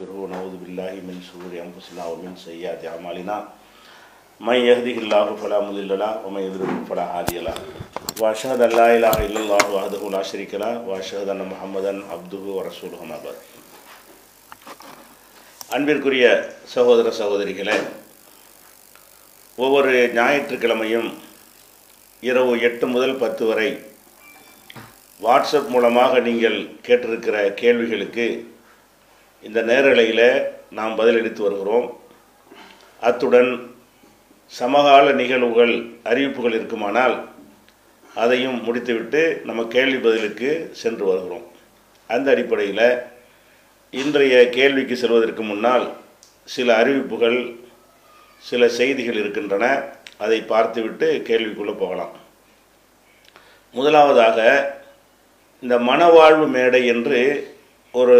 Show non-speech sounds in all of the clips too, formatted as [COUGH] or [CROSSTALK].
ونستغفره ونعوذ بالله من شرور أنفسنا ومن سيئات أعمالنا من يهده الله فلا مضل له ومن يضلل فلا هادي له وأشهد أن لا إله إلا الله وحده لا شريك له وأشهد أن محمدا عبده ورسوله ما بعد அன்பிற்குரிய சகோதர சகோதரிகளே ஒவ்வொரு ஞாயிற்றுக்கிழமையும் இரவு எட்டு முதல் பத்து வரை வாட்ஸ்அப் மூலமாக நீங்கள் கேட்டிருக்கிற கேள்விகளுக்கு இந்த நேரலையில் நாம் பதிலளித்து வருகிறோம். அத்துடன் சமகால நிகழ்வுகள் அறிவிப்புகள் இருக்குமானால் அதையும் முடித்துவிட்டு நம்ம கேள்வி பதிலுக்கு சென்று வருகிறோம். அந்த அடிப்படையில் இன்றைய கேள்விக்கு செல்வதற்கு முன்னால் சில அறிவிப்புகள் சில செய்திகள் இருக்கின்றன. அதை பார்த்துவிட்டு கேள்விக்குள்ளே போகலாம். முதலாவதாக இந்த மனவாழ்வு மேடை என்று ஒரு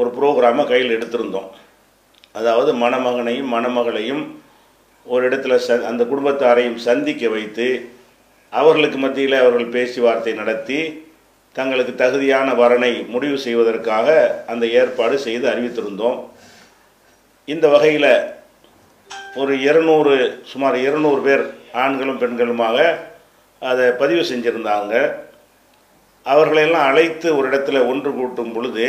ஒரு ப்ரோக்ராமை கையில் எடுத்திருந்தோம். அதாவது மணமகனையும் மணமகளையும் ஒரு இடத்துல ச அந்த குடும்பத்தாரையும் சந்திக்க வைத்து அவர்களுக்கு மத்தியில் அவர்கள் பேச்சுவார்த்தை நடத்தி தங்களுக்கு தகுதியான வரனை முடிவு செய்வதற்காக அந்த ஏற்பாடு செய்து அறிவித்திருந்தோம். இந்த வகையில் ஒரு இருநூறு சுமார் இருநூறு பேர் ஆண்களும் பெண்களுமாக அதை பதிவு செஞ்சுருந்தாங்க. அவர்களையெல்லாம் அழைத்து ஒரு இடத்துல ஒன்று கூட்டும் பொழுது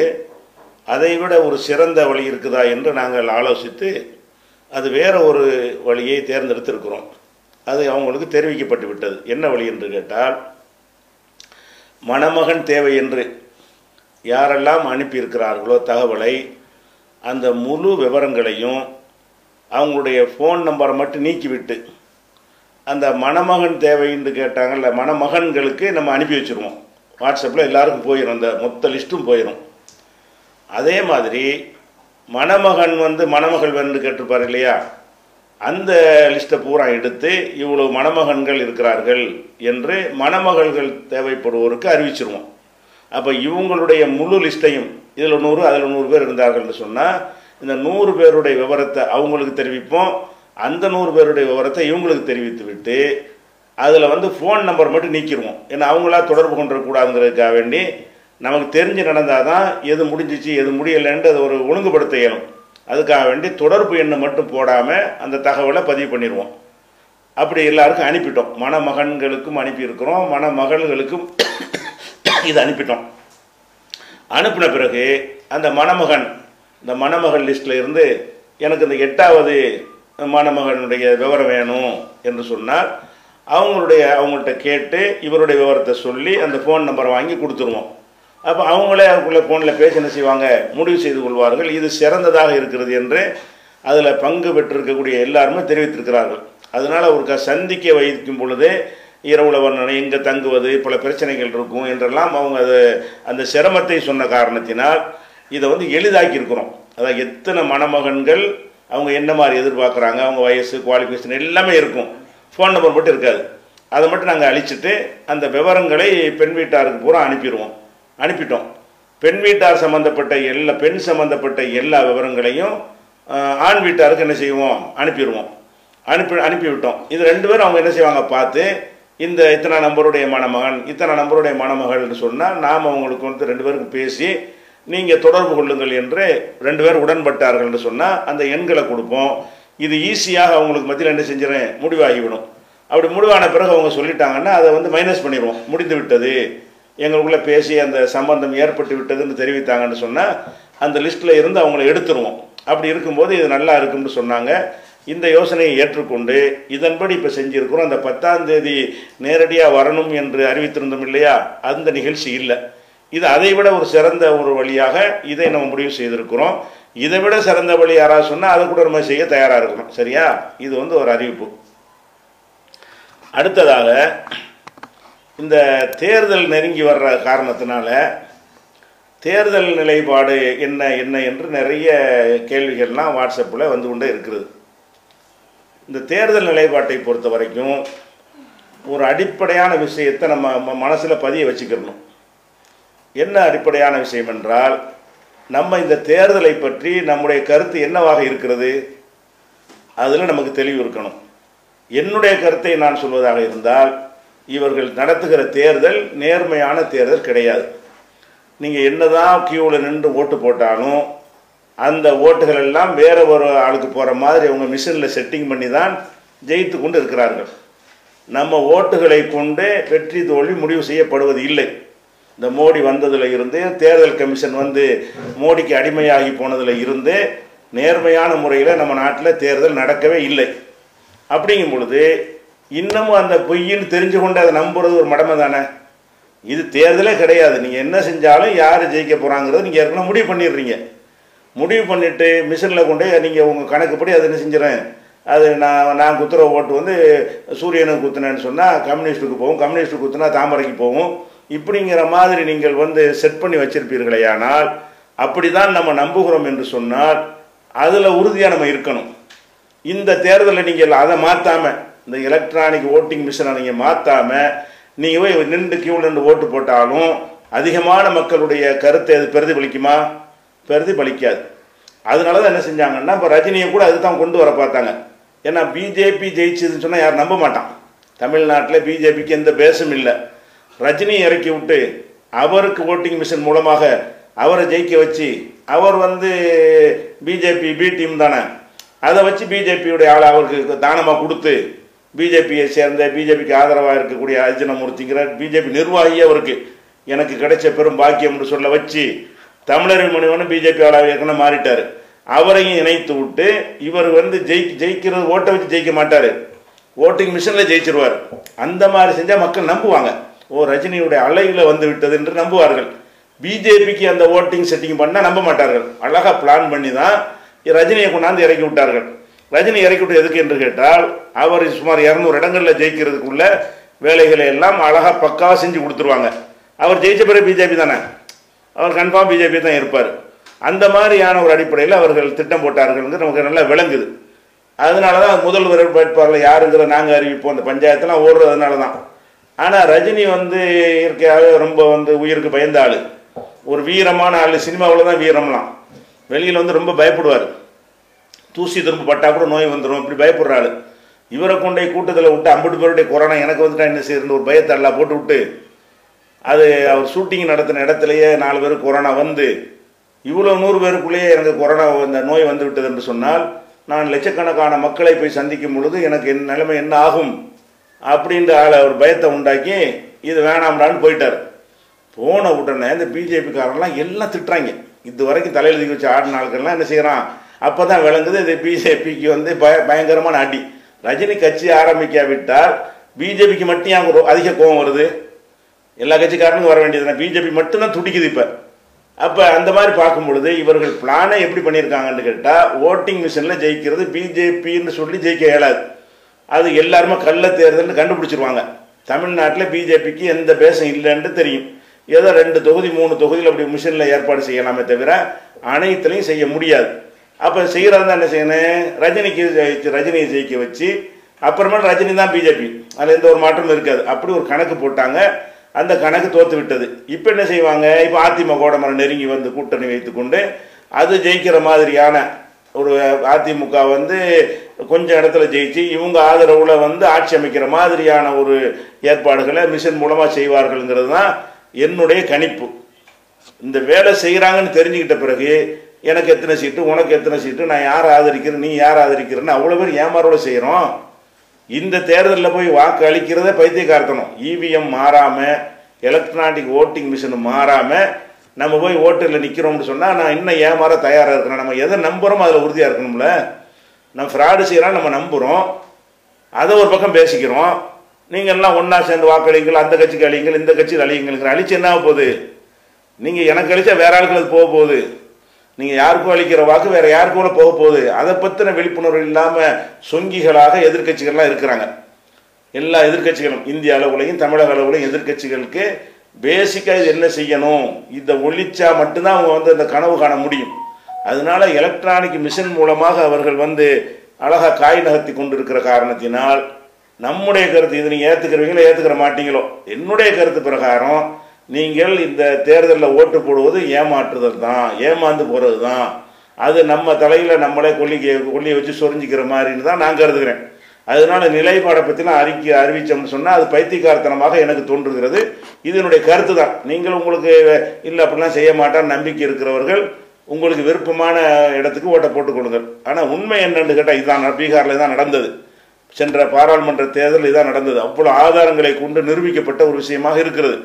அதை விட ஒரு சிறந்த வழி இருக்குதா என்று நாங்கள் ஆலோசித்து அது வேற ஒரு வழியை தேர்ந்தெடுத்திருக்கிறோம். அது அவங்களுக்கு தெரிவிக்கப்பட்டு விட்டது. என்ன வழி என்று கேட்டால் மணமகன் தேவை என்று யாரெல்லாம் அனுப்பியிருக்கிறார்களோ தகவலை அந்த முழு விவரங்களையும் அவங்களுடைய ஃபோன் நம்பரை மட்டும் நீக்கிவிட்டு அந்த மணமகன் தேவைன்னு கேட்டாங்கல்ல மணமகன்களுக்கு நம்ம அனுப்பி வச்சுருவோம். வாட்ஸ்அப்பில் எல்லாருக்கும் போயிடும் அந்த மொத்த லிஸ்ட்டும் போயிடும் அதே மாதிரி மணமகன் வந்து மணமகள் வேணும்னு கேட்டிருப்பார் இல்லையா? அந்த லிஸ்ட்டை பூரா எடுத்து இவ்வளவு மணமகன்கள் இருக்கிறார்கள் என்று மணமகள்கள் தேவைப்படுவோருக்கு அறிவிச்சிருவோம். அப்போ இவங்களுடைய முழு லிஸ்ட்டையும் இதில் நூறு அதில் நூறு பேர் இருந்தார்கள்னு சொன்னால் இந்த நூறு பேருடைய விவரத்தை அவங்களுக்கு தெரிவிப்போம். அந்த நூறு பேருடைய விவரத்தை இவங்களுக்கு தெரிவித்து விட்டு அதில் வந்து ஃபோன் நம்பர் மட்டும் நீக்கிடுவோம் ஏன்னா அவங்களா தொடர்பு கொண்டுடக்கூடாதுங்கிறதுக்காக வேண்டி நமக்கு தெரிஞ்சு நடந்தால் தான் எது முடிஞ்சிச்சு எது முடியலைன்ட்டு அதை ஒரு ஒழுங்குபடுத்த இயலும். அதுக்காக வேண்டி தொடர்பு எண்ணை மட்டும் போடாமல் அந்த தகவலை பதிவு பண்ணிடுவோம் அப்படி எல்லாருக்கும் அனுப்பிட்டோம். மணமகன்களுக்கும் அனுப்பியிருக்கிறோம். மணமகள்களுக்கும் இது அனுப்பிட்டோம். அனுப்பின பிறகு அந்த மணமகன் இந்த மணமகள் லிஸ்ட்டில் இருந்து எனக்கு இந்த எட்டாவது மணமகனுடைய விவரம் வேணும் என்று சொன்னால் அவங்களுடைய அவங்கள்ட்ட கேட்டு இவருடைய விவரத்தை சொல்லி அந்த ஃபோன் நம்பரை வாங்கி கொடுத்துருவோம். அப்போ அவங்களே அதுக்குள்ளே ஃபோனில் பேசி என்ன செய்வாங்க? முடிவு செய்து கொள்வார்கள். இது சிறந்ததாக இருக்கிறது என்று அதில் பங்கு பெற்றிருக்கக்கூடிய எல்லாருமே தெரிவித்திருக்கிறார்கள். அதனால் ஒரு சந்திக்க வைக்கும் பொழுது இரவுல வர்ணனை எங்கே தங்குவது பல பிரச்சனைகள் இருக்கும் என்றெல்லாம் அவங்க அது அந்த சிரமத்தை சொன்ன காரணத்தினால் இதை வந்து எளிதாக்கி இருக்கிறோம் அதாவது எத்தனை மணமகன்கள் அவங்க என்ன மாதிரி எதிர்பார்க்குறாங்க அவங்க வயசு குவாலிஃபிகேஷன் எல்லாமே இருக்கும். ஃபோன் நம்பர் மட்டும் இருக்காது. அதை மட்டும் நாங்கள் அழிச்சிட்டு அந்த விவரங்களை பெண் வீட்டாருக்கு பூரா அனுப்பிடுவோம். அனுப்பிட்டோம். பெண் வீட்டார் சம்மந்தப்பட்ட எல்லா பெண் சம்மந்தப்பட்ட எல்லா விவரங்களையும் ஆண் வீட்டாருக்கு என்ன செய்வோம்? அனுப்பிடுவோம். அனுப்பி அனுப்பிவிட்டோம். இது ரெண்டு பேரும் அவங்க என்ன செய்வாங்க? பார்த்து இந்த இத்தனை நம்பருடைய மணமகன் இத்தனை நம்பருடைய மணமகள்னு சொன்னால் நாம் அவங்களுக்கு வந்து ரெண்டு பேருக்கும் பேசி நீங்கள் தொடர்பு கொள்ளுங்கள் என்று ரெண்டு பேர் உடன்பட்டார்கள்னு சொன்னால் அந்த எண்களை கொடுப்போம். இது ஈஸியாக அவங்களுக்கு மத்தியில் என்ன செஞ்சிடறேன் முடிவாகிவிடும். அப்படி முடிவான பிறகு அவங்க சொல்லிட்டாங்கன்னா அதை வந்து மைனஸ் பண்ணிடுவோம். முடிந்து விட்டது. எங்களுக்குள்ளே பேசி அந்த சம்பந்தம் ஏற்பட்டு விட்டதுன்னு தெரிவித்தாங்கன்னு சொன்னால் அந்த லிஸ்ட்டில் இருந்து அவங்கள எடுத்துருவோம். அப்படி இருக்கும்போது இது நல்லா இருக்கும்னு சொன்னாங்க. இந்த யோசனையை ஏற்றுக்கொண்டு இதன்படி இப்போ செஞ்சுருக்கிறோம். அந்த பத்தாம் தேதி நேரடியாக வரணும் என்று அறிவித்திருந்தோம் இல்லையா? அந்த நிகழ்ச்சி இல்லை. இது அதை விட ஒரு சிறந்த ஒரு வழியாக இதை நம்ம முடிவு செய்திருக்கிறோம். இதை விட சிறந்த வழி யாராவது சொன்னால் அதை கூட நம்ம செய்ய தயாராக இருக்கணும். சரியா? இது வந்து ஒரு அறிவிப்பு. அடுத்ததாக இந்த தேர்தல் நெருங்கி வர்ற காரணத்தினால தேர்தல் நிலைப்பாடு என்ன என்ன என்று நிறைய கேள்விகள்லாம் வாட்ஸ்அப்பில் வந்து கொண்டே இருக்கிறது இந்த தேர்தல் நிலைப்பாட்டை பொறுத்த வரைக்கும் ஒரு அடிப்படையான விஷயத்தை நம்ம மனசில் பதிய வச்சுக்கிறணும் என்ன அடிப்படையான விஷயம் என்றால் நம்ம இந்த தேர்தலை பற்றி நம்முடைய கருத்து என்னவாக இருக்கிறது? அதில் நமக்கு தெளிவு இருக்கணும். என்னுடைய கருத்தை நான் சொல்வதாக இருந்தால் இவர்கள் நடத்துகிற தேர்தல் நேர்மையான தேர்தல் கிடையாது. நீங்கள் என்னதான் கியூவில் நின்று ஓட்டு போட்டாலும் அந்த ஓட்டுகள் எல்லாம் வேற ஒரு ஆளுக்கு போகிற மாதிரி அவங்க மிஷினில் செட்டிங் பண்ணி தான் ஜெயித்து கொண்டு இருக்கிறார்கள். நம்ம ஓட்டுகளை கொண்டு வெற்றி தோல்வி முடிவு செய்யப்படுவது இல்லை. இந்த மோடி வந்ததில் இருந்து தேர்தல் கமிஷன் வந்து மோடிக்கு அடிமையாகி போனதில் இருந்து நேர்மையான முறையில் நம்ம நாட்டில் தேர்தல் நடக்கவே இல்லை. அப்படிங்கும் பொழுது இன்னமும் அந்த பொய்ன்னு தெரிஞ்சு கொண்டு அதை நம்புறது ஒரு மடமை தானே? இது தேர்தலே கிடையாது. நீங்கள் என்ன செஞ்சாலும் யார் ஜெயிக்க போகிறாங்கிறத நீங்கள் ஏற்கனவே முடிவு பண்ணிடுறீங்க. முடிவு பண்ணிவிட்டு மிஷினில் கொண்டு நீங்கள் உங்கள் கணக்குப்படி அதை என்ன செஞ்சிடறேன்? அது நான் நான் குத்துற ஓட்டு வந்து சூரியனுக்கு குத்துனேன்னு சொன்னால் கம்யூனிஸ்ட்டுக்கு போகும். கம்யூனிஸ்ட்டுக்கு குத்துனா தாமரைக்கு போகும். இப்படிங்கிற மாதிரி நீங்கள் வந்து செட் பண்ணி வச்சிருப்பீர்களே ஆனால் அப்படி தான் நம்ம நம்புகிறோம் என்று சொன்னால் அதில் உறுதியாக நம்ம இருக்கணும். இந்த தேர்தலில் நீங்கள் அதை மாற்றாமல் இந்த எலக்ட்ரானிக் ஓட்டிங் மிஷினை நீங்கள் மாற்றாமல் நீங்கள் போய் நின்று கியூவில் நின்று ஓட்டு போட்டாலும் அதிகமான மக்களுடைய கருத்தை அது பிரதிபலிக்குமா? பிரதிபலிக்காது. அதனால தான் என்ன செஞ்சாங்கன்னா இப்போ ரஜினியை கூட அதுதான் கொண்டு வர பார்த்தாங்க. ஏன்னா பிஜேபி ஜெயிச்சதுன்னு சொன்னால் யாரும் நம்ப மாட்டான். தமிழ்நாட்டில் பிஜேபிக்கு எந்த பேசும் இல்லை. ரஜினியை இறக்கி விட்டு அவருக்கு ஓட்டிங் மிஷின் மூலமாக அவரை ஜெயிக்க வச்சு அவர் வந்து பிஜேபி பி டீம் தானே. அதை வச்சு பிஜேபியுடைய ஆளை அவருக்கு தானமாக கொடுத்து பிஜேபியை சேர்ந்த பிஜேபிக்கு ஆதரவாக இருக்கக்கூடிய அர்ஜுனமூர்த்திங்கிற பிஜேபி நிர்வாகி அவருக்கு எனக்கு கிடைச்ச பெரும் பாக்கியம்னு சொல்ல வச்சு தமிழரின் மணிவனும் பிஜேபி ஆளாக ஏற்கனவே மாறிட்டார். அவரையும் இணைத்து விட்டு இவர் வந்து ஜெயி ஜெயிக்கிறது ஓட்டை வச்சு ஜெயிக்க மாட்டார். ஓட்டிங் மிஷினில் ஜெயிச்சிருவார். அந்த மாதிரி செஞ்சால் மக்கள் நம்புவாங்க. ஓ ரஜினியுடைய அலையில் வந்து விட்டது என்று நம்புவார்கள். பிஜேபிக்கு அந்த ஓட்டிங் செட்டிங் பண்ணால் நம்ப மாட்டார்கள். அழகாக பிளான் பண்ணி தான் ரஜினியை கொண்டாந்து இறக்கி விட்டார்கள். ரஜினி இறக்கிவிட்டு எதுக்கு என்று கேட்டால் அவர் சுமார் இரநூறு இடங்களில் ஜெயிக்கிறதுக்குள்ள வேலைகளை எல்லாம் அழகாக பக்காவாக செஞ்சு கொடுத்துருவாங்க. அவர் ஜெயிச்ச பிறகு பிஜேபி தானே? அவர் கன்ஃபார்ம் பிஜேபி தான் இருப்பார். அந்த மாதிரியான ஒரு அடிப்படையில் அவர்கள் திட்டம் போட்டார்கள்ங்கிறது நமக்கு நல்லா விளங்குது. அதனால தான் முதல்வர் வேட்பாளர் யாருங்கிற நாங்கள் அறிவிப்போம் அந்த பஞ்சாயத்தெலாம் ஓடுறதுனால தான். ஆனால் ரஜினி வந்து இயற்கையாகவே ரொம்ப வந்து உயிருக்கு பயந்த ஆள். ஒரு வீரமான ஆள் சினிமாவில் தான் வீரம்லாம். வெளியில் வந்து ரொம்ப பயப்படுவார். தூசி திரும்ப பட்டால் கூட நோய் வந்துடும் இப்படி பயப்படுற ஆள் இவரை கொண்டே கூட்டத்தில் விட்டு ஐம்பது பேருடைய கொரோனா எனக்கு வந்துட்டா என்ன செய்யறது? ஒரு பயத்தை எல்லாம் போட்டு விட்டு அது அவர் ஷூட்டிங் நடத்தின இடத்துலையே நாலு பேர் கொரோனா வந்து இவ்வளோ நூறு பேருக்குள்ளேயே எனக்கு கொரோனா இந்த நோய் வந்து விட்டது என்று சொன்னால் நான் லட்சக்கணக்கான மக்களை போய் சந்திக்கும் பொழுது எனக்கு என் நிலைமை என்ன ஆகும்? அப்படின்ற ஆளை ஒரு பயத்தை உண்டாக்கி இது வேணாம்டான்னு போயிட்டார். போன உடனே இந்த பிஜேபிக்காரன்லாம் எல்லாம் திட்டுறாங்க. இது வரைக்கும் தலையில் தூக்கி வச்சு ஆடின ஆட்கள்லாம் என்ன செய்கிறான் அப்போ தான் விளங்குது இது பிஜேபிக்கு வந்து பய பயங்கரமான அடி. ரஜினி கட்சி ஆரம்பிக்காவிட்டால் பிஜேபிக்கு மட்டும் ஏன் அதிக கோபம் வருது? எல்லா கட்சிக்காரனுக்கும் வர வேண்டியது பிஜேபி மட்டும்தான் துடிக்குது இப்போ. அப்போ அந்த மாதிரி பார்க்கும் பொழுது இவர்கள் பிளானை எப்படி பண்ணியிருக்காங்கன்னு கேட்டால் ஓட்டிங் மிஷினில் ஜெயிக்கிறது பிஜேபின்னு சொல்லி ஜெயிக்க இயலாது. அது எல்லாருமே கள்ள தேர்தல்னு கண்டுபிடிச்சிருவாங்க. தமிழ்நாட்டில் பிஜேபிக்கு எந்த பேசம் இல்லைன்ட்டு தெரியும். ஏதோ ரெண்டு தொகுதி மூணு தொகுதியில் அப்படி மிஷினில் ஏற்பாடு செய்யலாமே தவிர அனைத்துலையும் செய்ய முடியாது. அப்போ செய்கிறதா என்ன செய்யணும்? ரஜினிக்கு ஜெயிச்சு ரஜினியை ஜெயிக்க வச்சு அப்புறமேட்டு ரஜினி தான் பிஜேபி. அதில் எந்த ஒரு மாற்றமும் இருக்காது. அப்படி ஒரு கணக்கு போட்டாங்க. அந்த கணக்கு தோற்று விட்டது. இப்போ என்ன செய்வாங்க? இப்போ அதிமுக மரம் நெருங்கி வந்து கூட்டணி வைத்துக்கொண்டு அது ஜெயிக்கிற மாதிரியான ஒரு அதிமுக வந்து கொஞ்சம் இடத்துல ஜெயிச்சு இவங்க ஆதரவில் வந்து ஆட்சி அமைக்கிற மாதிரியான ஒரு ஏற்பாடுகளை மிஷின் மூலமாக செய்வார்கள்ங்கிறது தான் என்னுடைய கணிப்பு. இந்த வேலை செய்கிறாங்கன்னு தெரிஞ்சுக்கிட்ட பிறகு எனக்கு எத்தனை சீட்டு உனக்கு எத்தனை சீட்டு நான் யார் ஆதரிக்கிறேன் நீ யார் ஆதரிக்கிறேன்னு அவ்வளோ பேர் ஏமாறோட செய்கிறோம் இந்த தேர்தலில் போய் வாக்கு அளிக்கிறதே பைத்தியக்காரத்தனம். இவிஎம் மாறாமல் எலக்ட்ரானிக் ஓட்டிங் மிஷின் மாறாமல் நம்ம போய் ஓட்டரில் நிற்கிறோம்னு சொன்னால் நான் இன்னும் ஏமாற தயாராக இருக்கிறேன் நம்ம எதை நம்புகிறோமோ அதில் உறுதியாக இருக்கணும்ல. நம்ம ஃப்ராடு செய்கிறோம் நம்ம நம்புகிறோம் அதை ஒரு பக்கம் பேசிக்கிறோம். நீங்கள் எல்லாம் ஒன்றா சேர்ந்து வாக்களிங்கள் அந்த கட்சிக்கு அழியுங்கள் இந்த கட்சிக்கு அழியுங்கள். அழிச்சு என்ன ஆக போகுது? நீங்கள் எனக்கு அழிச்சா வேற ஆளுக்கு அது போக போகுது. நீங்கள் யாருக்கும் அளிக்கிற வாக்கு வேற யாருக்கும் கூட போக போகுது. அதை பற்றின விழிப்புணர்வு இல்லாமல் சொங்கிகளாக எதிர்கட்சிகள்லாம் இருக்கிறாங்க. எல்லா எதிர்கட்சிகளும் இந்திய அளவுலையும் தமிழக அளவுலையும் எதிர்கட்சிகளுக்கு பேசிக்காக இது என்ன செய்யணும்? இதை ஒழிச்சா மட்டும்தான் அவங்க வந்து அந்த கனவு காண முடியும். அதனால எலக்ட்ரானிக் மிஷின் மூலமாக அவர்கள் வந்து அழகாக காய் நகர்த்தி கொண்டிருக்கிற காரணத்தினால் நம்முடைய கருத்து இது நீங்கள் ஏற்றுக்கிறவங்களோ ஏற்றுக்கிற மாட்டீங்களோ என்னுடைய கருத்து பிரகாரம் நீங்கள் இந்த தேர்தலில் ஓட்டு போடுவது ஏமாற்றுதல் தான் ஏமாந்து போகிறது தான் அது நம்ம தலையில் நம்மளே கொல்லி கொல்லியை வச்சு சொரிஞ்சிக்கிற மாதிரின்னு தான் நான் கருதுகிறேன். அதனால நிலைப்பாடை பற்றிலாம் அறிக்கை அறிவித்தோம்னு சொன்னால் அது பைத்தியக்காரத்தனமாக எனக்கு தோன்றுகிறது. இது என்னுடைய கருத்து தான். நீங்கள் உங்களுக்கு இல்லை அப்படிலாம் செய்ய மாட்டான் நம்பிக்கை இருக்கிறவர்கள் உங்களுக்கு விருப்பமான இடத்துக்கு ஓட்டை போட்டுக் கொடுங்கள் ஆனால் உண்மை என்னன்னு கேட்டால் இதுதான் பீகாரில் தான் நடந்தது. சென்ற பாராளுமன்ற தேர்தல் இதான் நடந்தது. அவ்வளோ ஆதாரங்களை கொண்டு நிரூபிக்கப்பட்ட ஒரு விஷயமாக இருக்கிறது.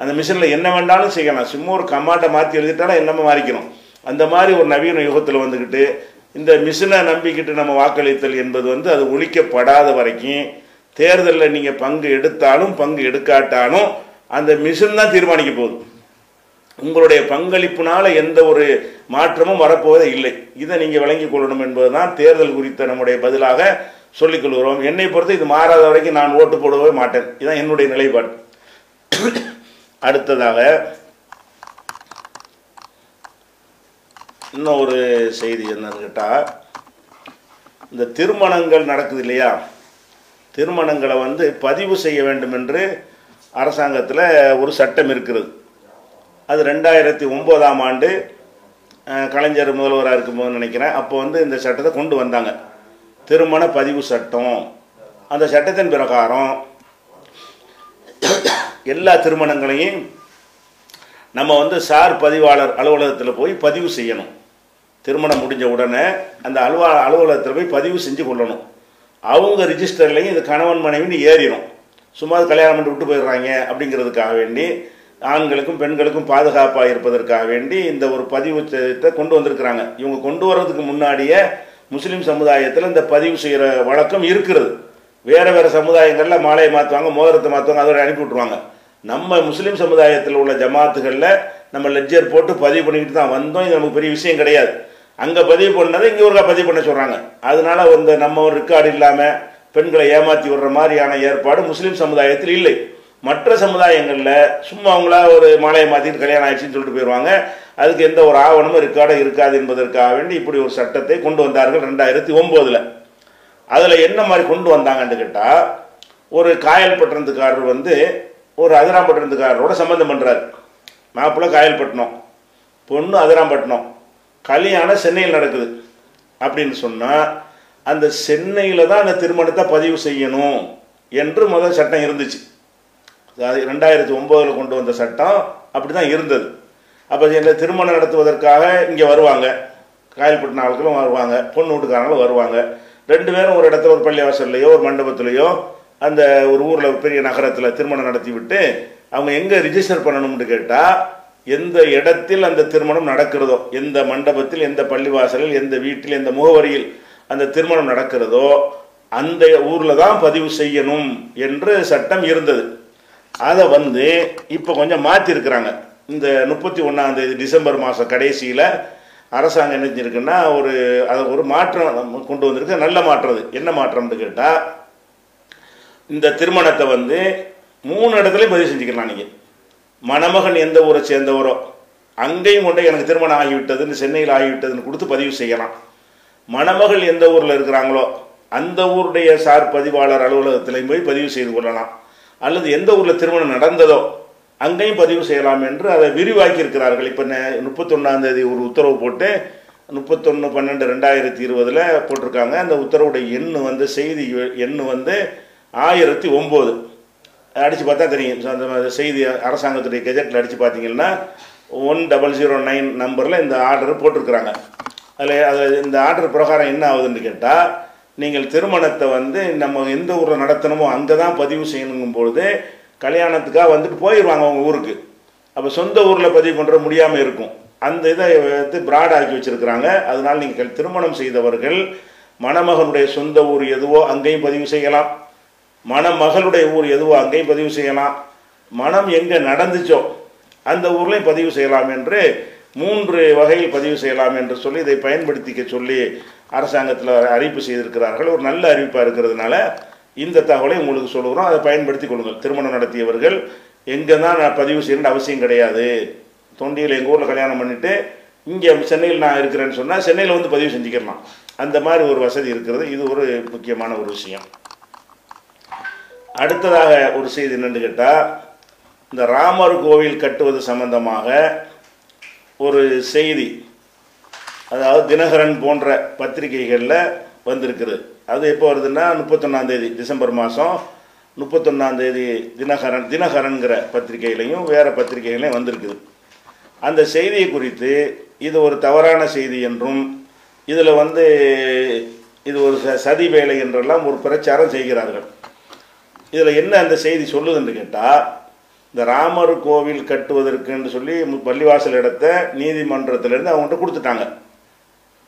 அந்த மிஷினில் என்ன வேண்டாலும் செய்யலாம். சும்மா ஒரு கம்மாட்டை மாற்றி எழுதிட்டாலும் என்னமோ மாறிக்கணும். அந்த மாதிரி ஒரு நவீன யுகத்தில் வந்துக்கிட்டு இந்த மிஷினை நம்பிக்கிட்டு நம்ம வாக்களித்தல் என்பது வந்து அது ஒழிக்கப்படாத வரைக்கும் தேர்தலில் நீங்கள் பங்கு எடுத்தாலும் பங்கு எடுக்காட்டாலும் அந்த மிஷின் தான் தீர்மானிக்க போகுது. உங்களுடைய பங்களிப்புனால எந்த ஒரு மாற்றமும் வரப்போவதே இல்லை. இதை நீங்கள் விளங்கிக் கொள்ளணும் என்பதுதான் தேர்தல் குறித்த நம்முடைய பதிலாக சொல்லிக் கொள்கிறோம். என்னை பொறுத்து இது மாறாத வரைக்கும் நான் ஓட்டு போடவே மாட்டேன். இதுதான் என்னுடைய நிலைப்பாடு. அடுத்ததாக இன்னும் ஒரு செய்தி என்னன்னு கேட்டால் இந்த திருமணங்கள் நடக்குது இல்லையா? திருமணங்களை வந்து பதிவு செய்ய வேண்டும் என்று அரசாங்கத்தில் ஒரு சட்டம் இருக்கிறது. அது ரெண்டாயிரத்தி ஒம்போதாம் ஆண்டு கலைஞர் முதல்வராக இருக்கும்போது நினைக்கிறேன். அப்போ வந்து இந்த சட்டத்தை கொண்டு வந்தாங்க. திருமண பதிவு சட்டம். அந்த சட்டத்தின் பிரகாரம் எல்லா திருமணங்களையும் நம்ம வந்து சார் பதிவாளர் அலுவலகத்தில் போய் பதிவு செய்யணும். திருமணம் முடிஞ்ச உடனே அந்த அலுவ அலுவலகத்தில் போய் பதிவு செஞ்சு கொள்ளணும். அவங்க ரிஜிஸ்டர்லையும் இது கணவன் மனைவின்னு ஏறிடும் சும்மா கல்யாணம் பண்ணி விட்டு போயிடுறாங்க அப்படிங்கிறதுக்காக வேண்டி ஆண்களுக்கும் பெண்களுக்கும் பாதுகாப்பாக இருப்பதற்காக வேண்டி இந்த ஒரு பதிவு கொண்டு வந்திருக்கிறாங்க. இவங்க கொண்டு வர்றதுக்கு முன்னாடியே முஸ்லீம் சமுதாயத்தில் இந்த பதிவு செய்கிற வழக்கம் இருக்கிறது. வேறு வேறு சமுதாயங்களில் மாலையை மாற்றுவாங்க மோதிரத்தை மாற்றுவாங்க அதோட அனுப்பி விட்ருவாங்க நம்ம முஸ்லீம் சமுதாயத்தில் உள்ள ஜமாத்துகளில் நம்ம லெஜர் போட்டு பதிவு பண்ணிக்கிட்டு தான் வந்தோம். இது நமக்கு பெரிய விஷயம் கிடையாது. அங்கே பதிவு பண்ணதை இங்கே ஒருக்கா பதிவு பண்ண சொல்கிறாங்க அதனால இந்த நம்ம ஒரு ரெக்கார்டு இல்லாமல் பெண்களை ஏமாற்றி விடுற மாதிரியான ஏற்பாடு முஸ்லீம் சமுதாயத்தில் இல்லை. மற்ற சமுதாயங்களில் சும்மா அவங்களா ஒரு மாலையை மாற்றிட்டு கல்யாணம் ஆயிடுச்சுன்னு சொல்லிட்டு போயிடுவாங்க அதுக்கு எந்த ஒரு ஆவணமும் ரெக்கார்டும் இருக்காது என்பதற்காக வேண்டி இப்படி ஒரு சட்டத்தை கொண்டு வந்தார்கள் ரெண்டாயிரத்தி ஒம்போதில் அதில் என்ன மாதிரி கொண்டு வந்தாங்கன்னு கேட்டால் ஒரு காயல் பட்டணத்துக்காரர் வந்து ஒரு அதிராம்பட்டினத்துக்காரரோட சம்மந்தம் பண்ணுறாரு மாப்பிள்ளை காயல்பட்டினம். பொண்ணு அதிராம்பட்டினம். கல்யாணம் சென்னையில் நடக்குது. அப்படின்னு சொன்னால் அந்த சென்னையில் தான் அந்த திருமணத்தை பதிவு செய்யணும் என்று முதல் சட்டம் இருந்துச்சு. அது ரெண்டாயிரத்தி ஒம்போதில் கொண்டு வந்த சட்டம் அப்படி தான் இருந்தது. அப்போ எங்களை திருமணம் நடத்துவதற்காக இங்கே வருவாங்க. காயல்பட்டின ஆட்களும் வருவாங்க பொண்ணு வீட்டுக்காரங்களும் வருவாங்க. ரெண்டு பேரும் ஒரு இடத்துல ஒரு பள்ளிவாசல்லையோ ஒரு மண்டபத்திலையோ அந்த ஒரு ஊரில் பெரிய நகரத்தில் திருமணம் நடத்தி விட்டு அவங்க எங்கே ரிஜிஸ்டர் பண்ணணும்னு கேட்டால் எந்த இடத்தில் அந்த திருமணம் நடக்கிறதோ எந்த மண்டபத்தில் எந்த பள்ளிவாசலில் எந்த வீட்டில் எந்த முகவரியில் அந்த திருமணம் நடக்கிறதோ அந்த ஊரில் தான் பதிவு செய்யணும் என்று சட்டம் இருந்தது. அதை வந்து இப்போ கொஞ்சம் மாற்றிருக்கிறாங்க இந்த முப்பத்தி ஒன்றாம் தேதி டிசம்பர் மாதம் கடைசியில் அரசாங்கம் என்ன செஞ்சிருக்குன்னா ஒரு அதை ஒரு மாற்றம் கொண்டு வந்திருக்கு. நல்ல மாற்றம் அது. என்ன மாற்றம்னு கேட்டால் இந்த திருமணத்தை வந்து மூணு இடத்துலையும் பதிவு செஞ்சுக்கலாம் நீங்கள் மணமகன் எந்த ஊரை சேர்ந்தவரோ அங்கேயும் கொண்டு எனக்கு திருமணம் ஆகிவிட்டதுன்னு சென்னையில் ஆகிவிட்டதுன்னு கொடுத்து பதிவு செய்யலாம். மணமகள் எந்த ஊரில் இருக்கிறாங்களோ அந்த ஊருடைய சார் பதிவாளர் அலுவலகத்திலையும் போய் பதிவு செய்து கொள்ளலாம். அல்லது எந்த ஊரில் திருமணம் நடந்ததோ அங்கேயும் பதிவு செய்யலாம் என்று அதை விரிவாக்கி இருக்கிறார்கள் இப்போ முப்பத்தொன்னாம் தேதி ஒரு உத்தரவு போட்டு முப்பத்தொன்று பன்னெண்டு ரெண்டாயிரத்தி இருபதில் போட்டிருக்காங்க. அந்த உத்தரவுடைய எண்ணு வந்து செய்தி எண்ணு வந்து ஆயிரத்தி ஒம்பது. அடித்து பார்த்தா தெரியும். அந்த செய்தி அரசாங்கத்துடைய கெஜெட்டில் அடித்து பார்த்தீங்கன்னா ஒன் டபுள் ஜீரோ நைன் நம்பரில் இந்த ஆர்டர் போட்டிருக்கிறாங்க. அதில் அதில் இந்த ஆர்டர் பிரகாரம் என்ன ஆகுதுன்னு கேட்டால் நீங்கள் திருமணத்தை வந்து நம்ம எந்த ஊரில் நடத்தணுமோ அங்கே தான் பதிவு செய்யணுங்கும் பொழுது கல்யாணத்துக்காக வந்துட்டு போயிடுவாங்க அவங்க ஊருக்கு. அப்போ சொந்த ஊரில் பதிவு பண்ணுற முடியாமல் இருக்கும். அந்த இதை வந்து பிராட் ஆக்கி வச்சுருக்கிறாங்க. அதனால் நீங்கள் திருமணம் செய்தவர்கள் மணமகனுடைய சொந்த ஊர் எதுவோ அங்கேயும் பதிவு செய்யலாம். மணமகளுடைய ஊர் எதுவோ அங்கேயும் பதிவு செய்யலாம். மனம் எங்கே நடந்துச்சோ அந்த ஊர்லேயும் பதிவு செய்யலாம் என்று மூன்று வகையில் பதிவு செய்யலாம் என்று சொல்லி இதை பயன்படுத்திக்க சொல்லி அரசாங்கத்தில் அறிவிப்பு செய்திருக்கிறார்கள். ஒரு நல்ல அறிவிப்பாக இருக்கிறதுனால இந்த தகவலை உங்களுக்கு சொல்லுகிறோம். அதை பயன்படுத்தி கொள்ளுங்கள். திருமணம் நடத்தியவர்கள் எங்கே தான் நான் பதிவு செய்யணும்னு அவசியம் கிடையாது. தொண்டியில் எங்கள் ஊரில் கல்யாணம் பண்ணிவிட்டு இங்கே சென்னையில் நான் இருக்கிறேன்னு சொன்னால் சென்னையில் வந்து பதிவு செஞ்சுக்கலாம். அந்த மாதிரி ஒரு வசதி இருக்கிறது. இது ஒரு முக்கியமான ஒரு விஷயம். அடுத்ததாக ஒரு செய்தி என்னென்னு கேட்டால் இந்த ராமர் கோவில் கட்டுவது சம்பந்தமாக ஒரு செய்தி அதாவது தினகரன் போன்ற பத்திரிகைகளில் வந்திருக்குது. அது எப்போ வருதுன்னா முப்பத்தொன்னாந்தேதி டிசம்பர் மாதம் முப்பத்தொன்னாந்தேதி தினகரன் தினகரன்கிற பத்திரிகையிலையும் வேறு பத்திரிகைகளையும் வந்திருக்குது. அந்த செய்தியை குறித்து இது ஒரு தவறான செய்தி என்றும் இதில் வந்து இது ஒரு ச- சதி வேலை என்றெல்லாம் ஒரு பிரச்சாரம் செய்கிறார்கள். இதில் என்ன அந்த செய்தி சொல்லுதுன்னு கேட்டால் இந்த ராமர் கோவில் கட்டுவதற்குன்னு சொல்லி மு- பள்ளிவாசல் இடத்த நீதிமன்றத்திலேருந்து அவங்கள்ட்ட கொடுத்துட்டாங்க.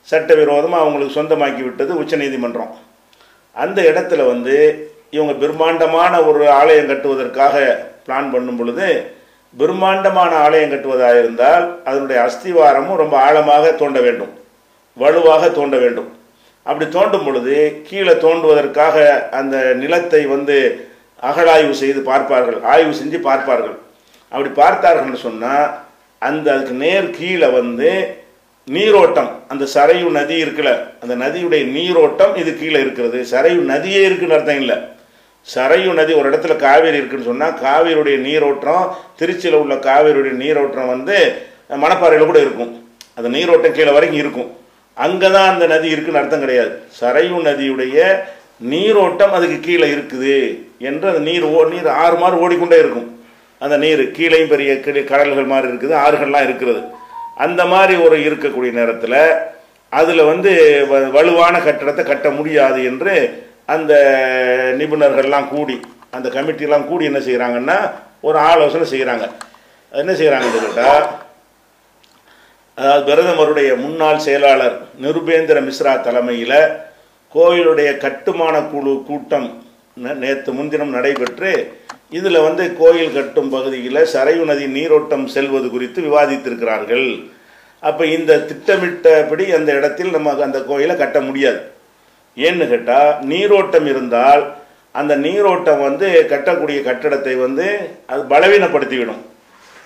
சட்டவிரோதமாக அவங்களுக்கு சொந்தமாக்கி விட்டது உச்சநீதிமன்றம் அந்த இடத்துல வந்து இவங்க பிரம்மாண்டமான ஒரு ஆலயம் கட்டுவதற்காக பிளான் பண்ணும் பொழுது பிரம்மாண்டமான ஆலயம் கட்டுவதாக இருந்தால் அதனுடைய அஸ்திவாரமும் ரொம்ப ஆழமாக தோண்ட வேண்டும். வலுவாக தோண்ட வேண்டும். அப்படி தோண்டும் பொழுது கீழே தோண்டுவதற்காக அந்த நிலத்தை வந்து அகழாய்வு செய்து பார்ப்பார்கள் ஆய்வு செஞ்சு பார்ப்பார்கள். அப்படி பார்த்தார்கள்னு சொன்னால் அந்த அதுக்கு நேர் கீழே வந்து நீரோட்டம் அந்த சரையு நதி இருக்குல்ல அந்த நதியுடைய நீரோட்டம் இது கீழே இருக்கிறது. சரையு நதியே இருக்குன்னு அர்த்தம் இல்லை. சரையு நதி ஒரு இடத்துல காவேரி இருக்குன்னு சொன்னால் காவேரியுடைய நீரோட்டம் திருச்சியில் உள்ள காவேரியுடைய நீரோட்டம் வந்து மணப்பாறையில் கூட இருக்கும். அந்த நீரோட்டம் கீழே வரைக்கும் இருக்கும். அங்கே தான் அந்த நதி இருக்குன்னு அர்த்தம் கிடையாது. சரையு நதியுடைய நீரோட்டம் அதுக்கு கீழே இருக்குது என்று அந்த நீர் ஓ நீர் ஆறு மாதிரி ஓடிக்கொண்டே இருக்கும். அந்த நீர் கீழேயும் பெரிய கிளி கடல்கள் மாதிரி இருக்குது ஆறுகள்லாம் இருக்கிறது. அந்த மாதிரி ஒரு இருக்கக்கூடிய நேரத்தில் அதில் வந்து வ- வலுவான கட்டடத்தை கட்ட முடியாது என்று அந்த நிபுணர்கள்லாம் கூடி அந்த கமிட்டிலாம் கூடி என்ன செய்கிறாங்கன்னா ஒரு ஆலோசனை செய்கிறாங்க என்ன செய்கிறாங்கன்னு கேட்டால் அதாவது பிரதமருடைய முன்னாள் செயலாளர் நிருபேந்திர மிஸ்ரா தலைமையில் கோயிலுடைய கட்டுமான குழு கூட்டம் நேற்று முன்தினம் நடைபெற்று இதில் வந்து கோயில் கட்டும் பகுதியில் சரையு நதி நீரோட்டம் செல்வது குறித்து விவாதித்திருக்கிறார்கள். அப்போ இந்த திட்டமிட்டபடி அந்த இடத்தில் நம்ம அந்த கோயிலை கட்ட முடியாது. ஏன்னு கேட்டால் நீரோட்டம் இருந்தால் அந்த நீரோட்டம் வந்து கட்டக்கூடிய கட்டடத்தை வந்து அது பலவீனப்படுத்திவிடும்.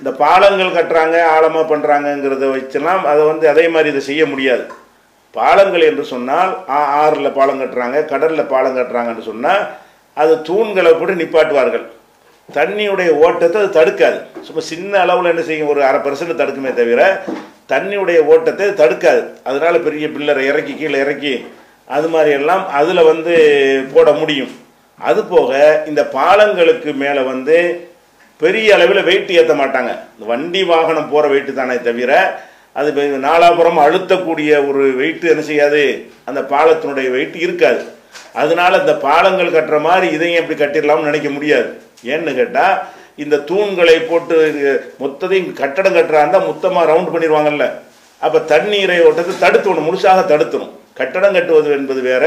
இந்த பாலங்கள் கட்டுறாங்க ஆழமாக பண்ணுறாங்கங்கிறத வச்செல்லாம் அதை வந்து அதே மாதிரி இதை செய்ய முடியாது. பாலங்கள் என்று சொன்னால் ஆ- ஆறில் பாலம் கட்டுறாங்க கடலில் பாலம் கட்டுறாங்கன்னு சொன்னால் அது தூண்களை போட்டு நிப்பாட்டுவார்கள். தண்ணியுடைய ஓட்டத்தை அது தடுக்காது. சும்மா சின்ன அளவில் என்ன செய்யும்? ஒரு அரை பர்சன்ட் தடுக்குமே தவிர தண்ணியுடைய ஓட்டத்தை தடுக்காது. அதனால பெரிய பில்லரை இறக்கி கீழே இறக்கி அது மாதிரி எல்லாம் அதில் வந்து போட முடியும். அது போக இந்த பாலங்களுக்கு மேலே வந்து பெரிய அளவில் வெயிட் ஏற்ற மாட்டாங்க. இந்த வண்டி வாகனம் போகிற வெயிட்டு தானே தவிர அது நாலாபுரம் அழுத்தக்கூடிய ஒரு வெயிட் என்ன செய்யாது? அந்த பாலத்தினுடைய வெயிட் இருக்காது. அதனால இந்த பாலங்கள் கட்டுற மாதிரி இதையும் எப்படி கட்டிடலாம்னு நினைக்க முடியாது. ஏன்னு கேட்டால் இந்த தூண்களை போட்டு மொத்தத்தையும் கட்டடம் கட்டுறா இருந்தால் மொத்தமாக ரவுண்ட் பண்ணிடுவாங்கல்ல. அப்போ தண்ணீரை ஓட்டத்தை தடுத்துணும் முழுசாக தடுத்துணும் கட்டடம் கட்டுவது என்பது வேற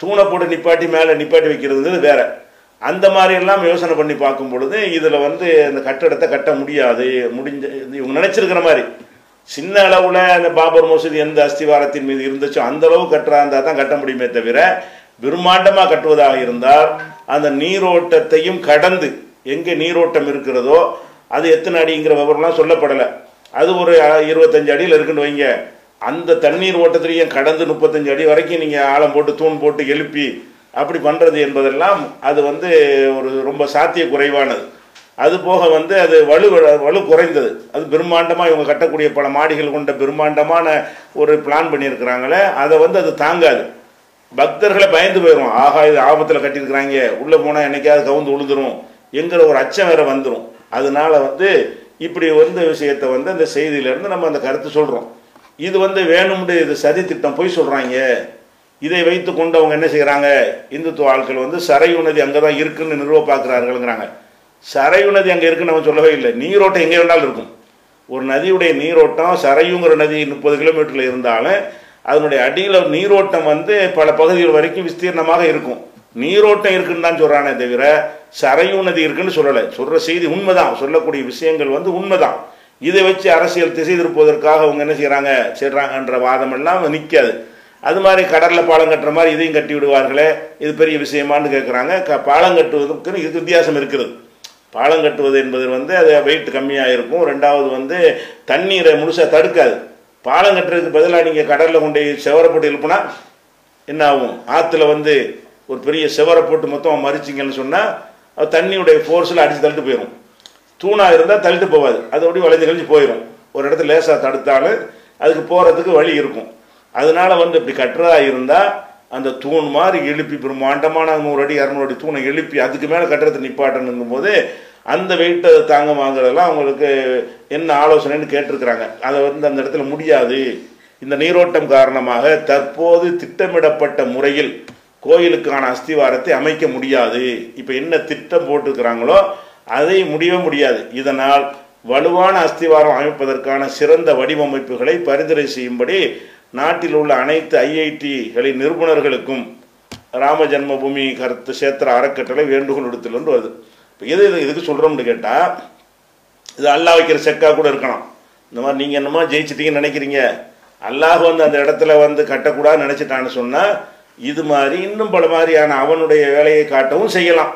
தூணை போட்டு நிப்பாட்டி மேலே நிப்பாட்டி வைக்கிறது வேற. அந்த மாதிரி எல்லாம் யோசனை பண்ணி பார்க்கும் பொழுது இதில் வந்து அந்த கட்டடத்தை கட்ட முடியாது. முடிஞ்ச இது இவங்க நினச்சிருக்கிற மாதிரி. சின்ன அளவில் அந்த பாபர் மசூதி எந்த அஸ்திவாரத்தின் மீது இருந்துச்சோ அந்த அளவு கட்டுறா இருந்தால் தான் கட்ட முடியுமே தவிர பிரம்மாண்டமாக கட்டுவதாக இருந்தால் அந்த நீரோட்டத்தையும் கடந்து எங்கே நீரோட்டம் இருக்கிறதோ அது எத்தனை அடிங்கிற விவரம்லாம் சொல்லப்படலை. அது ஒரு இருபத்தஞ்சு அடியில் இருக்குன்னு வைங்க. அந்த தண்ணீர் ஓட்டத்திலையும் கடந்து முப்பத்தஞ்சு அடி வரைக்கும் நீங்கள் ஆழம் போட்டு தூண் போட்டு எழுப்பி அப்படி பண்ணுறது என்பதெல்லாம் அது வந்து ஒரு ரொம்ப சாத்திய குறைவானது. அது போக வந்து அது வலு வலு குறைந்தது. அது பிரம்மாண்டமாக இவங்க கட்டக்கூடிய பல மாடிகள் கொண்ட பிரம்மாண்டமான ஒரு பிளான் பண்ணியிருக்கிறாங்களே அதை வந்து அது தாங்காது. பக்தர்களை பயந்து போயிடும் ஆகா இது ஆபத்தில் கட்டியிருக்கிறாங்க. உள்ளே போனால் என்னைக்காவது கவுந்து உழுதுரும் என்கிற ஒரு அச்சம் வேற வந்துடும் அதனால வந்து இப்படி வந்த விஷயத்தை வந்து அந்த செய்தியிலேருந்து நம்ம அந்த கருத்து சொல்கிறோம் இது வந்து வேணும்னு இது சதி திட்டம் போய் சொல்கிறாங்க இதை வைத்து கொண்டு அவங்க என்ன செய்கிறாங்க இந்துத்துவ ஆட்கள் வந்து சரையுநதி அங்கே தான் இருக்குன்னு நிறுவ பார்க்குறாருங்கிறாங்க சரையு நதி அங்கே இருக்குன்னு அவன் சொல்லவே இல்லை. நீரோட்டம் எங்கே வேணாலும் இருக்கும். ஒரு நதியுடைய நீரோட்டம் சரையுங்கிற நதி முப்பது கிலோமீட்டரில் இருந்தாலும் அதனுடைய அடியில் நீரோட்டம் வந்து பல பகுதிகள் வரைக்கும் விஸ்தீர்ணமாக இருக்கும். நீரோட்டம் இருக்குன்னு தான் சொல்கிறானே தவிர சரையு நதி இருக்குன்னு சொல்லலை. சொல்கிற செய்தி உண்மைதான். சொல்லக்கூடிய விஷயங்கள் வந்து உண்மைதான். இதை வச்சு அரசியல் திசை திருப்பதற்காக அவங்க என்ன செய்கிறாங்க செய்கிறாங்கன்ற வாதமெல்லாம் நிற்காது அது மாதிரி கடலில் பாலம் கட்டுற மாதிரி இதையும் கட்டி விடுவார்களே. இது பெரிய விஷயமான்னு கேட்குறாங்க க பாலம் கட்டுவதற்கு இதுக்கு வித்தியாசம் இருக்கிறது. பாலம் கட்டுவது என்பது வந்து அது வெயிட் கம்மியாக இருக்கும் ரெண்டாவது வந்து தண்ணீரை முழுசாக தடுக்காது. பாலம் கட்டுறதுக்கு பதிலாக நீங்கள் கடலில் கொண்டு போய் செவரை போட்டு எழுப்புனா என்ன ஆகும் ஆற்றுல வந்து ஒரு பெரிய செவரை போட்டு மொத்தம் மறிச்சிங்கன்னு சொன்னால் அது தண்ணியுடைய ஃபோர்ஸில் அடித்து தள்ளிட்டு போயிடும் தூணாக இருந்தால் தள்ளிட்டு போகாது அது அப்படியே வளைஞ்சு கழிஞ்சு போயிடும் ஒரு இடத்துல லேசாக தடுத்தாலும் அதுக்கு போகிறதுக்கு வழி இருக்கும். அதனால வந்து இப்படி கட்டுறதா இருந்தால் அந்த தூண் மாதிரி எழுப்பி பிரம்மாண்டமான நூறு அடி இரநூறு அடி தூணை எழுப்பி அதுக்கு மேலே கட்டுறதை நிப்பாட்டணுங்கும் போது அந்த வெயிட்டை தாங்க வாங்குறதெல்லாம் அவங்களுக்கு என்ன ஆலோசனைன்னு கேட்டிருக்கிறாங்க. அதை வந்து அந்த இடத்துல முடியாது. இந்த நீரோட்டம் காரணமாக தற்போது திட்டமிடப்பட்ட முறையில் கோயிலுக்கான அஸ்திவாரத்தை அமைக்க முடியாது. இப்போ என்ன திட்டம் போட்டிருக்கிறாங்களோ அதை முடியவே முடியாது. இதனால் வலுவான அஸ்திவாரம் அமைப்பதற்கான சிறந்த வடிவமைப்புகளை பரிந்துரை செய்யும்படி நாட்டில் உள்ள அனைத்து ஐஐடிகளின் நிறுவனர்களுக்கும் ராம ஜன்மபூமி கருத்து சேத்திர அறக்கட்டளை வேண்டுகோள் விடுத்தல் வருது இப்போ எது இது இதுக்கு சொல்கிறோம்னு கேட்டால் இது அல்லாஹ் வைக்கிற செக்காக கூட இருக்கலாம். இந்த மாதிரி நீங்கள் என்னமோ ஜெயிச்சிட்டீங்கன்னு நினைக்கிறீங்க. அல்லாஹ் வந்து அந்த இடத்துல வந்து கட்டக்கூடாதுன்னு நினச்சிட்டான்னு சொன்னால் இது மாதிரி இன்னும் பல மாதிரியான அவனுடைய வேலையை காட்டவும் செய்யலாம்.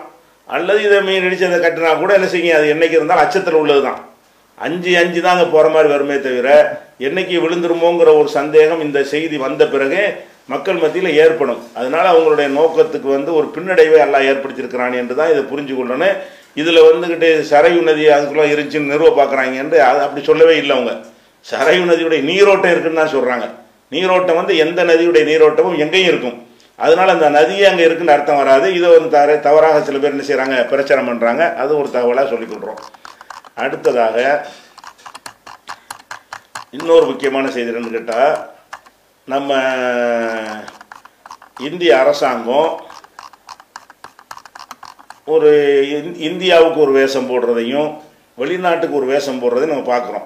அல்லது இதை மீன் அடித்து அதை கட்டினா கூட என்ன செய்யும்? அது என்றைக்கு இருந்தாலும் அச்சத்தில் உள்ளது தான் அஞ்சு அஞ்சு தான் போகிற மாதிரி வருமே தவிர என்னைக்கு விழுந்துருமோங்கிற ஒரு சந்தேகம் இந்த செய்தி வந்த பிறகு மக்கள் மத்தியில் ஏற்படும். அதனால் அவங்களுடைய நோக்கத்துக்கு வந்து ஒரு பின்னடைவை எல்லாம் ஏற்படுத்தியிருக்கிறான் என்று தான் இதை புரிஞ்சு கொள்ளணும். இதில் வந்துக்கிட்டு சரையு நதி அதுக்குள்ளே இருந்துச்சுன்னு நிறுவ பார்க்குறாங்கன்ட்டு அது அப்படி சொல்லவே இல்லை அவங்க. சரையு நதியுடைய நீரோட்டம் இருக்குன்னு தான் சொல்கிறாங்க நீரோட்டம் வந்து எந்த நதியுடைய நீரோட்டமும் எங்கேயும் இருக்கும். அதனால் அந்த நதியே அங்கே இருக்குன்னு அர்த்தம் வராது. இதை வந்து தவறாக சில பேர் என்ன செய்கிறாங்க பிரச்சாரம் பண்ணுறாங்க அது ஒரு தகவலாக சொல்லிக் கொடுறோம் அடுத்ததாக இன்னொரு முக்கியமான செய்தி என்னன்னு கேட்டால் நம்ம இந்திய அரசாங்கம் ஒரு இந்- இந்தியாவுக்கு ஒரு வேஷம் போடுறதையும் வெளிநாட்டுக்கு ஒரு வேஷம் போடுறதையும் நம்ம பார்க்குறோம்.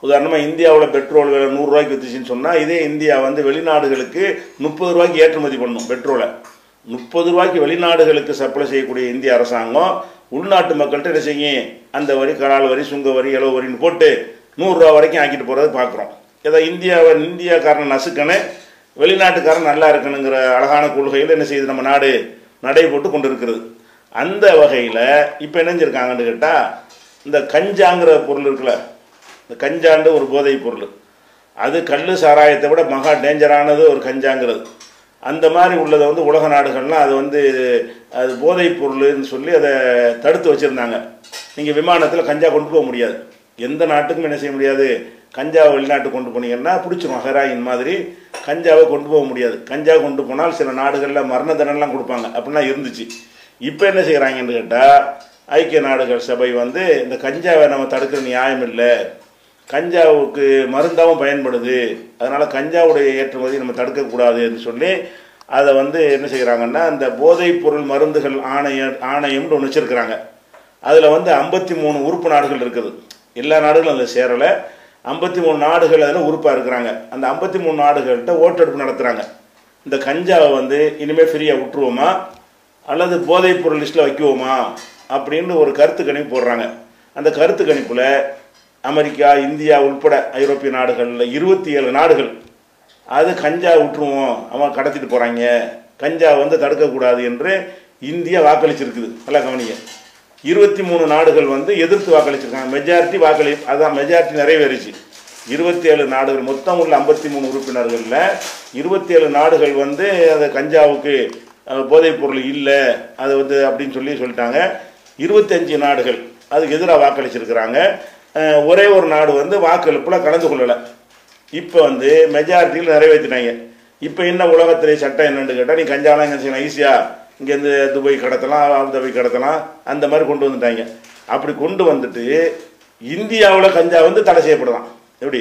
உதாரணமாக இந்தியாவில் பெட்ரோல் விலை நூறுரூவாய்க்கு வித்துச்சுன்னு சொன்னால் இதே இந்தியா வந்து வெளிநாடுகளுக்கு முப்பது ரூபாய்க்கு ஏற்றுமதி பண்ணும் பெட்ரோலை. முப்பது ரூபாய்க்கு வெளிநாடுகளுக்கு சப்ளை செய்யக்கூடிய இந்திய அரசாங்கம் உள்நாட்டு மக்கள்கிட்ட என்ன செய்யும் அந்த வரி கடால் வரி சுங்க வரி இலவு வரின்னு போட்டு நூறுரூவா வரைக்கும் ஆக்கிட்டு போகிறத பார்க்குறோம். ஏதோ இந்தியாவை இந்தியாக்காரன் நசுக்கன்னு வெளிநாட்டுக்காரன் நல்லா இருக்கணுங்கிற அழகான கொள்கையில் என்ன செய்யுது? நம்ம நாடு நடை போட்டு கொண்டு இருக்கிறது அந்த வகையில் இப்போ என்னஞ்சிருக்காங்கன்னு கேட்டால் இந்த கஞ்சாங்கிற பொருள் இருக்குல்ல இந்த கஞ்சாண்டு ஒரு போதைப் பொருள். அது கல் சாராயத்தை விட மகா டேஞ்சரானது ஒரு கஞ்சாங்கிறது. அந்த மாதிரி உள்ளதை வந்து உலக நாடுகள்லாம் அது வந்து அது போதைப் பொருள்னு சொல்லி அதை தடுத்து வச்சுருந்தாங்க. நீங்கள் விமானத்தில் கஞ்சா கொண்டு போக முடியாது. எந்த நாட்டுக்கும் என்ன செய்ய முடியாது. கஞ்சாவை வெளிநாட்டுக்கு கொண்டு போனீங்கன்னா பிடிச்சிரும். ஹெராயின் மாதிரி கஞ்சாவை கொண்டு போக முடியாது. கஞ்சா கொண்டு போனால் சில நாடுகளில் மரண தண்டனைலாம் கொடுப்பாங்க. அப்படிலாம் இருந்துச்சு. இப்போ என்ன செய்கிறாங்கன்னு கேட்டால் ஐக்கிய நாடுகள் சபை வந்து இந்த கஞ்சாவை நம்ம தடுக்கிற நியாயம் இல்லை. கஞ்சாவுக்கு மருந்தாகவும் பயன்படுது. அதனால் கஞ்சாவுடைய ஏற்றுமதி நம்ம தடுக்கக்கூடாது என்று சொல்லி அதை வந்து என்ன செய்கிறாங்கன்னா அந்த போதைப் பொருள் மருந்துகள் ஆணைய ஆணையம்னு ஒன்று வச்சுருக்கிறாங்க. அதில் வந்து ஐம்பத்தி மூணு உறுப்பு நாடுகள் இருக்குது. எல்லா நாடுகளும் அதில் சேரலை. ஐம்பத்தி மூணு நாடுகள் அதில் உறுப்பாக இருக்கிறாங்க. அந்த ஐம்பத்தி மூணு நாடுகள்கிட்ட ஓட்டெடுப்பு நடத்துகிறாங்க இந்த கஞ்சாவை வந்து இனிமேல் ஃப்ரீயாக விட்டுருவோமா? அல்லது போதைப் பொருள் லிஸ்ட்டில் வைக்குவோமா அப்படின்னு ஒரு கருத்து கணிப்பு போடுறாங்க. அந்த கருத்து கணிப்பில் அமெரிக்கா இந்தியா உட்பட ஐரோப்பிய நாடுகளில் இருபத்தி ஏழு நாடுகள். அது கஞ்சா விட்டுருவோம் அவன் கடத்திட்டு போகிறாங்க கஞ்சா வந்து தடுக்கக்கூடாது என்று இந்தியா வாக்களிச்சிருக்குது. நல்லா கவனிங்க. இருபத்தி மூணு நாடுகள் வந்து எதிர்த்து வாக்களிச்சிருக்காங்க. மெஜாரிட்டி வாக்களி அதான் மெஜாரிட்டி நிறைவேறிச்சு. இருபத்தி ஏழு நாடுகள். மொத்தம் உள்ள ஐம்பத்தி மூணு உறுப்பினர்களில் இருபத்தி ஏழு நாடுகள் வந்து அந்த கஞ்சாவுக்கு போதைப் பொருள் இல்லை அது வந்து அப்படின்னு சொல்லி சொல்லிட்டாங்க. இருபத்தஞ்சு நாடுகள். அதுக்கு எதிராக வாக்களிச்சிருக்கிறாங்க. ஒரே ஒரு நாடு வந்து வாக்களிப்பில் கலந்து கொள்ளலை. இப்போ வந்து மெஜாரிட்டியில் நிறைவேற்றினாங்க இப்போ என்ன உலகத்திலே சட்டம் என்னன்னு கேட்டால் நீ கஞ்சாலாம் எங்கே செய்யலாம் ஈஸியாக இங்கேருந்து துபாய் கடத்தலாம் அபுதாபி கடத்தலாம் அந்த மாதிரி கொண்டு வந்துட்டாங்க. அப்படி கொண்டு வந்துட்டு இந்தியாவில் கஞ்சா வந்து தடை செய்யப்படலாம். எப்படி?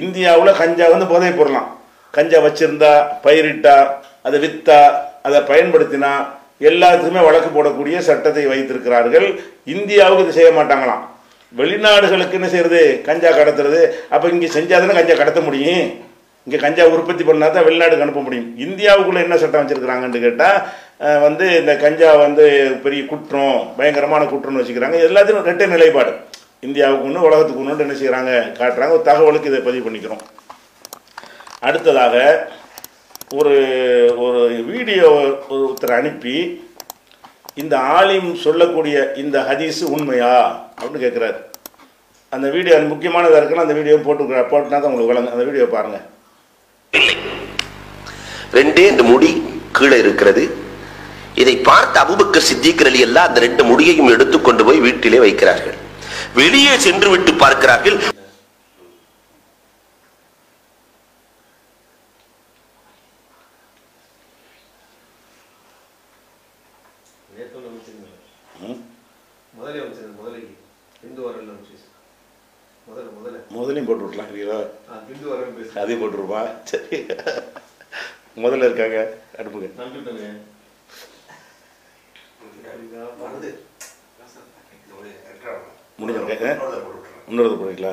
இந்தியாவில் கஞ்சா வந்து போதை போடலாம். கஞ்சா வச்சுருந்தா பயிரிட்டா அதை விற்றா அதை பயன்படுத்தினா எல்லாத்துக்குமே வழக்கு போடக்கூடிய சட்டத்தை வைத்திருக்கிறார்கள். இந்தியாவுக்கு இது செய்ய மாட்டாங்களாம். வெளிநாடுகளுக்கு என்ன செய்யறது கஞ்சா கடத்துறது. அப்போ இங்கே செஞ்சாதானே கஞ்சா கடத்த முடியும்? இங்கே கஞ்சா உற்பத்தி பண்ணால் தான் வெளிநாடுக்கு அனுப்ப முடியும். இந்தியாவுக்குள்ளே என்ன சட்டம் வச்சுருக்கிறாங்கன்னு கேட்டால் வந்து இந்த கஞ்சா வந்து பெரிய குற்றம் பயங்கரமான குற்றம்னு வச்சுக்கிறாங்க. எல்லாத்தையும் ரெட்டை நிலைப்பாடு. இந்தியாவுக்கு ஒன்று உலகத்துக்கு ஒன்று என்ன செய்கிறாங்க காட்டுறாங்க. ஒரு தகவலுக்கு இதை பதிவு பண்ணிக்கிறோம். அடுத்ததாக ஒரு ஒரு வீடியோ ஒருத்தர் அனுப்பி இந்த ஆலிம் சொல்லக்கூடிய இந்த ஹதீஸ் உண்மையா? அப்படின்னு கேட்குறாரு அந்த வீடியோ முக்கியமானதாக இருக்குன்னா அந்த வீடியோ போட்டு போட்டுனா தான் உங்களுக்கு வழங்க அந்த வீடியோ பாருங்கள் ரெண்டே இந்த முடி கீழே இருக்கிறது. இதை பார்த்த அபுபக்கர் சித்திக் அலி எல்லாம் அந்த ரெண்டு முடியையும் எடுத்துக்கொண்டு போய் வீட்டிலே வைக்கிறார்கள். வெளியே சென்று விட்டு பார்க்கிறார்கள் ம் முதலே வச்சிருந்தேன் முதல்ல முதலையும் போட்டு விட்லாம் இல்லையா அதையும் போட்டுருப்பா சரி. முதல்ல இருக்காங்க. அனுப்புங்க. முடிஞ்சிருக்கேன் இன்னொரு போடுறீங்களா?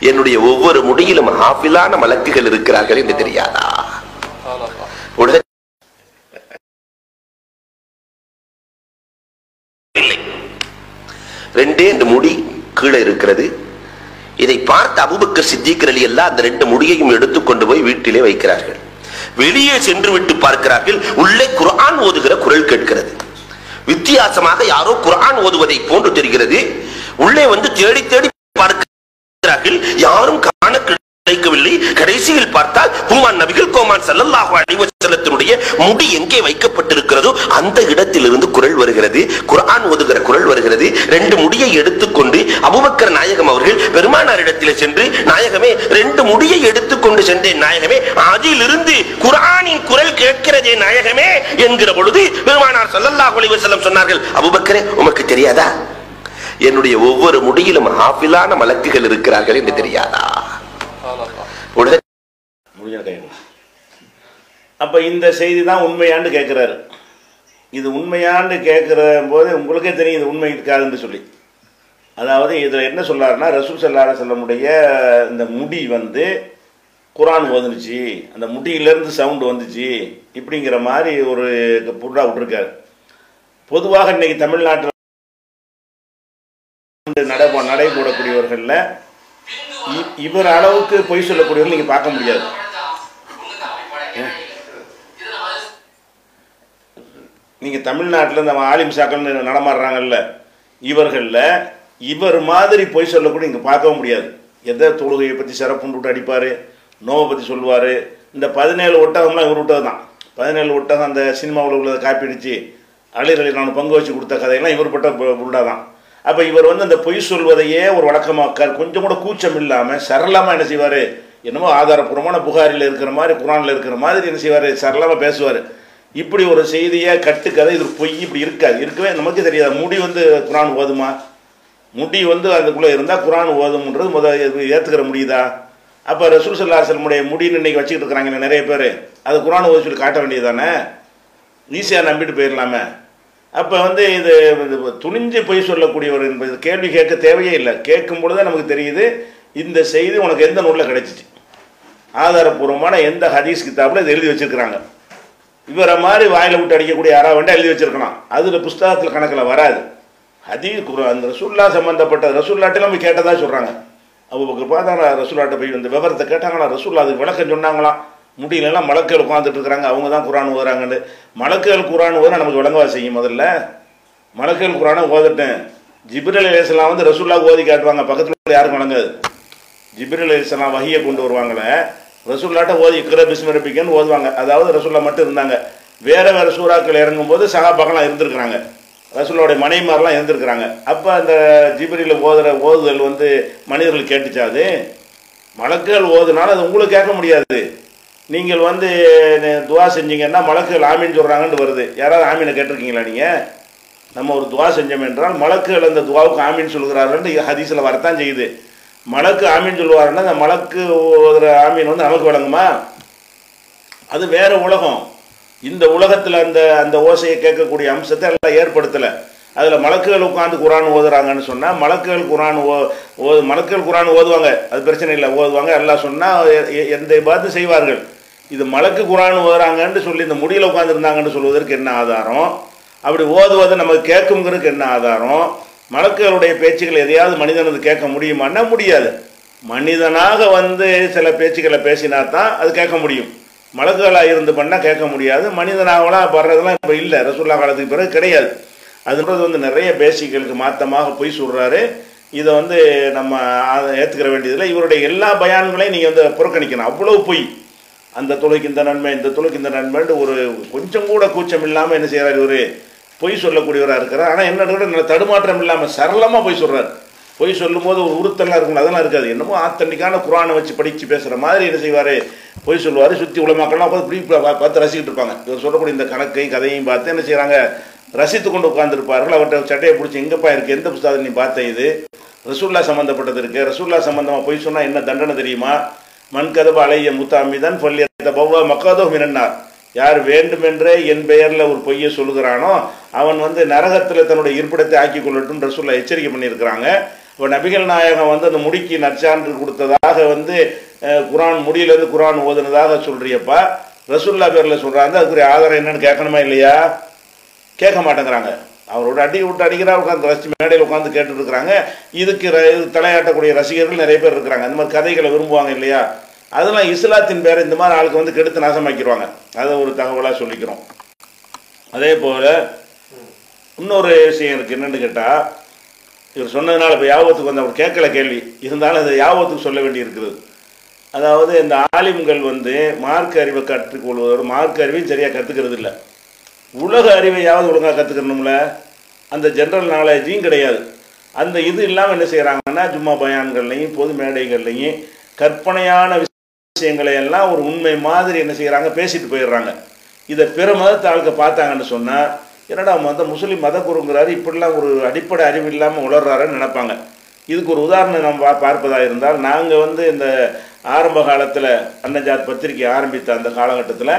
என்னுடைய ஒவ்வொரு முடியிலும் ஹாஃபிலான மலக்குகள் இருக்கிறார்கள் என்று தெரியாதா? உடனே. ரெண்டே இந்த முடி கீழே இருக்கிறது. இதை பார்த்து அபுபக்கர் சித்திகர் அலி எல்லாம் அந்த ரெண்டு முடியையும் எடுத்துக்கொண்டு போய் வீட்டிலே வைக்கிறார்கள். வெளியே சென்று விட்டு பார்க்கிறார்கள் உள்ளே குரான் ஓதுகிற குரல் கேட்கிறது. வித்தியாசமாக யாரோ குரான் ஓதுவதை போன்று தெரிகிறது. உள்ளே வந்து தேடி தேடி பார்க்கிறார்கள் யாரும் காண கிடைக்கவில்லை. கடைசியில் பார்த்தால் ஹுமான் நபிகள் கோமான் சல்லல்லாஹு அலைஹி வஸல்லத்தினுடைய முடி எங்கே வைக்கப்பட்டிருக்கிறதோ? இருக்கிறதோ அந்த இடத்திலிருந்து குரல் வருகிறது. குரான் ஓதுகிற குரல் வருகிறது. ரெண்டு முடியை எடுத்துக்கொண்டு அபுபக்கர் நாயகம் அவர்கள் பெருமானாரிடத்தில் சென்று நாயகமே ரெண்டு முடியை எடுத்துக்கொண்டு சென்றேன் நாயகமே அதிலிருந்து குரானின் குரல் கேட்கிறதே நாயகமே என்கிற பொழுது பெருமானார் சல்லல்லா அலைஹி வஸல்லம் சொன்னார்கள் அபுபக்கரே உமக்கு தெரியாதா? என்னுடைய ஒவ்வொரு முடியிலும் ஹாஃபிலான மலக்குகள் இருக்கிறார்கள் என்று தெரியாதா? உடனே முடிஞ்ச கையில் இந்த செய்தி தான் உண்மையான்னு கேட்கிறாரு இது உண்மையான்னு கேட்குற போது உங்களுக்கே தெரியும் இது உண்மை இருக்காதுன்னு சொல்லி. அதாவது இதில் என்ன சொல்லாருன்னா ரசூல் சல்லார செல்லமுடைய இந்த முடி வந்து குரான் ஓதுனுச்சு அந்த முடியிலேருந்து சவுண்டு வந்துச்சு. இப்படிங்கிற மாதிரி ஒரு புட்டா விட்டுருக்காரு. பொதுவாக இன்னைக்கு தமிழ்நாட்டில் நடை நடைபோடக்கூடியவர்களில் இ- இவர் அளவுக்கு பொய் சொல்லக்கூடியவர்கள் நீங்கள் பார்க்க முடியாது. நீங்கள் தமிழ்நாட்டில் இந்த ஆலிம் சாக்கள்னு நடமாடுறாங்கல்ல இவர்களில் இவர் மாதிரி பொய் சொல்லக்கூட இங்கே பார்க்கவும் முடியாது. எதை தொழுகையை பற்றி சிறப்புண்டு விட்டு அடிப்பார் நோவை பற்றி சொல்லுவார் இந்த பதினேழு ஒட்டகம்லாம் இவர் விட்டது தான் பதினேழு ஒட்டகம் அந்த சினிமாவில் உள்ளதை காப்பி அடித்து அழிரலி நான் பங்கு வச்சு கொடுத்த கதையெல்லாம் இவர் பட்ட புருடா தான் அப்போ இவர் வந்து அந்த பொய் சொல்வதையே ஒரு வழக்கமாக்கார். கொஞ்சம் கூட கூச்சம் இல்லாமல் சரளமாக என்ன செய்வார்? என்னமோ ஆதாரப்பூர்வமான புகாரில் இருக்கிற மாதிரி குரானில் இருக்கிற மாதிரி என்ன செய்வார்? சரளமாக பேசுவார். இப்படி ஒரு செய்தியை கட்டுக்கதை இது பொய் இப்படி இருக்காது. இருக்கவே நமக்கு தெரியாது. முடி வந்து குரான் ஓதுமா? முடி வந்து அதுக்குள்ளே இருந்தால் குரான் ஓதும்ன்றது முத ஏற்றுக்கிற முடியுதா? அப்போ ரசூல் சல்லா செல்முடைய முடின்னு இன்றைக்கி வச்சுக்கிட்டு இருக்கிறாங்க நிறைய பேர். அது குரான் ஓதி சொல்லி காட்ட வேண்டியது தானே ஈஸியாக நம்பிட்டு போயிடலாமே. அப்போ வந்து இது துணிஞ்சு பொய் சொல்லக்கூடியவர் என்பது கேள்வி கேட்க தேவையே இல்லை. கேட்கும் பொழுது நமக்கு தெரியுது இந்த செய்தி உனக்கு எந்த நூலில் கிடைச்சிச்சு? ஆதாரப்பூர்வமான எந்த ஹதீஸ் கிதாபில் இது எழுதி வச்சுருக்கிறாங்க. இவரை மாதிரி வாயில் விட்டு அடிக்கக்கூடிய யாராக வேண்டாம் எழுதி வச்சிருக்கலாம். அதில் புஸ்தகத்தில் கணக்கில் வராது. ஹதீஸ் குர்ஆன் அந்த சம்மந்தப்பட்ட சம்பந்தப்பட்ட ரசூல்லாட்டெல்லாம் போய் கேட்டதாக சொல்கிறாங்க அவங்க பார்த்தா ரசுல்லாட்டை போய் இந்த விவரத்தை கேட்டாங்களா? ரசூல்லா அதுக்கு விளக்கம் சொன்னாங்களாம் முடியலெல்லாம் மலக்குகள் உட்காந்துட்டு இருக்கிறாங்க. அவங்க தான் குரான் ஓதுறாங்கன்னு. மலக்குகள் குரான் ஓதுனா நமக்கு விளங்கவா செய்யும் முதல்ல. மலக்குகள் குரானை ஓதட்டேன் ஜிப்ரல் அலிஸ்லாம் வந்து ரசூல்லா ஓதி காட்டுவாங்க. பக்கத்தில் யாருக்கும் வழங்காது ஜிப்ரல் அலிஸ்லாம் வகையை கொண்டு வருவாங்களே. ரசூல்லாட்ட ஓதி இக்கிற பிஸ்மரப்பிக்கன்னு ஓதுவாங்க. அதாவது ரசூல்லா மட்டும் இருந்தாங்க. வேறு வேறு சூறாக்கள் இறங்கும்போது சகாபாக்கெல்லாம் இருந்திருக்கிறாங்க. ரசூலோடைய மனைவிமாரெலாம் இருந்திருக்கிறாங்க. அப்போ அந்த ஜிபிரியில் ஓதுகிற ஓதுதல் வந்து மனிதர்கள் கேட்டுச்சாது மலக்குகள் ஓதுனாலும் அது உங்களுக்கு கேட்க முடியாது. நீங்கள் வந்து துவா செஞ்சீங்கன்னா மலக்குகள் ஆமீன் சொல்கிறாங்கன்னு வருது. யாராவது ஆமீனை கேட்டிருக்கீங்களா நீங்கள் நம்ம ஒரு துவா செஞ்சோம் என்றால் மலக்குகள் அந்த துவாவுக்கு ஆமீன் சொல்கிறார்கள் ஹதீஸில் வரத்தான் செய்யுது. மலக்கு ஆமீன் சொல்லுவாருன்னா அந்த மலக்கு ஓதுகிற ஆமீன் வந்து நமக்கு வழங்குமா? அது வேறு உலகம். இந்த உலகத்தில் அந்த அந்த ஓசையை கேட்கக்கூடிய அம்சத்தை எல்லாம் ஏற்படுத்தலை. அதில் மலக்குகள் உட்காந்து குரான் ஓதுறாங்கன்னு சொன்னால் மலக்குகள் குரான் ஓ ஓ மலக்குகள் குரான் ஓதுவாங்க. அது பிரச்சனை இல்லை. ஓதுவாங்க. எல்லாம் சொன்னால் எந்த பார்த்து செய்வார்கள்? இது மலக்கு குரான் ஓதுறாங்கன்னு சொல்லி இந்த முடியில் உட்காந்துருந்தாங்கன்னு சொல்வதற்கு என்ன ஆதாரம்? அப்படி ஓதுவதை நமக்கு கேட்குங்கிறதுக்கு என்ன ஆதாரம்? மலக்குகளுடைய பேச்சுக்கள் எதையாவது மனிதனது கேட்க முடியுமான்னா முடியாது. மனிதனாக வந்து சில பேச்சுக்களை பேசினா தான் அது கேட்க முடியும். மலக்குகளாக இருந்து பண்ணால் கேட்க முடியாது. மனிதனாகலாம் வர்றதெல்லாம் இப்போ இல்லை. ரசூல்லா காலத்துக்கு பிறகு கிடையாது. அதுன்றது வந்து நிறைய பேசிக்களுக்கு மாற்றமாக பொய் சொல்கிறாரு இதை வந்து நம்ம ஏற்றுக்கிற வேண்டியதில்லை. இவருடைய எல்லா பயான்களையும் நீங்கள் வந்து புறக்கணிக்கணும். அவ்வளோ பொய். அந்த தொழுக்கு இந்த நன்மை இந்த தொழுக்கு இந்த நன்மைன்ட்டு ஒரு கொஞ்சம் கூட கூச்சம் இல்லாமல் என்ன செய்கிறார் இவர்? பொய் சொல்லக்கூடியவராக இருக்கிறார். ஆனால் என்ன நல்ல தடுமாற்றம் இல்லாமல் சரளமாக பொய் சொல்கிறார் பொய் சொல்லும்போது ஒரு உறுத்தெல்லாம் இருக்கும் அதெல்லாம் இருக்காது. என்னமோ ஆத்தண்டிக்கான குரானை வச்சு படித்து பேசுகிற மாதிரி என்ன செய்வார்? பொய் சொல்லுவார். சுற்றி உலமாக்கள்லாம் பார்த்து இப்படி பார்த்து ரசிக்கிட்டு இருப்பாங்க. இவர் சொல்லக்கூடிய இந்த கணக்கையும் கதையும் பார்த்து என்ன செய்கிறாங்க ரசித்து கொண்டு உட்காந்துருப்பார்கள் அவர்கிட்ட சட்டையை பிடிச்சி எங்கப்பா இருக்குது எந்த புஸ்தகம் நீ பார்த்த இது? ரசூல்லா சம்மந்தப்பட்டது இருக்குது ரசூல்லா சம்மந்தமாக பொய் சொன்னால் என்ன தண்டனை தெரியுமா? மண் கதவு அலைய முத்தாமிதான் பள்ளி பவ்வா மக்காதோ மினன்னார். யார் வேண்டுமென்றே என் பெயரில் ஒரு பொய்யை சொல்லுகிறானோ அவன் வந்து நரகத்தில் தன்னுடைய இருப்பிடத்தை ஆக்கி கொள்ளட்டும் ரசூல்லா எச்சரிக்கை பண்ணியிருக்கிறாங்க. இப்போ நபிகள் நாயகம் வந்து அந்த முடிக்கு நற்சான்று கொடுத்ததாக வந்து குரான் முடியிலேருந்து குரான் ஓதுனதாக சொல்றியப்பா. ரசூல்லா பேரில் சொல்கிறாங்க அதுக்குரிய ஆதாரம் என்னன்னு கேட்கணுமா இல்லையா? கேட்க மாட்டேங்கிறாங்க. அவரோட அடி விட்டு அடிக்கிறா உட்காந்து ரசி மேடையில் உட்காந்து கேட்டுருக்குறாங்க இதுக்கு ர- இது தலையாட்டக்கூடிய ரசிகர்கள் நிறைய பேர் இருக்கிறாங்க. அந்த மாதிரி கதைகளை விரும்புவாங்க இல்லையா? அதெல்லாம் இஸ்லாத்தின் பேரை இந்த மாதிரி ஆளுக்கு வந்து கெடுத்து நாசமாக்கிடுவாங்க அதை ஒரு தகவலாக சொல்லிக்கிறோம். அதே போல் இன்னொரு விஷயம் எனக்கு என்னென்னு கேட்டால் இவர் சொன்னதுனால இப்போ யாபத்துக்கு வந்து அவர் கேட்கல கேள்வி. இருந்தாலும் அதை யாபத்துக்கு சொல்ல வேண்டி இருக்கிறது அதாவது இந்த ஆலிம்கள் வந்து மார்க் அறிவை கற்றுக்கொள்வதோடு மார்க் அறிவையும் சரியாக கற்றுக்கிறது இல்லை. உலக அறிவையாவது ஒழுங்காக கற்றுக்கணும்ல அந்த ஜென்ரல் நாலேஜையும் கிடையாது. அந்த இது இல்லாமல் என்ன செய்கிறாங்கன்னா ஜும்மா பயான்கள்லையும் பொது மேடைகள்லையும் கற்பனையான விஷயங்களை எல்லாம் ஒரு உண்மை மாதிரி என்ன செய்கிறாங்க பேசிட்டு போயிடுறாங்க. இதை பிற மதத்த ஆளுக்க பார்த்தாங்கன்னு சொன்னால் என்னடா மத முஸ்லீம் மத குருங்கிறாரு இப்படிலாம் ஒரு அடிப்படை அறிவு இல்லாமல் உளர்றாருன்னு நினைப்பாங்க. இதுக்கு ஒரு உதாரணம் நம்ம பா- பார்ப்பதா இருந்தால் நாங்கள் வந்து இந்த ஆரம்ப காலத்தில் அன்னஜாத் பத்திரிகை ஆரம்பித்த அந்த காலகட்டத்தில்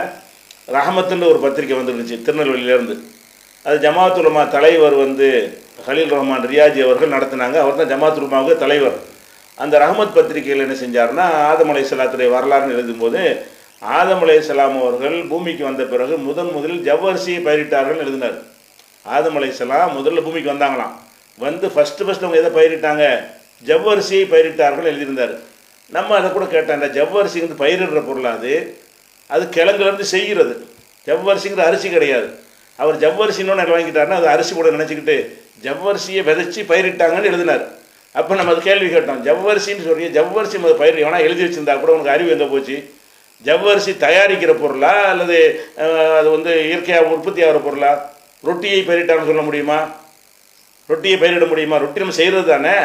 ரஹமத்துன்னு ஒரு பத்திரிக்கை வந்துருந்துச்சு திருநெல்வேலியிலேருந்து. அது ஜமாத்துலமா தலைவர் வந்து ஹலீல் ரஹ்மான் ரியாஜி அவர்கள் நடத்தினாங்க. அவர் தான் ஜமாத்துலமாவுக்கு தலைவர். அந்த ரஹமத் பத்திரிகையில் என்ன செஞ்சாருன்னா ஆதமலை சலாத்துடைய வரலாறுன்னு எழுதும்போது ஆதம் சலாம் அவர்கள் பூமிக்கு வந்த பிறகு முதன் முதலில் ஜவ்வரிசியை பயிரிட்டார்கள் எழுதினார். ஆதம் சலாம் முதல்ல பூமிக்கு வந்தாங்களாம். வந்து ஃபஸ்ட்டு ஃபஸ்ட்டு அவங்க எதை பயிரிட்டாங்க? ஜவ்வரிசியை பயிரிட்டார்கள் எழுதியிருந்தார். நம்ம அதை கூட கேட்டோம் இந்த ஜவ்வரிசி வந்து பயிரிடுற பொருள் அது? அது கிழங்குலேருந்து செய்கிறது. ஜவ்வரிசிங்கிற அரிசி கிடையாது. அவர் ஜவ்வரிசின்னு ஒன்று வாங்கிட்டாருன்னா அது அரிசி கூட நினச்சிக்கிட்டு ஜவ்வரிசியை விதைச்சி பயிரிட்டாங்கன்னு எழுதினார். அப்போ நம்ம அது கேள்வி கேட்டோம். ஜவ்வரிசின்னு சொல்லி ஜவ்வரிசி மத பயிர் எவனா எழுதி வச்சிருந்தா கூட உனக்கு அறிவு எங்கே போச்சு? ஜவ்வரிசி தயாரிக்கிற பொருளா அல்லது அது வந்து இயற்கையாக உற்பத்தி ஆகிற பொருளா? ரொட்டியை பயிரிட்டான்னு சொல்ல முடியுமா? ரொட்டியை பயிரிட முடியுமா? ரொட்டி நம்ம செய்கிறது தானே?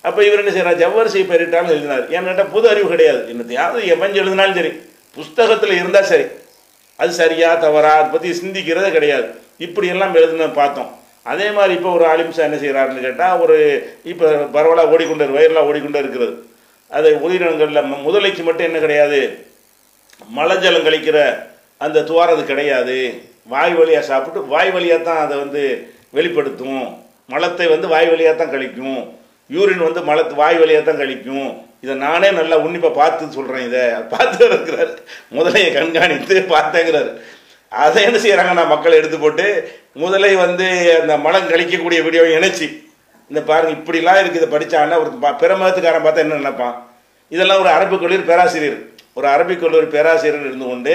அப்போ இவர் என்ன செய்கிறார் ஜவ்வரிசியை பயிரிட்டாலும் எழுதினார். ஏன்னாட்டா புது அறிவு கிடையாது. என்னத்தையாவது எவஞ்சு எழுதினாலும் சரி புஸ்தகத்தில் இருந்தால் சரி. அது சரியா தவறா அதை பற்றி சிந்திக்கிறதே கிடையாது. இப்படியெல்லாம் எழுதுன பார்த்தோம். அதே மாதிரி இப்போ ஒரு ஆலிம்சா என்ன செய்கிறாருன்னு கேட்டால் ஒரு இப்போ பரவலாக ஓடிக்கொண்டு வயலாக ஓடிக்கொண்டே இருக்கிறது. அது உயிரினங்களில் ம- முதலைக்கு மட்டும் என்ன கிடையாது. மலஜலம் கழிக்கிற அந்த துவாரது கிடையாது. வாய் வழியாக சாப்பிட்டு வாய் வழியாக தான் அதை வந்து வெளிப்படுத்தும். மலத்தை வந்து வாய் வழியாக தான் கழிக்கும். யூரின் வந்து மலத்து வாய் வழியாக தான் கழிக்கும். இதை நானே நல்லா உன்னிப்பாக பார்த்து சொல்கிறேன் இதை. பார்த்து இருக்கிறார். முதலையை கண்காணித்து பார்த்தேங்கிறாரு. அதை என்ன செய்கிறாங்கன்னா மக்களை எடுத்து போட்டு முதலை வந்து அந்த மலம் கழிக்கக்கூடிய வீடியோவை இணைச்சி. இந்த பாருங்க இப்படிலாம் இருக்குது. இதை படித்தான்னா ஒரு ப- பிற மதத்துக்காரன் பார்த்தா என்ன நினைப்பான்? இதெல்லாம் ஒரு அரபு கல்லூரி பேராசிரியர். ஒரு அரபிக் கல்லூரி பேராசிரியர் இருந்து கொண்டு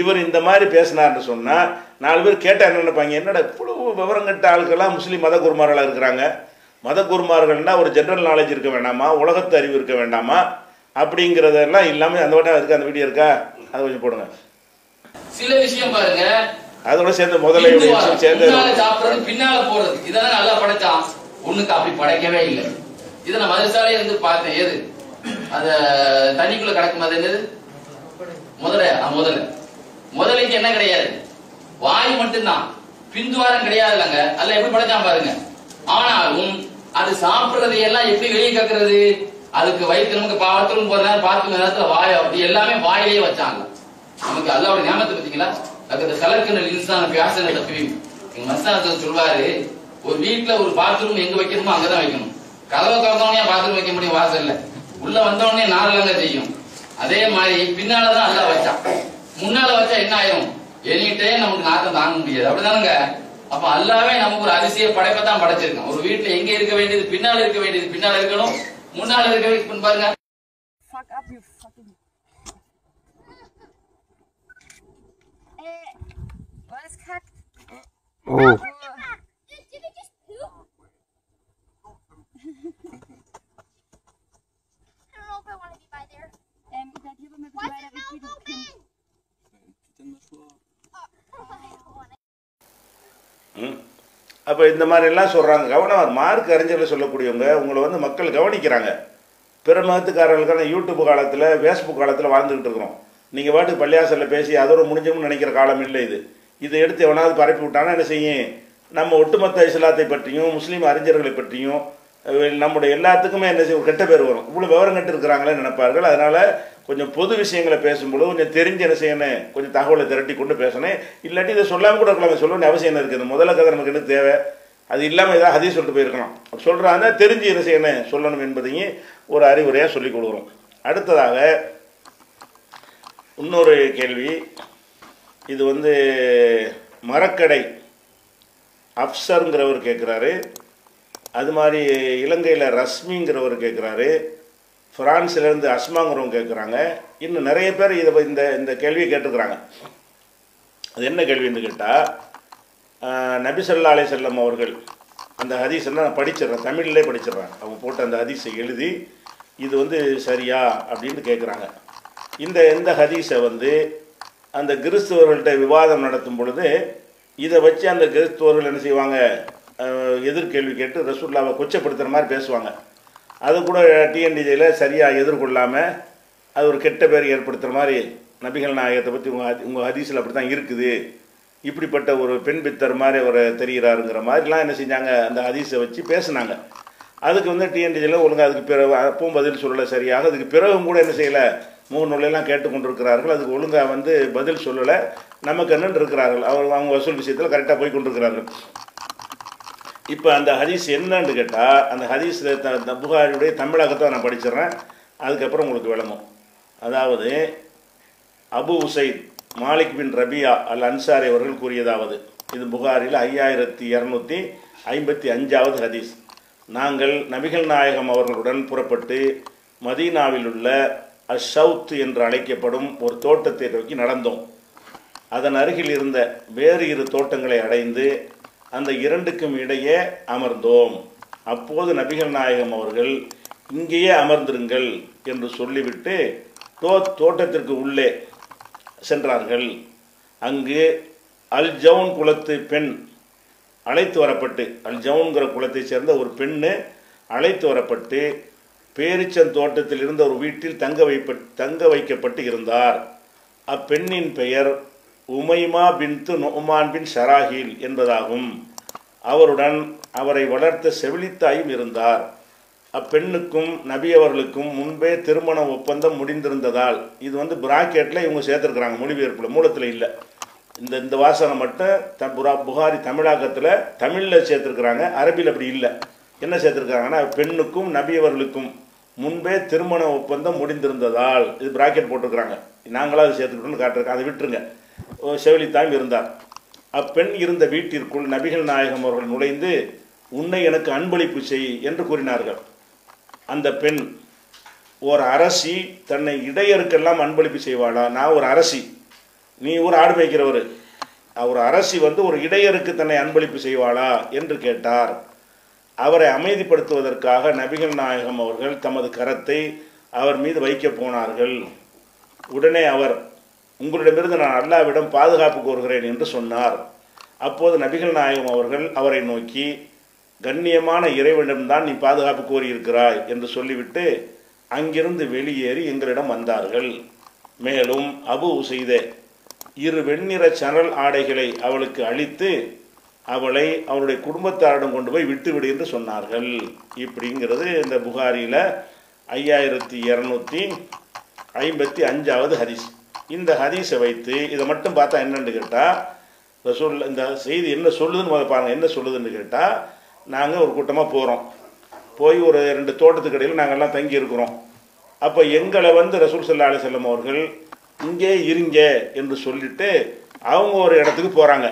இவர் இந்த மாதிரி பேசினார்னு சொன்னால் நாலு பேர் கேட்டால் என்ன நினைப்பாங்க? என்னடா இவ்வளவு விவரம் கட்ட ஆட்கள்லாம் முஸ்லீம் மத குருமார்களாக இருக்கிறாங்க? மத குருமார்கள்னா ஒரு ஜென்ரல் நாலேஜ் இருக்க வேண்டாமா? உலகத்து அறிவு இருக்க வேண்டாமா? அப்படிங்கிறதெல்லாம் இல்லாமல் அந்த வட்டம் இருக்கு அந்த வீடியோ இருக்கா? அதை கொஞ்சம் போடுங்க. சில விஷயம் பாருங்க. அதோட சேர்ந்து முதல்ல. சேர்ந்து பின்னால போறது. இதெல்லாம் நல்லா படைச்சான். ஒண்ணுக்கு அப்படி படைக்கவே இல்லை. இதை நான் மதுசாலே இருந்து பார்த்தேன். எது? அத தண்ணிக்குள்ள கிடக்கும்? அது என்னது? முதல்ல ஆ, முதல்ல. முதலைக்கு என்ன கிடையாது? வாய் மட்டும்தான். பிந்துவாரம் கிடையாது இல்லைங்க அதுல எப்படி படைச்சான் பாருங்க. ஆனாலும் அது சாப்பிடுறதை எல்லாம் எப்படி வெளியே கக்குறது அதுக்கு வயிற்று நமக்கு பாத்ரூம் போற நேரம் நேரத்துல வாய் அப்படி எல்லாமே வாயிலேயே வச்சாங்க. நமக்கு அல்லாவோட ஞாபகத்தை பார்த்தீங்களா அதுக்கு கலக்கின இன்சான பியாசன தப்பி எங்க மசானத்தில் சொல்வாரு ஒரு வீட்டுல ஒரு பாத்ரூம் எங்க வைக்கணுமோ அங்கதான் வைக்கணும். கதவை திறந்தவனே பாத்ரூம் வைக்க முடியும் வாசல்ல. உள்ள வந்தவனே நாலு செய்யும். அதே மாதிரி பின்னாலதான் அல்லா வச்சான் முன்னால வச்சா என்ன ஆயிரும்? எனி டைம் நமக்கு நாட்டம் தாங்க முடியாது. அப்படிதானுங்க அப்ப அல்லாவே நமக்கு ஒரு அதிசய படைப்பை தான் படைச்சிருக்கான். ஒரு வீட்டுல எங்க இருக்க வேண்டியது? பின்னால இருக்க வேண்டியது பின்னால இருக்கணும். முன்னால இருக்க பாருங்க. Fuck up, you fucking. Was kackt? Oh. அப்போ இந்த மாதிரிலாம் சொல்கிறாங்க கவனம் மார்க் அறிஞர்கள் சொல்லக்கூடியவங்க உங்களை வந்து மக்கள் கவனிக்கிறாங்க. பிற மதத்துக்காரர்களுக்கான யூடியூப் காலத்தில் ஃபேஸ்புக் காலத்தில் வாழ்ந்துக்கிட்டு இருக்கிறோம். நீங்கள் பாட்டுக்கு பள்ளியாசலில் பேசி அதோட முடிஞ்சோம்னு நினைக்கிற காலம் இல்லை இது. இதை எடுத்து எவனாவது பரப்பி விட்டானா என்ன செய்யும்? நம்ம ஒட்டுமொத்த இஸ்லாத்தை பற்றியும் முஸ்லீம் அறிஞர்களை பற்றியும் நம்முடைய எல்லாத்துக்குமே என்ன செய்யும் கெட்ட பேர் வரும். இவ்வளோ விவரம் கட்டு இருக்கிறாங்களே நினைப்பார்கள். அதனால் கொஞ்சம் பொது விஷயங்களை பேசும்பொழுது கொஞ்சம் தெரிஞ்சு என்ன செய்யணும் கொஞ்சம் தகவலை திரட்டி கொண்டு பேசணும். இல்லாட்டி இதை சொல்லாமல் கூட இருக்கலாம் சொல்ல வேண்டிய அவசியம் என்ன இருக்குது? முதல்ல கதை நமக்கு என்ன தேவை? அது இல்லாமல் ஏதாவது அதையும் சொல்லிட்டு போயிருக்கலாம். சொல்கிறாங்க தெரிஞ்சு என்ன செய்யணும் சொல்லணும் என்பதையும் ஒரு அறிவுரையாக சொல்லிக் கொடுக்குறோம். அடுத்ததாக இன்னொரு கேள்வி. இது வந்து மரக்கடை அப்சருங்கிறவர் கேட்குறாரு. அது மாதிரி இலங்கையில் ரஷ்மிங்கிறவர் கேட்குறாரு. ஃப்ரான்ஸ்லேருந்து அஸ்மாங்கிறவங்க கேட்குறாங்க இன்னும் நிறைய பேர் இதை இந்த இந்த கேள்வியை கேட்டிருக்கிறாங்க அது என்ன கேள்வின்னு கேட்டால் நபி ஸல்லல்லாஹு செல்லம் அவர்கள் அந்த ஹதீஸ் நான் படிச்சிடுறேன் தமிழ்லே படிச்சிடுறேன். அவங்க போட்ட அந்த ஹதீஸை எழுதி இது வந்து சரியா அப்படின்னு கேட்குறாங்க இந்த இந்த ஹதீஸை வந்து அந்த கிறிஸ்துவர்கள்ட்ட விவாதம் நடத்தும் பொழுது இதை வச்சு அந்த கிறிஸ்துவர்கள் என்ன செய்வாங்க? எதிர்கேள்வி கேட்டு ரசூல்லாவை கொச்சப்படுத்துகிற மாதிரி பேசுவாங்க. அது கூட டிஎன்டிஜியில் சரியாக எதிர்கொள்ளாமல் அது ஒரு கெட்ட பேர் ஏற்படுத்துகிற மாதிரி நபிகள் நாயகத்தை பற்றி உங்கள் உங்கள் ஹதீஸில் அப்படி தான் இருக்குது. இப்படிப்பட்ட ஒரு பெண் பித்தர் மாதிரி அவர் தெரிகிறாருங்கிற மாதிரிலாம் என்ன செஞ்சாங்க? அந்த ஹதீஸை வச்சு பேசுனாங்க. அதுக்கு வந்து டிஎன்டிஜியில் ஒழுங்காக அதுக்கு பிறகு அப்பவும் பதில் சொல்லலை சரியாக. அதுக்கு பிறகும் கூட என்ன செய்யலை? முகநூலெல்லாம் கேட்டுக்கொண்டிருக்கிறார்கள். அதுக்கு ஒழுங்காக வந்து பதில் சொல்லலை. நமக்கு என்னன்னு இருக்கிறார்கள்? அவர் அவங்க வசூல் விஷயத்தில் கரெக்டாக போய் கொண்டிருக்கிறார்கள் இப்போ அந்த ஹதீஸ் என்னன்னு கேட்டால் அந்த ஹதீஸில் த த- புகாரியுடைய தமிழகத்தை நான் படிச்சிடுறேன். அதுக்கப்புறம் உங்களுக்கு விளங்கும் அதாவது அபு உசைத் மாலிக் பின் ரபியா அல் அன்சாரி அவர்கள் கூறியதாவது இது புகாரில் ஐயாயிரத்தி இரநூத்தி ஐம்பத்தி அஞ்சாவது ஹதீஸ். நாங்கள் நபிகள் நாயகம் அவர்களுடன் புறப்பட்டு மதீனாவில் உள்ள அஷவுத் என்று அழைக்கப்படும் ஒரு தோட்டத்தை நோக்கி நடந்தோம். அதன் அருகில் இருந்த வேறு இரு தோட்டங்களை அடைந்து அந்த இரண்டுக்கும் இடையே அமர்ந்தோம். அப்போது நபிகள் நாயகம் அவர்கள் இங்கேயே அமர்ந்திருங்கள் என்று சொல்லிவிட்டு தோ தோட்டத்திற்கு உள்ளே சென்றார்கள். அங்கு அல் ஜவுன் குலத்து பெண் அழைத்து வரப்பட்டு அல் ஜவுன்கிற குலத்தைச் சேர்ந்த ஒரு பெண்ணு அழைத்து வரப்பட்டு பேரிச்சன் தோட்டத்தில் இருந்த ஒரு வீட்டில் தங்க வைப்ப தங்க வைக்கப்பட்டு இருந்தார். அப்பெண்ணின் பெயர் உமைமா பின்து நொமான் பின் ஷராஹில் என்பதாகும். அவருடன் அவரை வளர்த்த செவிலித்தாயும் இருந்தார். அப்பெண்ணுக்கும் நபி அவர்களுக்கும் முன்பே திருமண ஒப்பந்தம் முடிந்திருந்ததால் இது வந்து பிராக்கெட்டில் இவங்க சேர்த்துருக்குறாங்க மொழிபெயர்ப்பில் மூலத்தில் இல்லை. இந்த இந்த வாசனை மட்டும் த புரா புகாரி தமிழாக்கத்தில் தமிழில் சேர்த்துருக்குறாங்க அரபியில் அப்படி இல்லை. என்ன சேர்த்துருக்காங்கன்னா பெண்ணுக்கும் நபி அவர்களுக்கும் முன்பே திருமண ஒப்பந்தம் முடிந்திருந்ததால் இது பிராக்கெட் போட்டிருக்கிறாங்க. நாங்களாக சேர்த்துக்கிட்டோம்னு காட்டுறோம் அதை விட்டுருங்க. செவிலித்தாயும் இருந்தார். அப்பெண் இருந்த வீட்டிற்குள் நபிகள் நாயகம் அவர்கள் நுழைந்து உன்னை எனக்கு அன்பளிப்பு செய் என்று கூறினார்கள். அந்த பெண் ஒரு அரசி தன்னை இடையருக்கெல்லாம் அன்பளிப்பு செய்வாளா? நான் ஒரு அரசி. நீ ஒரு ஆடு மேய்க்கிறவர். ஒரு அரசி வந்து ஒரு இடையருக்கு தன்னை அன்பளிப்பு செய்வாளா? என்று கேட்டார். அவரை அமைதிப்படுத்துவதற்காக நபிகள் நாயகம் அவர்கள் தமது கரத்தை அவர் மீது வைக்க போனார்கள். உடனே அவர் உங்களிடமிருந்து நான் அல்லாவிடம் பாதுகாப்பு கோருகிறேன் என்று சொன்னார். அப்போது நபிகள் நாயகம் அவர்கள் அவரை நோக்கி கண்ணியமான இறைவனிடம்தான் நீ பாதுகாப்பு கோரியிருக்கிறாய் என்று சொல்லிவிட்டு அங்கிருந்து வெளியேறி எங்களிடம் வந்தார்கள். மேலும் அபு செய்த இரு வெண்ணிற சணல் ஆடைகளை அவளுக்கு அளித்து அவளை அவளுடைய குடும்பத்தாரிடம் கொண்டு போய் விட்டுவிடு என்று சொன்னார்கள். இப்படிங்கிறது இந்த புகாரியில் ஐயாயிரத்தி இரநூத்தி ஐம்பத்தி அஞ்சாவது ஹதீஸ். இந்த ஹதீஸை வைத்து இதை மட்டும் பார்த்தா என்னன்னு கேட்டால் ரசூல் இந்த செய்தி என்ன சொல்லுதுன்னு முதல்ல பாருங்கள் என்ன சொல்லுதுன்னு கேட்டால் நாங்கள் ஒரு கூட்டமாக போகிறோம் போய் ஒரு ரெண்டு தோட்டத்துக்கு இடையில் நாங்கள்லாம் தங்கி இருக்கிறோம். அப்போ எங்களை வந்து ரசூல் சல்லா அலி செல்லம் அவர்கள் இங்கே இருங்க என்று சொல்லிட்டு அவங்க ஒரு இடத்துக்கு போகிறாங்க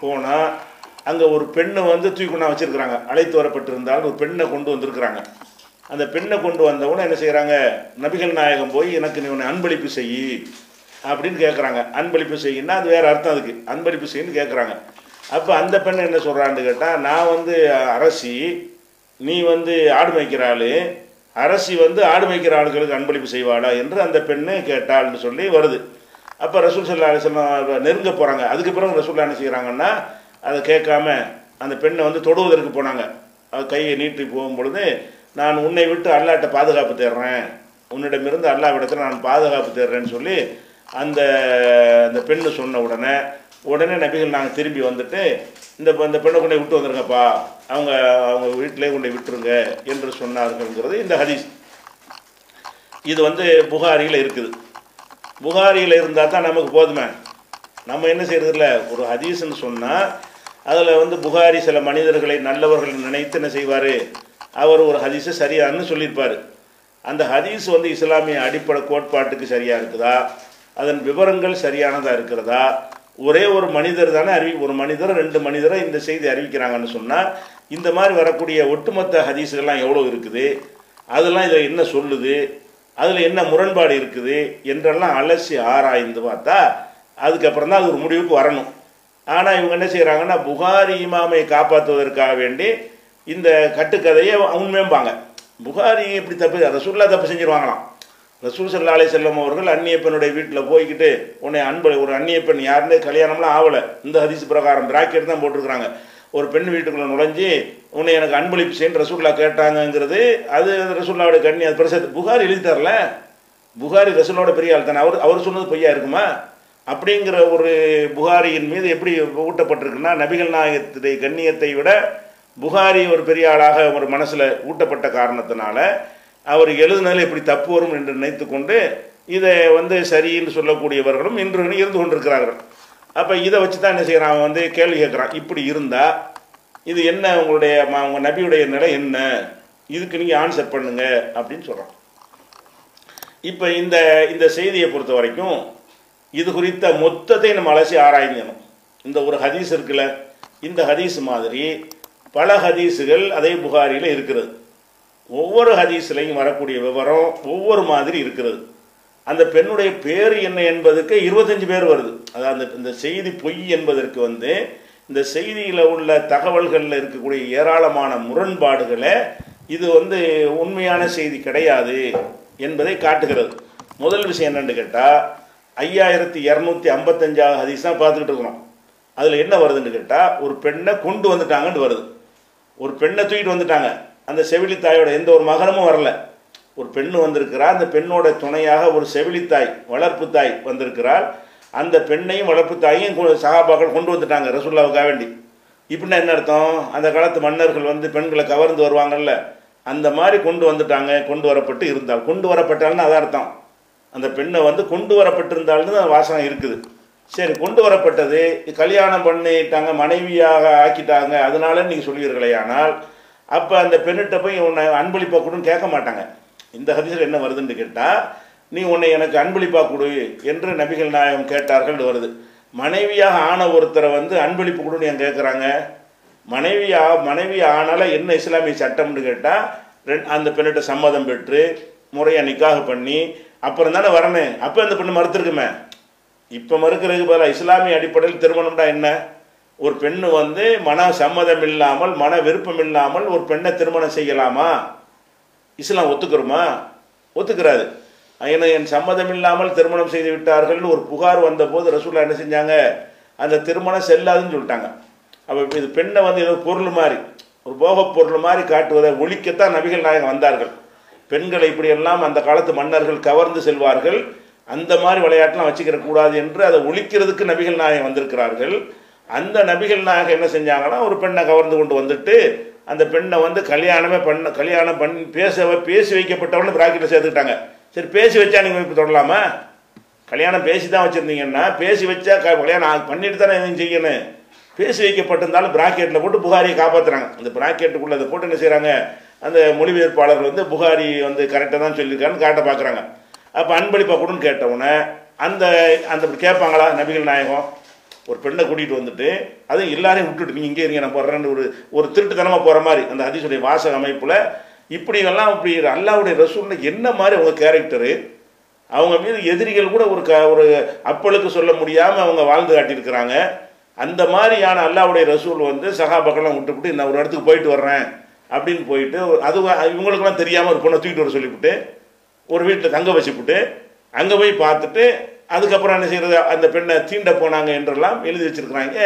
போனால் அங்கே ஒரு பெண்ணை வந்து தூக்கி கொண்டா வச்சுருக்கிறாங்க. அழைத்து வரப்பட்டிருந்தாலும் ஒரு பெண்ணை கொண்டு வந்திருக்கிறாங்க. அந்த பெண்ணை கொண்டு வந்தவுடனே என்ன செய்கிறாங்க நபிகள் நாயகம் போய் எனக்கு நீ உன்னை அன்பளிப்பு செய். அப்படின்னு கேட்குறாங்க அன்பளிப்பு செய்யின்னா அது வேறு அர்த்தம் அதுக்கு. அன்பளிப்பு செய்யுன்னு கேட்குறாங்க அப்போ அந்த பெண் என்ன சொல்கிறான்னு கேட்டால் நான் வந்து அரசி நீ வந்து ஆடு மேய்க்கிற ஆளு அரசி வந்து ஆடு மேய்க்கிற ஆளுகளுக்கு அன்பளிப்பு செய்வாளா என்று அந்த பெண்ணு கேட்டாள்னு சொல்லி வருது. அப்போ ரசூல் சல்லா அலிஸ்லாம் நெருங்க போகிறாங்க அதுக்கு பிறகு ரசூல்லா என்ன செய்கிறாங்கன்னா அதை கேட்காம அந்த பெண்ணை வந்து தொடுவதற்கு போனாங்க. அது கையை நீட்டி போகும் பொழுது நான் உன்னை விட்டு அல்லாட்ட பாதுகாப்பு தேடுறேன் உன்னிடமிருந்து அல்லாவிடத்தில் நான் பாதுகாப்பு தேடுறேன்னு சொல்லி அந்த அந்த பெண்ணு சொன்ன உடனே உடனே நபிகள் நாங்கள் திரும்பி வந்துட்டு இந்த இந்த பெண்ணை கொண்டு விட்டு வந்துருங்கப்பா. அவங்க அவங்க வீட்டிலே கொண்டு விட்டுருங்க என்று சொன்னார்கள்ங்கிறது இந்த ஹதீஸ். இது வந்து புகாரியில் இருக்குது. புகாரியில் இருந்தால் தான் நமக்கு போதுமே. நம்ம என்ன செய்கிறதில்ல ஒரு ஹதீஸ்ன்னு சொன்னால் அதில் வந்து புகாரி சில மனிதர்களை நல்லவர்கள் நினைத்து என்ன செய்வார்? அவர் ஒரு ஹதீஸை சரியான்னு சொல்லியிருப்பார். அந்த ஹதீஸ் வந்து இஸ்லாமிய அடிப்படை கோட்பாட்டுக்கு சரியாக இருக்குதா? அதன் விவரங்கள் சரியானதாக இருக்கிறதா? ஒரே ஒரு மனிதர் தானே அறிவி ஒரு மனிதர் ரெண்டு மனிதரை இந்த செய்தி அறிவிக்கிறாங்கன்னு சொன்னால் இந்த மாதிரி வரக்கூடிய ஒட்டுமொத்த ஹதீஸுகள்லாம் எவ்வளோ இருக்குது? அதெல்லாம் இதில் என்ன சொல்லுது? அதில் என்ன முரண்பாடு இருக்குது? என்றெல்லாம் அலசி ஆராய்ந்து பார்த்தா அதுக்கப்புறம் தான் அது ஒரு முடிவுக்கு வரணும். ஆனால் இவங்க என்ன செய்கிறாங்கன்னா புகாரி இமாமை காப்பாற்றுவதற்காக வேண்டி இந்த கட்டுக்கதையை உண்மையம்பாங்க புகாரி இப்படி தப்பு ரசூல்லா தப்பு செஞ்சுருவாங்களாம். ரசூல் சல்லா அலி செல்லம் அவர்கள் அந்நிய பெண்ணுடைய வீட்டில் போய்கிட்டு உன்னை அன்பு ஒரு அந்நிய பெண் யாருன்னே கல்யாணம்லாம் ஆகலை இந்த ஹதீஸ் பிரகாரம் பிராக்கெட் தான் போட்டிருக்கிறாங்க. ஒரு பெண் வீட்டுக்குள்ளே நுழைஞ்சி உன்னை எனக்கு அன்பளிப்பு செய்யு ரசூல்லா கேட்டாங்கங்கிறது அது ரசூல்லாவோட கண்ணி அது பிரசாத் புகாரி எழுதி தரல புகாரி ரசூலோட பெரிய ஆள் தானே. அவர் அவர் சொன்னது பொய்யா இருக்குமா? அப்படிங்கிற ஒரு புகாரியின் மீது எப்படி ஊட்டப்பட்டிருக்குன்னா நபிகள் நாயகத்துடைய கண்ணியத்தை விட புகாரி ஒரு பெரிய ஆளாக ஒரு மனசில் ஊட்டப்பட்ட காரணத்தினால அவர் எழுதுனதில் எப்படி தப்பு வரும் என்று நினைத்து கொண்டு இதை வந்து சரின்னு சொல்லக்கூடியவர்களும் இன்று இருந்து கொண்டிருக்கிறார்கள். அப்போ இதை வச்சு தான் என்ன செய்கிறான் அவன் வந்து கேள்வி கேட்குறான். இப்படி இருந்தால் இது என்ன உங்களுடைய உங்கள் நபியுடைய நிலை என்ன? இதுக்கு நீங்கள் ஆன்சர் பண்ணுங்க அப்படின்னு சொல்கிறான் இப்போ இந்த இந்த செய்தியை பொறுத்த வரைக்கும் இது குறித்த மொத்தத்தை நம்ம அலசி ஆராய்ஞ்சணும் இந்த ஒரு ஹதீஸ் இருக்குல்ல இந்த ஹதீஸ் மாதிரி பல ஹதீஸுகள் அதே புகாரியில் இருக்கிறது. ஒவ்வொரு ஹதீஸ்லையும் வரக்கூடிய விவரம் ஒவ்வொரு மாதிரி இருக்கிறது. அந்த பெண்ணுடைய பேர் என்ன என்பதுக்கு இருபத்தஞ்சு பேர் வருது. அதாவது அந்த இந்த செய்தி பொய் என்பதற்கு வந்து இந்த செய்தியில் உள்ள தகவல்களில் இருக்கக்கூடிய ஏராளமான முரண்பாடுகளை இது வந்து உண்மையான செய்தி கிடையாது என்பதை காட்டுகிறது. முதல் விஷயம் என்னென்னு கேட்டால் ஐயாயிரத்தி இரநூத்தி ஐம்பத்தஞ்சாவது ஹதீஸ் தான் பார்த்துக்கிட்டு இருக்கிறோம். அதில் என்ன வருதுன்னு கேட்டால் ஒரு பெண்ணை கொண்டு வந்துட்டாங்கன்னு வருது. ஒரு பெண்ணை தூக்கிட்டு வந்துட்டாங்க. அந்த செவிலித்தாயோட எந்த ஒரு மகனமும் வரல. ஒரு பெண்ணு வந்திருக்கிறா அந்த பெண்ணோட துணையாக ஒரு செவிலித்தாய் வளர்ப்பு தாய் வந்திருக்கிறாள். அந்த பெண்ணையும் வளர்ப்பு தாயையும் சகாபாக்கள் கொண்டு வந்துட்டாங்க ரசுல்லாவுக்காக வேண்டி. இப்படின்னா என்ன அர்த்தம்? அந்த காலத்து மன்னர்கள் வந்து பெண்களை கவர்ந்து வருவாங்கல்ல அந்த மாதிரி கொண்டு வந்துட்டாங்க கொண்டு வரப்பட்டு இருந்தால் கொண்டு வரப்பட்டால்னு அதான் அர்த்தம். அந்த பெண்ணை வந்து கொண்டு வரப்பட்டிருந்தால்னு அந்த இருக்குது. சரி கொண்டு வரப்பட்டது கல்யாணம் பண்ணிட்டாங்க மனைவியாக ஆக்கிட்டாங்க அதனால நீங்கள் சொல்வீர்களே ஆனால் அப்போ அந்த பெண்ணிட்ட போய் உன்னை அன்பளிப்பாக கொடுன்னு கேட்க மாட்டாங்க. இந்த ஹதீஸில் என்ன வருதுன்னு கேட்டால் நீ உன்னை எனக்கு அன்பளிப்பாக கொடு என்று நபிகள் நாயகம் கேட்டார்கள் வருது. மனைவியாக ஆன ஒருத்தரை வந்து அன்பளிப்பு கொடுன்னு ஏன் கேட்குறாங்க? மனைவியா மனைவி ஆனால என்ன இஸ்லாமிய சட்டம்னு கேட்டால் ரெண் அந்த பெண்ணிட்ட சம்மதம் பெற்று முறையாக நிக்காக பண்ணி அப்புறம் தானே வரணும். அப்போ அந்த பெண்ணு மறுத்துருக்குமே. இப்போ மறுக்கிறதுக்கு பதிலாக இஸ்லாமிய அடிப்படையில் திருமணம்னா என்ன? ஒரு பெண்ணு வந்து மன சம்மதம் இல்லாமல் மன விருப்பம் இல்லாமல் ஒரு பெண்ணை திருமணம் செய்யலாமா? இஸ்லாம் ஒத்துக்கிறோமா? ஒத்துக்கிறாது. ஏன்னா என் சம்மதம் இல்லாமல் திருமணம் செய்து விட்டார்கள் ஒரு புகார் வந்தபோது ரசூலா என்ன செஞ்சாங்க? அந்த திருமணம் செல்லாதுன்னு சொல்லிட்டாங்க. அப்போ இது பெண்ணை வந்து ஏதோ பொருள் மாதிரி ஒரு போகப் பொருள் மாதிரி காட்டுவதை ஒழிக்கத்தான் நபிகள் நாயகம் வந்தார்கள். பெண்களை இப்படியெல்லாம் அந்த காலத்து மன்னர்கள் கவர்ந்து செல்வார்கள். அந்த மாதிரி விளையாட்டுலாம் வச்சுக்கிற கூடாது என்று அதை ஒழிக்கிறதுக்கு நபிகள் நாயகம் வந்திருக்கிறார்கள். அந்த நபிகள் நாயகம் என்ன செஞ்சாங்கன்னா ஒரு பெண்ணை கவர்ந்து கொண்டு வந்துட்டு அந்த பெண்ணை வந்து கல்யாணமே பண்ண கல்யாணம் பண்ணி பேச பேசி வைக்கப்பட்டவனு பிராக்கெட்டில் சேர்த்துக்கிட்டாங்க. சரி பேசி வச்சா நீங்கள் இப்போ தொடலாமா கல்யாணம் பேசி தான் வச்சுருந்தீங்கன்னா பேசி வச்சா க- கல்யாணம் பண்ணிட்டு தானே எதுவும் செய்யணும். பேசி வைக்கப்பட்டிருந்தாலும் பிராக்கெட்டில் போட்டு புகாரியை காப்பாற்றுறாங்க அந்த பிராக்கெட்டுக்குள்ளே அதை போட்டு என்ன செய்கிறாங்க அந்த மொழிபெயர்ப்பாளர்கள் வந்து புகாரி வந்து கரெக்டாக தான் சொல்லியிருக்கான்னு காட்ட பார்க்குறாங்க அப்போ அன்பளிப்பா கூடன்னு கேட்டவுடனே அந்த அந்த கேட்பாங்களா நபிகள் நாயகம்? ஒரு பெண்ணை கூட்டிகிட்டு வந்துட்டு அதுவும் எல்லாரையும் விட்டுட்டு நீங்கள் இங்கே இருங்க நான் போடுறேன்னு ஒரு ஒரு திருட்டுத்தனமாக போகிற மாதிரி. அந்த ஹதீஸுடைய வாசக அமைப்பில் இப்படி எல்லாம் இப்படி அல்லாவுடைய ரசூல்னு என்ன மாதிரி அவங்க கேரக்டரு அவங்க மீது எதிரிகள் கூட ஒரு க ஒரு அப்பளுக்கு சொல்ல முடியாமல் அவங்க வாழ்ந்து காட்டியிருக்கிறாங்க. அந்த மாதிரியான அல்லாவுடைய ரசூல் வந்து சகாபக்கெல்லாம் விட்டுவிட்டு நான் ஒரு இடத்துக்கு போயிட்டு வர்றேன் அப்படின்னு போயிட்டு அது இவங்களுக்கெல்லாம் தெரியாமல் ஒரு பொண்ணை தூக்கிட்டு வர சொல்லிவிட்டு ஒரு வீட்டில் தங்க வச்சுப்புட்டு அங்கே போய் பார்த்துட்டு அதுக்கப்புறம் என்ன செய்கிறது அந்த பெண்ணை தீண்ட போனாங்க என்றெல்லாம் எழுதி வச்சிருக்கிறாங்க.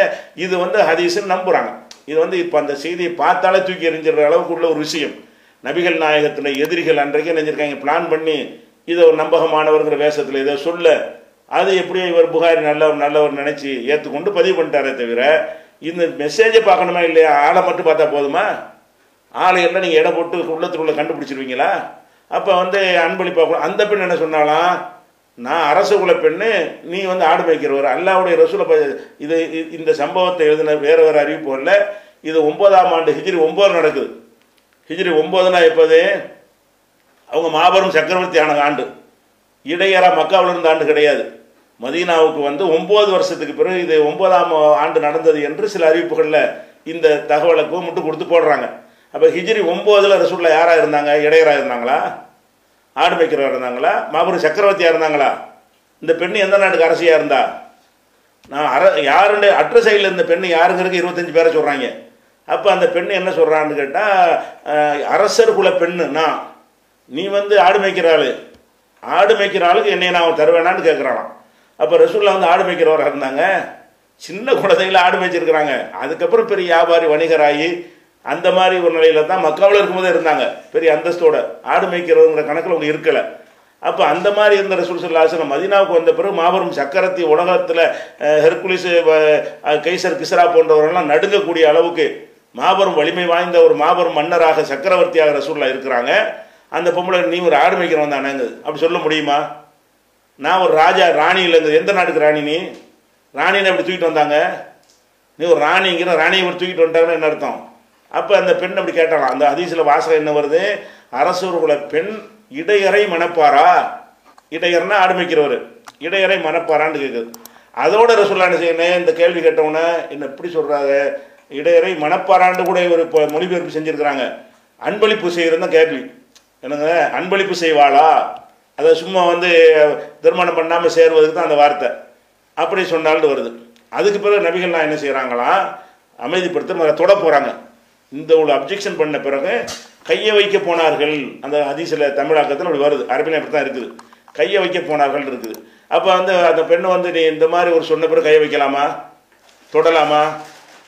இது வந்து ஹதீஸ்ன்னு நம்புகிறாங்க இது வந்து இப்போ அந்த செய்தியை பார்த்தாலே தூக்கி எறிஞ்சிடுற அளவுக்கு உள்ள ஒரு விஷயம். நபிகள் நாயகத்தில் எதிரிகள் அன்றைக்கே நினைஞ்சிருக்காங்க பிளான் பண்ணி இதை ஒரு நம்பகமானவர்கிற வேஷத்தில் இதை சொல்ல அது எப்படியோ இவர் புகாரி நல்லவர் நல்லவர் நினச்சி ஏற்றுக்கொண்டு பதிவு பண்ணிட்டாரே தவிர இந்த மெசேஜை பார்க்கணுமா இல்லையா? ஆளை மட்டும் பார்த்தா போதுமா? ஆளை எல்லாம் நீங்கள் இடம் போட்டு உள்ளத்துக்குள்ளே கண்டுபிடிச்சிருவீங்களா? அப்போ வந்து அன்பளிப்பாக அந்த பெண் என்ன சொன்னாலாம் நான் அரச குல பெண்ணு நீ வந்து ஆடு மேய்க்கிறவர். அல்லாவுடைய ரசூலை இது இந்த சம்பவத்தை எழுதின வேற வேறு அறிவிப்பு இல்லை இது ஒன்பதாம் ஆண்டு ஹிஜ்ரி ஒம்பது நடக்குது. ஹிஜ்ரி ஒம்பதுனா எப்போது? அவங்க மாபெரும் சக்கரவர்த்தியான ஆண்டு. இடையரா மக்காவில் இருந்த ஆண்டு கிடையாது. மதீனாவுக்கு வந்து ஒம்பது வருஷத்துக்கு பிறகு இது ஒன்பதாம் ஆண்டு நடந்தது என்று சில அறிவிப்புகளில் இந்த தகவலுக்கு முட்டு கொடுத்து போடுறாங்க. அப்போ ஹிஜ்ரி ஒம்போதில் ரசூலில் யாராக இருந்தாங்க? இடையராக இருந்தாங்களா? ஆடு மேய்க்கிறவா இருந்தாங்களா? மாபெரும் சக்கரவர்த்தியாக இருந்தாங்களா? இந்த பெண் எந்த நாட்டுக்கு அரசியாக இருந்தா? நான் அர யாருன்னு அட்ரஸ் சைடில் இந்த பெண் யாருங்கிறதுக்கு இருபத்தஞ்சு பேரை சொல்கிறாங்க அப்போ அந்த பெண் என்ன சொல்கிறான்னு கேட்டால் அரசர் குல பெண்ணு நான். நீ வந்து ஆடு மேய்க்கிற ஆள். ஆடு மேய்க்கிற ஆளுக்கு என்னை நான் தருவேனான்னு கேட்குறானாம் அப்போ ரசூல்லா வந்து ஆடு மேய்க்கிறவராக இருந்தாங்க. சின்ன குழந்தைங்கள ஆடு மேய்ச்சிருக்கிறாங்க. அதுக்கப்புறம் பெரிய வியாபாரி வணிகராகி அந்த மாதிரி ஒரு நிலையில தான் மக்காவில் இருக்கும்போதே இருந்தாங்க. பெரிய அந்தஸ்தோட ஆடு மேய்க்கிறதுங்கிற கணக்கில் அவங்க இருக்கலை. அப்போ அந்த மாதிரி இருந்த ரசூல் சல்லாசனம் மதினாவுக்கு வந்த பிறகு மாபெரும் சக்கரத்தி உலகத்தில் ஹெர்குலிஸ் கைசர் கிஸ்ரா போன்றவரெல்லாம் நடுங்கக்கூடிய அளவுக்கு மாபெரும் வலிமை வாய்ந்த ஒரு மாபெரும் மன்னராக சக்கரவர்த்தியாக ரசூல்லா இருக்கிறாங்க. அந்த பொம்பளை நீ ஒரு ஆடு மேய்க்கிறவன் தானேங்குது அப்படி சொல்ல முடியுமா? நான் ஒரு ராஜா ராணி இல்லைங்க. எந்த நாட்டுக்கு ராணி நீ? ராணின்னு அப்படி தூக்கிட்டு வந்தாங்க. நீ ஒரு ராணிங்கிற ராணியை ஒரு தூக்கிட்டு வந்துட்டாங்கன்னு என்ன அர்த்தம்? அப்போ அந்த பெண் அப்படி கேட்டாலாம் அந்த அதிசயில் வாசகம் என்ன வருது? அரசர்குல பெண் இடையறை மணப்பாரா? இடையர்னா ஆடுமைக்கிறவர். இடையறை மணப்பாரான்னு கேட்குது அதோட ரசூல்லா என்ன செய்யணும் இந்த கேள்வி கேட்டவுடனே என்ன எப்படி சொல்கிறாங்க இடையறை மணப்பாராண்டு கூட இவர் இப்போ மொழிபெயர்ப்பு செஞ்சுருக்கிறாங்க. அன்பளிப்பு செய்கிறது தான் கேள்வி. என்னங்க அன்பளிப்பு செய்வாளா? அதை சும்மா வந்து திருமணம் பண்ணாமல் சேருவதுக்கு தான் அந்த வார்த்தை. அப்படி சொன்னாலும் வருது. அதுக்கு பிறகு நபிகள்லாம் என்ன செய்கிறாங்களாம் அமைதிப்படுத்த தொட போகிறாங்க இந்த ஒரு அப்ஜெக்ஷன் பண்ண பிறகு கையை வைக்க போனார்கள். அந்த ஹதீஸில் தமிழாக்கத்தில் அப்படி வருது. அரபியில் அப்படி தான் இருக்குது. கையை வைக்க போனார்கள் இருக்குது. அப்போ வந்து அந்த பெண்ணை வந்து நீ இந்த மாதிரி ஒரு சொன்ன பிறகு கையை வைக்கலாமா? தொடலாமா?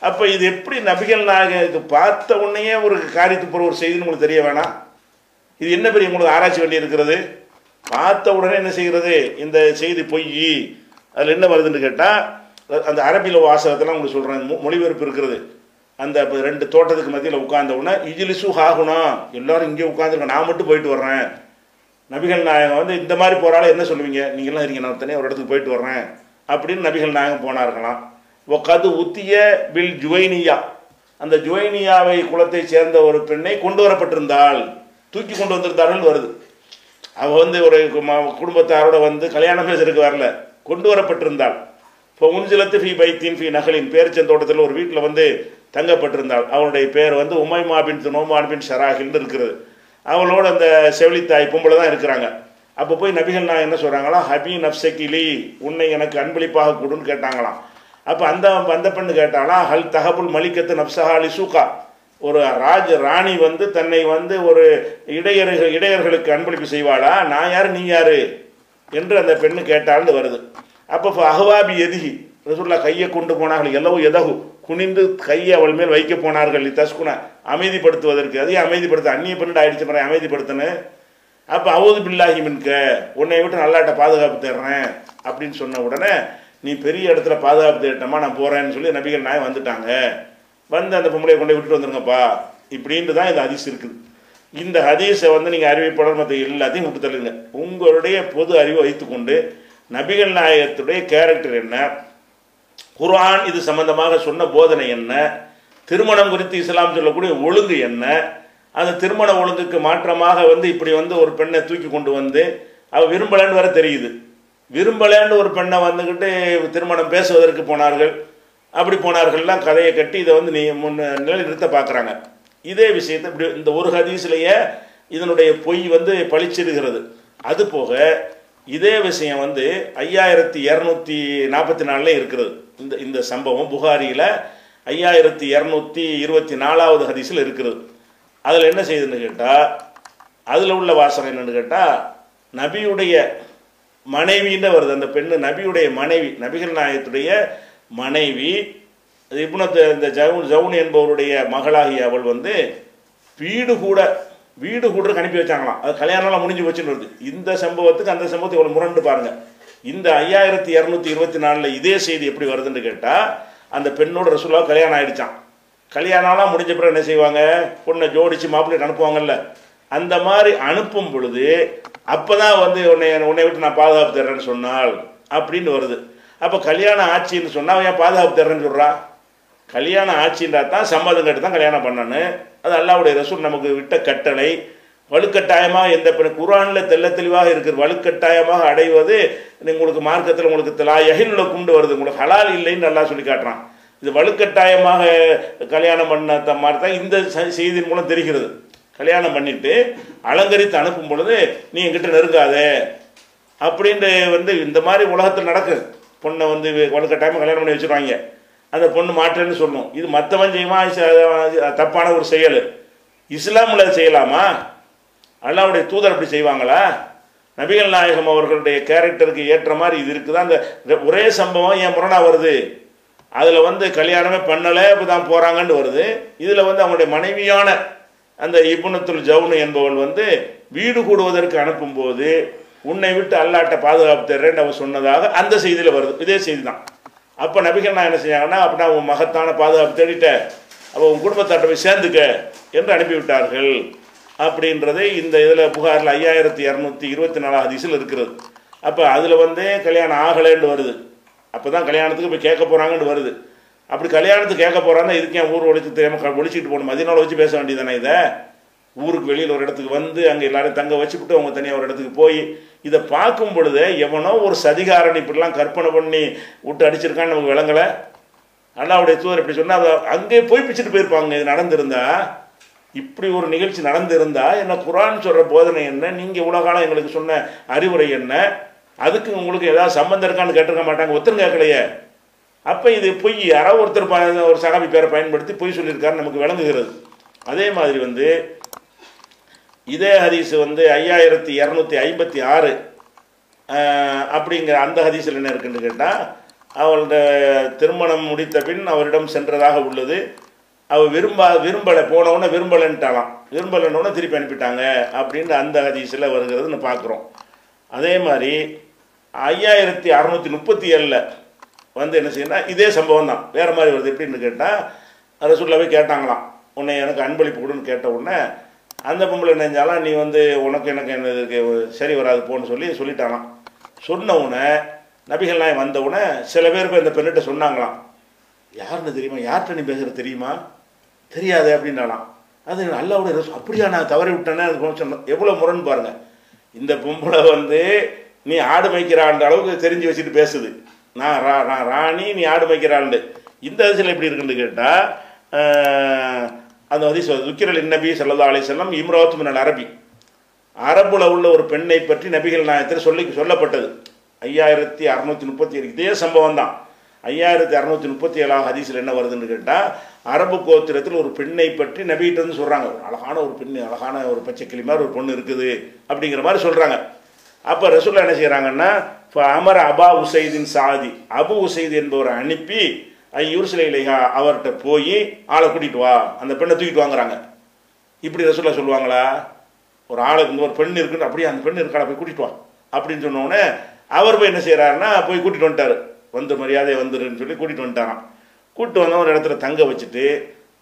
அப்போ இது எப்படி நபிகள் நாயகம் இது பார்த்த உடனேயே ஒரு காரியத்துக்கு போகிற ஒரு செய்தின்னு உங்களுக்கு தெரிய வேணாம். இது என்ன பெரிய உங்களுக்கு ஆராய்ச்சி வேண்டி இருக்கிறது? பார்த்த உடனே என்ன செய்கிறது? இந்த செய்தி பொய் அதில் என்ன வருதுன்னு கேட்டால் அந்த அரபியில் வாசகத்தெல்லாம் உங்களுக்கு சொல்கிறேன் மொழிபெயர்ப்பு இருக்கிறது. அந்த ரெண்டு தோட்டத்துக்கு மத்தியில் உட்கார்ந்த உடனே இஜிலிசு ஆகணும் எல்லோரும் இங்கே உட்காந்துருக்கோம் நான் மட்டும் போயிட்டு வர்றேன். நபிகள் நாயகம் வந்து இந்த மாதிரி போகிறால என்ன சொல்லுவீங்க? நீங்களாம் இருக்கீங்க நான் தனியாக ஒரு இடத்துக்கு போயிட்டு வர்றேன். அப்படின்னு நபிகள் நாயகம் போனார்களாம். ஒக்கது உத்திய பில் ஜுவைனியா. அந்த ஜுவைனியாவை குலத்தை சேர்ந்த ஒரு பெண்ணை கொண்டு வரப்பட்டிருந்தாள். தூக்கி கொண்டு வந்திருந்தார்கள் வருது. அவள் வந்து ஒரு குடும்பத்தாரோட வந்து கல்யாணம் பேசுறதுக்கு வரல. கொண்டு வரப்பட்டிருந்தாள். இப்போ உன்சிலத்து ஃபி பைத்தீன் ஃபி நகலின். பேரிச்சந்தோட்டத்தில் ஒரு வீட்டில் வந்து தங்கப்பட்டிருந்தாள். அவனுடைய பேர் வந்து உமைமா பின் நோமான் பின் ஷராஹில்னு இருக்கிறது. அவளோட அந்த செவிலித்தாய் பொம்பளை தான் இருக்கிறாங்க. அப்போ போய் நபிகள் நான் என்ன சொல்கிறாங்களாம் ஹபி நப்சக்கிலி உன்னை எனக்கு அன்பளிப்பாக கொடுன்னு கேட்டாங்களாம். அப்போ அந்த அந்த பெண்ணு கேட்டாலாம் ஹல் தகபுல் மலிக்கத்து நப்சஹாலி சூகா. ஒரு ராஜ ராணி வந்து தன்னை வந்து ஒரு இடையர்கள் இடையர்களுக்கு அன்பளிப்பு செய்வாளா? நான் யார்? நீ யார்? என்று அந்த பெண்ணு கேட்டால்னு வருது. அப்போ அஹ்வாபி எதிகி ரசூல்லா கையை கொண்டு போனார்கள். எல்லவும் எதகு குனிந்து கையை அவள் மேல் வைக்க போனார்கள். தஸ்குண அமைதிப்படுத்துவதற்கு. அதையும் அமைதிப்படுத்த அந்நிய பெண்ணு ஆயிடுச்சு பாரு அமைதிப்படுத்தனு அப்போ அவது பில்லாகி மின்க உன்னை விட்டு நல்லாட்ட பாதுகாப்பு தேடுறேன் அப்படின்னு சொன்ன உடனே நீ பெரிய இடத்துல பாதுகாப்பு தேட்டமா நான் போகிறேன்னு சொல்லி நபிகள் நாயம் வந்துட்டாங்க. வந்து அந்த பொம்பளையை கொண்டு விட்டுட்டு வந்துருங்கப்பா இப்படின்ட்டு தான் இந்த ஹதீஸ் இருக்குது. இந்த ஹதீஸை வந்து நீங்கள் அறிவிப்பாளர் மற்ற எல்லாத்தையும் விட்டு தள்ளுங்க உங்களுடைய பொது அறிவை வைத்துக்கொண்டு நபிகள் நாயகத்துடைய கேரக்டர் என்ன? குர்ஆன் இது சம்பந்தமாக சொன்ன போதனை என்ன? திருமணம் குறித்து இஸ்லாம் சொல்லக்கூடிய ஒழுங்கு என்ன? அந்த திருமண ஒழுங்குக்கு மாற்றமாக வந்து இப்படி வந்து ஒரு பெண்ணை தூக்கி கொண்டு வந்து அவ விரும்பலன்னு வர தெரியுது. விரும்பலன்னு ஒரு பெண்ணை வந்துக்கிட்டு திருமணம் பேசுவதற்கு போனார்கள். அப்படி போனார்கள்லாம் கதையை கட்டி இதை வந்து நீ முன்ன நிலைநிறுத்த பார்க்குறாங்க. இதே விஷயத்தை இப்படி இந்த ஒரு ஹதீஸ்லேயே இதனுடைய பொய் வந்து பளிச்சிடுகிறது. அது போக இதே விஷயம் வந்து ஐயாயிரத்தி இரநூத்தி நாற்பத்தி நாலில் இருக்கிறது. இந்த இந்த சம்பவம் புகாரியில் ஐயாயிரத்தி இரநூத்தி இருபத்தி நாலாவது ஹதீஸில் இருக்கிறது அதில் என்ன செய்யுதுன்னு கேட்டால் அதில் உள்ள வாசகம் என்னென்னு கேட்டால் நபியுடைய மனைவின்னு வருது. அந்த பெண்ணு நபியுடைய மனைவி நபிகள் நாயகத்துடைய மனைவி இப்னத்து இந்த ஜவுன் ஜவுன் என்பவருடைய மகளாகிய அவள் வந்து வீடு கூட வீடு கூட அனுப்பி வச்சாங்களாம். அது கல்யாணம்லாம் முடிஞ்சு வச்சுன்னு வருது. இந்த சம்பவத்துக்கு அந்த சம்பவத்தை இவ்வளோ முரண்டு பாருங்கள் இந்த ஐயாயிரத்தி இரநூத்தி இருபத்தி நாலில் இதே செய்தி எப்படி வருதுன்னு கேட்டால் அந்த பெண்ணோட ரசூலா கல்யாணம் ஆயிடுச்சான் கல்யாணம்லாம் முடிஞ்ச பிறகு என்ன செய்வாங்க? பொண்ணை ஜோடிச்சு மாப்பிள்ளை அனுப்புவாங்கல்ல. அந்த மாதிரி அனுப்பும் பொழுது அப்போ தான் வந்து உன்னை உன்னை விட்டு நான் பாதுகாப்பு தர்றேன்னு சொன்னால் அப்படின்னு வருது. அப்போ கல்யாணம் ஆட்சின்னு சொன்னால் அவன் ஏன் பாதுகாப்பு தர்றேன்னு சொல்கிறான் கல்யாணம் ஆட்சின்றா தான் சம்மதம் கட்டு தான் கல்யாணம் பண்ணணும் அது அல்லாவுடைய ரசூல் நமக்கு விட்ட கட்டளை. வலுக்கட்டாயமாக எந்த பெண் குரானில் தெள்ள தெளிவாக இருக்கிற வலுக்கட்டாயமாக அடைவது உங்களுக்கு மார்க்கத்தில் உங்களுக்கு தலா எகிலுள்ள குண்டு வருது. உங்களுக்கு ஹலால் இல்லைன்னு நல்லா சொல்லி காட்டுறான். இது வலுக்கட்டாயமாக கல்யாணம் பண்ண த- மாதிரி தான் இந்த செய்தியின் மூலம் தெரிகிறது. கல்யாணம் பண்ணிட்டு அலங்கரித்து அனுப்பும் பொழுது நீ என்கிட்ட நெருங்காதே. அப்படின்ட்டு வந்து இந்த மாதிரி உலகத்தில் நடக்குது. பொண்ணை வந்து வலுக்கட்டாயமாக கல்யாணம் பண்ணி வச்சுருவாங்க. அந்த பொண்ணு மாற்றேன்னு சொல்லணும் இது மற்றவன் செய்யுமா தப்பான ஒரு செயல். இஸ்லாமில் செய்யலாமா? அல்லாவுடைய தூதர் அப்படி செய்வாங்களா? நபிகள் நாயகம் அவர்களுடைய கேரக்டருக்கு ஏற்ற மாதிரி இது இருக்குதா? அந்த ஒரே சம்பவம் ஏன் முரணா வருது. அதில் வந்து கல்யாணமே பண்ணலை இப்போ தான் போகிறாங்கன்னு வருது. இதில் வந்து அவங்களுடைய மனைவியான அந்த இபுனத்துல் ஜவுனு என்பவள் வந்து வீடு கூடுவதற்கு அனுப்பும்போது உன்னை விட்டு அல்லாட்ட பாதுகாப்பு தர்றேன்னு அவர் சொன்னதாக அந்த செய்தியில் வருது. இதே செய்தி தான் அப்போ நபிகள் நான் என்ன செஞ்சாங்கன்னா அப்படின்னா உன் மகத்தான பாதுகாப்பு தேடிட்ட அப்போ உன் குடும்பத்தாட்ட போய் சேர்ந்துக்க என்று அனுப்பிவிட்டார்கள். அப்படின்றதே இந்த இதில் புகாரில் ஐயாயிரத்தி இரநூத்தி இருபத்தி நாலாம் திசையில் இருக்கிறது. அப்போ அதில் வந்து கல்யாணம் ஆகலைன்னு வருது. அப்போ தான் கல்யாணத்துக்கு போய் கேட்க போகிறாங்கன்னு வருது. அப்படி கல்யாணத்துக்கு கேட்க போகிறான்னா இதுக்கு ஏன் ஊர் ஒழிச்சு தெரியாமல் ஒழிச்சிட்டு போகணும்? மதியனால் வச்சு பேச வேண்டியதானே இதை? ஊருக்கு வெளியில் ஒரு இடத்துக்கு வந்து அங்கே எல்லாரும் தங்க வச்சுக்கிட்டு அவங்க தனியாக ஒரு இடத்துக்கு போய் இதை பார்க்கும் பொழுது எவனோ ஒரு சதிகாரன் இப்படிலாம் கற்பனை பண்ணி விட்டு அடிச்சிருக்கான்னு நமக்கு விளங்கலை. அல்லாவுடைய தூதர் இப்படி சொன்னால் அங்கேயே அங்கே போய் பிச்சுட்டு போயிருப்பாங்க. இது நடந்திருந்தா இப்படி ஒரு நிகழ்ச்சி நடந்திருந்தா என்ன குரான் சொல்கிற போதனை என்ன? நீங்கள் இவ்வளோ காலம் எங்களுக்கு சொன்ன அறிவுரை என்ன? அதுக்கு உங்களுக்கு ஏதாவது சம்மந்தம் இருக்கான்னு கேட்டிருக்க மாட்டாங்க. ஒருத்தரும் கேட்கலையே. அப்போ இது பொய். யாரோ ஒருத்தர் ப- ஒரு சகாபி பேரை பயன்படுத்தி பொய் சொல்லியிருக்காரு நமக்கு விளங்குகிறது. அதே மாதிரி வந்து இதே ஹதீஸ் வந்து ஐயாயிரத்தி இரநூத்தி ஐம்பத்தி ஆறு அப்படிங்கிற அந்த ஹதீஸில் என்ன இருக்குன்னு கேட்டால் அவளோட திருமணம் முடித்த பின் அவரிடம் சென்றதாக உள்ளது. அவள் விரும்ப விரும்பலை போனவுடனே விரும்பலைன்ட்டாலாம் விரும்பலைன்னு திருப்பி அனுப்பிட்டாங்க அப்படின்ற அந்த ஹதீஸில் வருகிறதுன்னு பார்க்குறோம் அதே மாதிரி ஐயாயிரத்தி அறநூற்றி முப்பத்தி ஏழில் வந்து என்ன செய்யணும் இதே சம்பவம் தான் வேறு மாதிரி வருது எப்படின்னு கேட்டால் ரசூல்லாவே கேட்டாங்களாம். உன்னை எனக்கு அன்பளிப்பு கொடுன்னு கேட்ட உடனே அந்த பொம்பளை நினைஞ்சாலாம் நீ வந்து உனக்கு எனக்கு என்ன இதுக்கு சரி வராது போன்னு சொல்லி சொல்லிட்டாலாம் சொன்ன உடனே நபிகள் நாயம் வந்த உடனே சில பேர் போய் இந்த பெண்ணிட்ட சொன்னாங்களாம். யாருன்னு தெரியுமா? யார்கிட்ட நீ பேசுகிற தெரியுமா? தெரியாது அப்படின்னாலாம் அது அல்லாவுடைய ரசூல் அப்படியா நான் தவறி விட்டேன்னு அது சொன்னேன் எவ்வளோ முரண் பாருங்க. இந்த பொம்பளை வந்து நீ ஆடு மேய்க்கிறான்ற அளவுக்கு தெரிஞ்சு வச்சுட்டு பேசுது. நான் ரா நான் ராணி நீ ஆடு மேய்க்கிறாண்டு இந்த அதிசயில் எப்படி இருக்குன்னு கேட்டால் அந்த வந்து துக்கிரல் நபி ஸல்லல்லாஹு அலி செல்லம் இம்ராத்து மினல் அரபி. அரபுல உள்ள ஒரு பெண்ணை பற்றி நபிகள் நாயத்தில் சொல்லி சொல்லப்பட்டது. ஐயாயிரத்தி அறுநூத்தி முப்பத்தி ஏழு இதே சம்பவம் தான். ஐயாயிரத்தி அறுநூத்தி முப்பத்தி ஏழாவது ஹதீஸில் என்ன வருதுன்னு கேட்டால் அரபு கோத்திரத்தில் ஒரு பெண்ணை பற்றி நபிகிட்ட வந்து சொல்கிறாங்க அழகான ஒரு பெண் அழகான ஒரு பச்சை கிளி மாதிரி ஒரு பொண்ணு இருக்குது அப்படிங்கிற மாதிரி சொல்கிறாங்க அப்போ ரசூல்லா என்ன செய்கிறாங்கன்னா இப்போ அமர அபா உசைதின் சாதி. அபு உசைது என்பவரை அனுப்பி ஐயூர்சிலை இலையா அவர்கிட்ட போய் ஆளை கூட்டிகிட்டு வா. அந்த பெண்ணை தூக்கிட்டு வாங்குறாங்க. இப்படி ரசூல்லா சொல்லுவாங்களா? ஒரு ஆளுக்கு வந்து ஒரு பெண் இருக்குன்னு அப்படியே அந்த பெண் இருக்கா போய் கூட்டிகிட்டு வா. அப்படின்னு சொன்னோடனே அவர் போய் என்ன செய்கிறாருன்னா போய் கூட்டிகிட்டு வந்துட்டார். வந்து மரியாதை வந்துருன்னு சொல்லி கூட்டிகிட்டு வந்துட்டாரான் கூப்பிட்டு வந்தவன் ஒரு இடத்துல தங்க வச்சுட்டு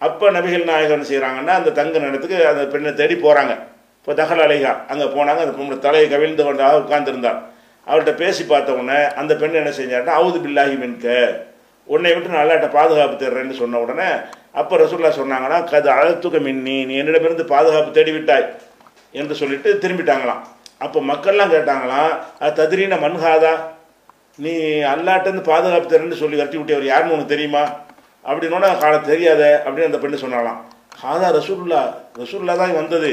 அப்போ நபிகள் நாயகன் செய்கிறாங்கன்னா அந்த தங்க இடத்துக்கு அந்த பெண்ணை தேடி போகிறாங்க இப்போ தகல் அலைகா அங்கே போனாங்க அந்த பொண்ணு தலையை கவிழ்ந்து கொண்டாக உட்கார்ந்துருந்தார் அவர்கிட்ட பேசி பார்த்த உடனே அந்த பெண் என்ன செஞ்சாருன்னா அவுது பில்லாஹி மின்க உன்னை விட்டு நான் அல்லாட்ட பாதுகாப்பு தேடுறேன்னு சொன்ன உடனே அப்போ ரசூல்லா சொன்னாங்கன்னா கது அழுத்துக்க மின்னி நீ என்னிடமிருந்து பாதுகாப்பு தேடி விட்டாய் என்று சொல்லிட்டு திரும்பிட்டாங்களாம். அப்போ மக்கள்லாம் கேட்டாங்களாம் அது ததிரீன மன்ஹாதா? நீ அல்லாட்டேருந்து பாதுகாப்பு தரேன்னு சொல்லி விரட்டி விட்டவர் யாருன்னு உனக்கு தெரியுமா? அப்படின்னோட காலை தெரியாத அப்படின்னு அந்த பெண்ணு சொன்னாலாம் ஹாதா ரசூல்லா ரசூல்லா தான் வந்தது.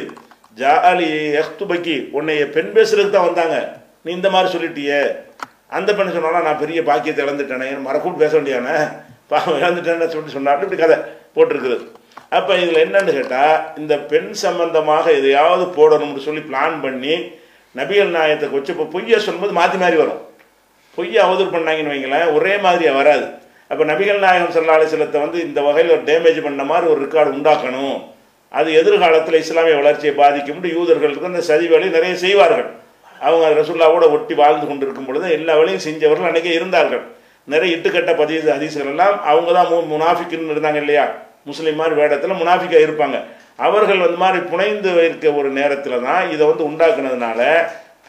ஜாலி எஹ்துபக்கி உன்னைய பெண் பேசுறதுக்கு தான் வந்தாங்க. நீ இந்த மாதிரி சொல்லிட்டியே. அந்த பெண்ணு சொன்னாலும் நான் பெரிய பாக்கியத்தை இழந்துட்டேனே மறக்கூட்டு பேச வேண்டியானே பாவம் இழந்துட்டேன்னு சொல்லி சொன்னார் இப்படி கதை போட்டிருக்குது. அப்போ இதில் என்னன்னு கேட்டால் இந்த பெண் சம்பந்தமாக எதையாவது போடணும்னு சொல்லி பிளான் பண்ணி நபிகள் நாயத்தை வச்சு இப்போ பொய்யை சொல்லும்போது மாற்றி மாறி வரும். பொய்யை அவதூறு பண்ணாங்கன்னு வைங்களேன் ஒரே மாதிரியே வராது. அப்போ நபிகள் நாயகம் சல்லா அலிஸ்லத்தை வந்து இந்த வகையில் ஒரு டேமேஜ் பண்ண மாதிரி ஒரு ரெக்கார்டு உண்டாக்கணும். அது எதிர்காலத்தில் இஸ்லாமிய வளர்ச்சியை பாதிக்கும்னு யூதர்களுக்கு அந்த சதி வேலையை நிறைய செய்வார்கள். அவங்க ரசுல்லாவோட ஒட்டி வாழ்ந்து கொண்டு இருக்கும் பொழுது எல்லா வேலையும் செஞ்சவர்கள் அன்றைக்கே இருந்தார்கள். நிறைய இட்டுக்கட்ட பதிவு ஹதீஸ்கள் எல்லாம் அவங்க தான் மு முனாஃபிக்குன்னு இருந்தாங்க இல்லையா? முஸ்லீம் மாதிரி வேடத்தில் முனாஃபிக்காக இருப்பாங்க. அவர்கள் வந்து மாதிரி புனைந்து இருக்க ஒரு நேரத்தில் தான் இதை வந்து உண்டாக்குனதுனால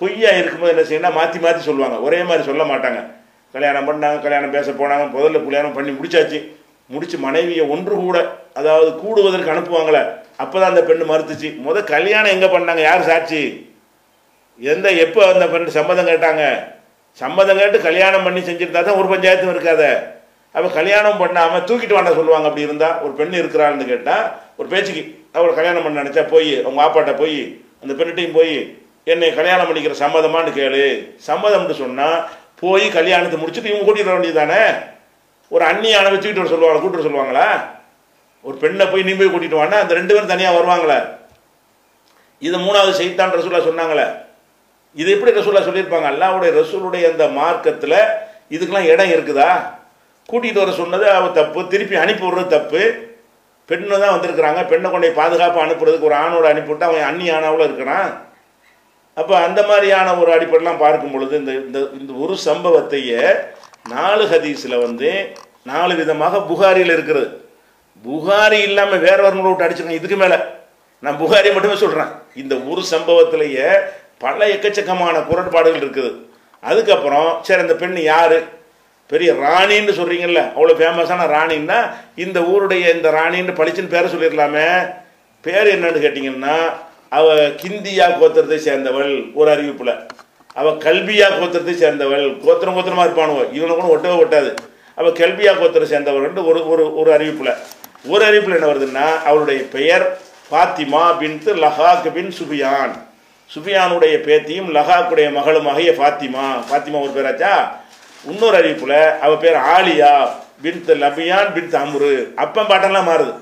பொய்யா இருக்கும்போது என்ன செய்யணும் மாற்றி மாற்றி சொல்லுவாங்க. ஒரே மாதிரி சொல்ல மாட்டாங்க. கல்யாணம் பண்ணாங்க கல்யாணம் பேச போனாங்க முதல்ல கல்யாணம் பண்ணி முடிச்சாச்சு. முடிச்சு மனைவியை ஒன்று கூட அதாவது கூடுவதற்கு அனுப்புவாங்களே. அப்பதான் அந்த பெண்ணு மறுத்துச்சு. முத கல்யாணம் எங்கே பண்ணாங்க? யார் சாட்சி? எந்த எப்போ அந்த பெண் சம்மதம் கேட்டாங்க? சம்மதம் கேட்டு கல்யாணம் பண்ணி செஞ்சிருந்தா தான் ஒரு பஞ்சாயத்தும் இருக்காத. அப்போ கல்யாணம் பண்ணாமல் தூக்கிட்டு வாண்ட சொல்லுவாங்க. அப்படி இருந்தால் ஒரு பெண் இருக்கிறாள்னு கேட்டால் ஒரு பேச்சுக்கு அவளை கல்யாணம் பண்ண நினச்சா போய் அவங்க ஆப்பாட்ட போய் அந்த பெண்ணிட்டையும் போய் என்னை கல்யாணம் பண்ணிக்கிற சம்மதமான்னு கேளு. சம்மதம்னு சொன்னால் போய் கல்யாணத்தை முடிச்சுட்டு இவங்க கூட்டிட்டு வர வேண்டியதானே ஒரு அண்ணியான வச்சுக்கிட்டு வர சொல்லுவாங்க கூட்டிட்டு வர சொல்லுவாங்களா? ஒரு பெண்ணை போய் நீ போய் கூட்டிட்டு வானா அந்த ரெண்டு பேரும் தனியாக வருவாங்களே. இது மூணாவது செய்தான் ரசூலா சொன்னாங்களே. இது எப்படி ரசூலா சொல்லியிருப்பாங்க? அல்லாவுடைய ரசூலுடைய அந்த மார்க்கத்தில் இதுக்கெல்லாம் இடம் இருக்குதா? கூட்டிகிட்டு வர சொன்னது அவள் தப்பு திருப்பி அனுப்பி விடுறது தப்பு. பெண்ணு தான் வந்திருக்கிறாங்க. பெண்ணை கொண்டே பாதுகாப்பாக அனுப்புறதுக்கு ஒரு ஆணோட அனுப்பிவிட்டு அவன் அண்ணி ஆனாவில் இருக்கிறான்? அப்போ அந்த மாதிரியான ஒரு அடிப்படைலாம் பார்க்கும் பொழுது இந்த இந்த இந்த ஒரு சம்பவத்தையே நாலு ஹதீஸில் வந்து நாலு விதமாக புகாரியில் இருக்கிறது. புகாரி இல்லாமல் வேற ஒரு விட்டு அடிச்சிருக்கேன் இதுக்கு மேலே. நான் புகாரி மட்டுமே சொல்கிறேன் இந்த ஒரு சம்பவத்திலேயே பல எக்கச்சக்கமான குரட்பாடுகள் இருக்குது. அதுக்கப்புறம் சரி அந்த பெண் யார்? பெரிய ராணின்னு சொல்றீங்கல்ல அவ்வளோ ஃபேமஸான ராணின்னா இந்த ஊருடைய இந்த ராணின்னு பளிச்சுன்னு பேரை சொல்லிடலாமே. பேர் என்னன்னு கேட்டிங்கன்னா அவள் கிந்தியா கோத்திரத்தை சேர்ந்தவள் ஒரு அறிவிப்பில். அவள் கல்வியா கோத்திரத்தை சேர்ந்தவள் கோத்திரம் கோத்திரமா இருப்பானுவோ. இவனை கூட ஒட்டவே ஒட்டாது. அவள் கல்வியா கோத்திரம் சேர்ந்தவள் ஒரு ஒரு ஒரு அறிவிப்பில். ஒரு அறிவிப்பில் என்ன வருதுன்னா அவளுடைய பெயர் ஃபாத்திமா பின் லஹாக் பின் சுபியான். சுபியானுடைய பேத்தியும் லஹாக்குடைய மகளுமாகிய ஃபாத்திமா ஃபாத்திமா ஒரு பேராச்சா? இன்னொரு அறிவிப்பில் அவள் பேர் ஆலியா பின் லபியான் பின் அமுரு. அப்பன் பாட்டெல்லாம் மாறுது.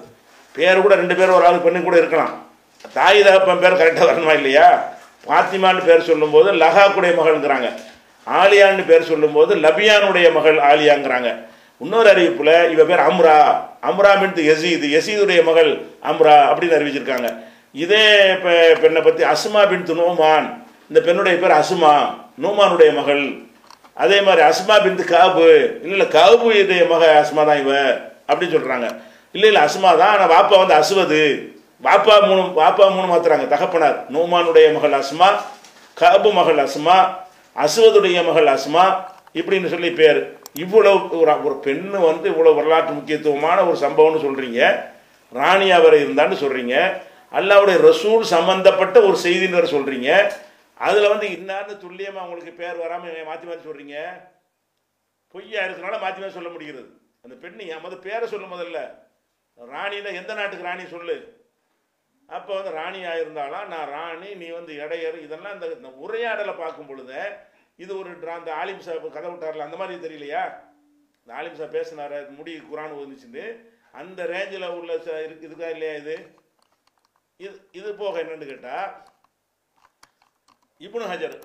பேர் கூட ரெண்டு பேரும் ஒரு ஆள் பெண்ணு கூட இருக்கலாம். தாய் தகப்பன் பேர் கரெக்டாக வரணுமா இல்லையா? பாத்திமான்னு பேர் சொல்லும்போது லஹாக்குடைய மகள்ங்கிறாங்க. ஆலியான்னு பேர் சொல்லும்போது லபியானுடைய மகள் ஆலியாங்கிறாங்க. இன்னொரு அறிவிப்பில் இவ பேர் அம்ரா. அம்ரா பின் யசீது யசீதுடைய மகள் அம்ரா அப்படின்னு அறிவிச்சிருக்காங்க. இதே இப்போ பெண்ணை பற்றி அசுமா பின் நோமான். இந்த பெண்ணுடைய பேர் அசுமா நோமானுடைய மகள். அதே மாதிரி அஸ்மா பின் காபு. இல்லை இல்லை காபு இதே மக அஸ்மா தான் இவ அப்படின்னு சொல்கிறாங்க இல்லை இல்லை அஸ்மா தான் ஆனால் வாப்பா வந்து அசுவது. வாப்பா மூணு வாப்பா மூணு மாத்துறாங்க. தகப்பனார் நோமானுடைய மகள் அஸ்மா காபு மகள் அஸ்மா அசுவதுடைய மகள் அஸ்மா இப்படின்னு சொல்லி பேர். இவ்வளவு ஒரு ஒரு பெண்ணு வந்து இவ்வளோ வரலாற்று முக்கியத்துவமான ஒரு சம்பவம்னு சொல்கிறீங்க ராணி அவர் இருந்தான்னு சொல்கிறீங்க அல்லாவுடைய ரசூல் சம்பந்தப்பட்ட ஒரு செய்தின்னு சொல்கிறீங்க அதில் வந்து இன்னார்னு துல்லியமாக உங்களுக்கு பேர் வராமல் மாற்றி மாற்றி சொல்கிறீங்க பொய்யா இருக்கிறனால மாற்றி மாற்றி சொல்ல முடிகிறது. அந்த பெண்ணு என் முதல் பேரை சொல்லும் முதல்ல. ராணியில் எந்த நாட்டுக்கு ராணி சொல்லு. அப்போ வந்து ராணியாக இருந்தாலும் நான் ராணி நீ வந்து இடையர். இதெல்லாம் இந்த உரையாடலை பார்க்கும் பொழுது இது ஒரு அந்த ஆலிம் சாப் கதை விட்டார்ல அந்த மாதிரி தெரியலையா? இந்த ஆலிம் சாப் பேசினாரு முடி குரான் வந்துச்சுன்னு அந்த ரேஞ்சில் உள்ள இருக்கு இருக்கா இல்லையா இது? இது இது போக என்னன்னு கேட்டால் இப்னு ஹஜர்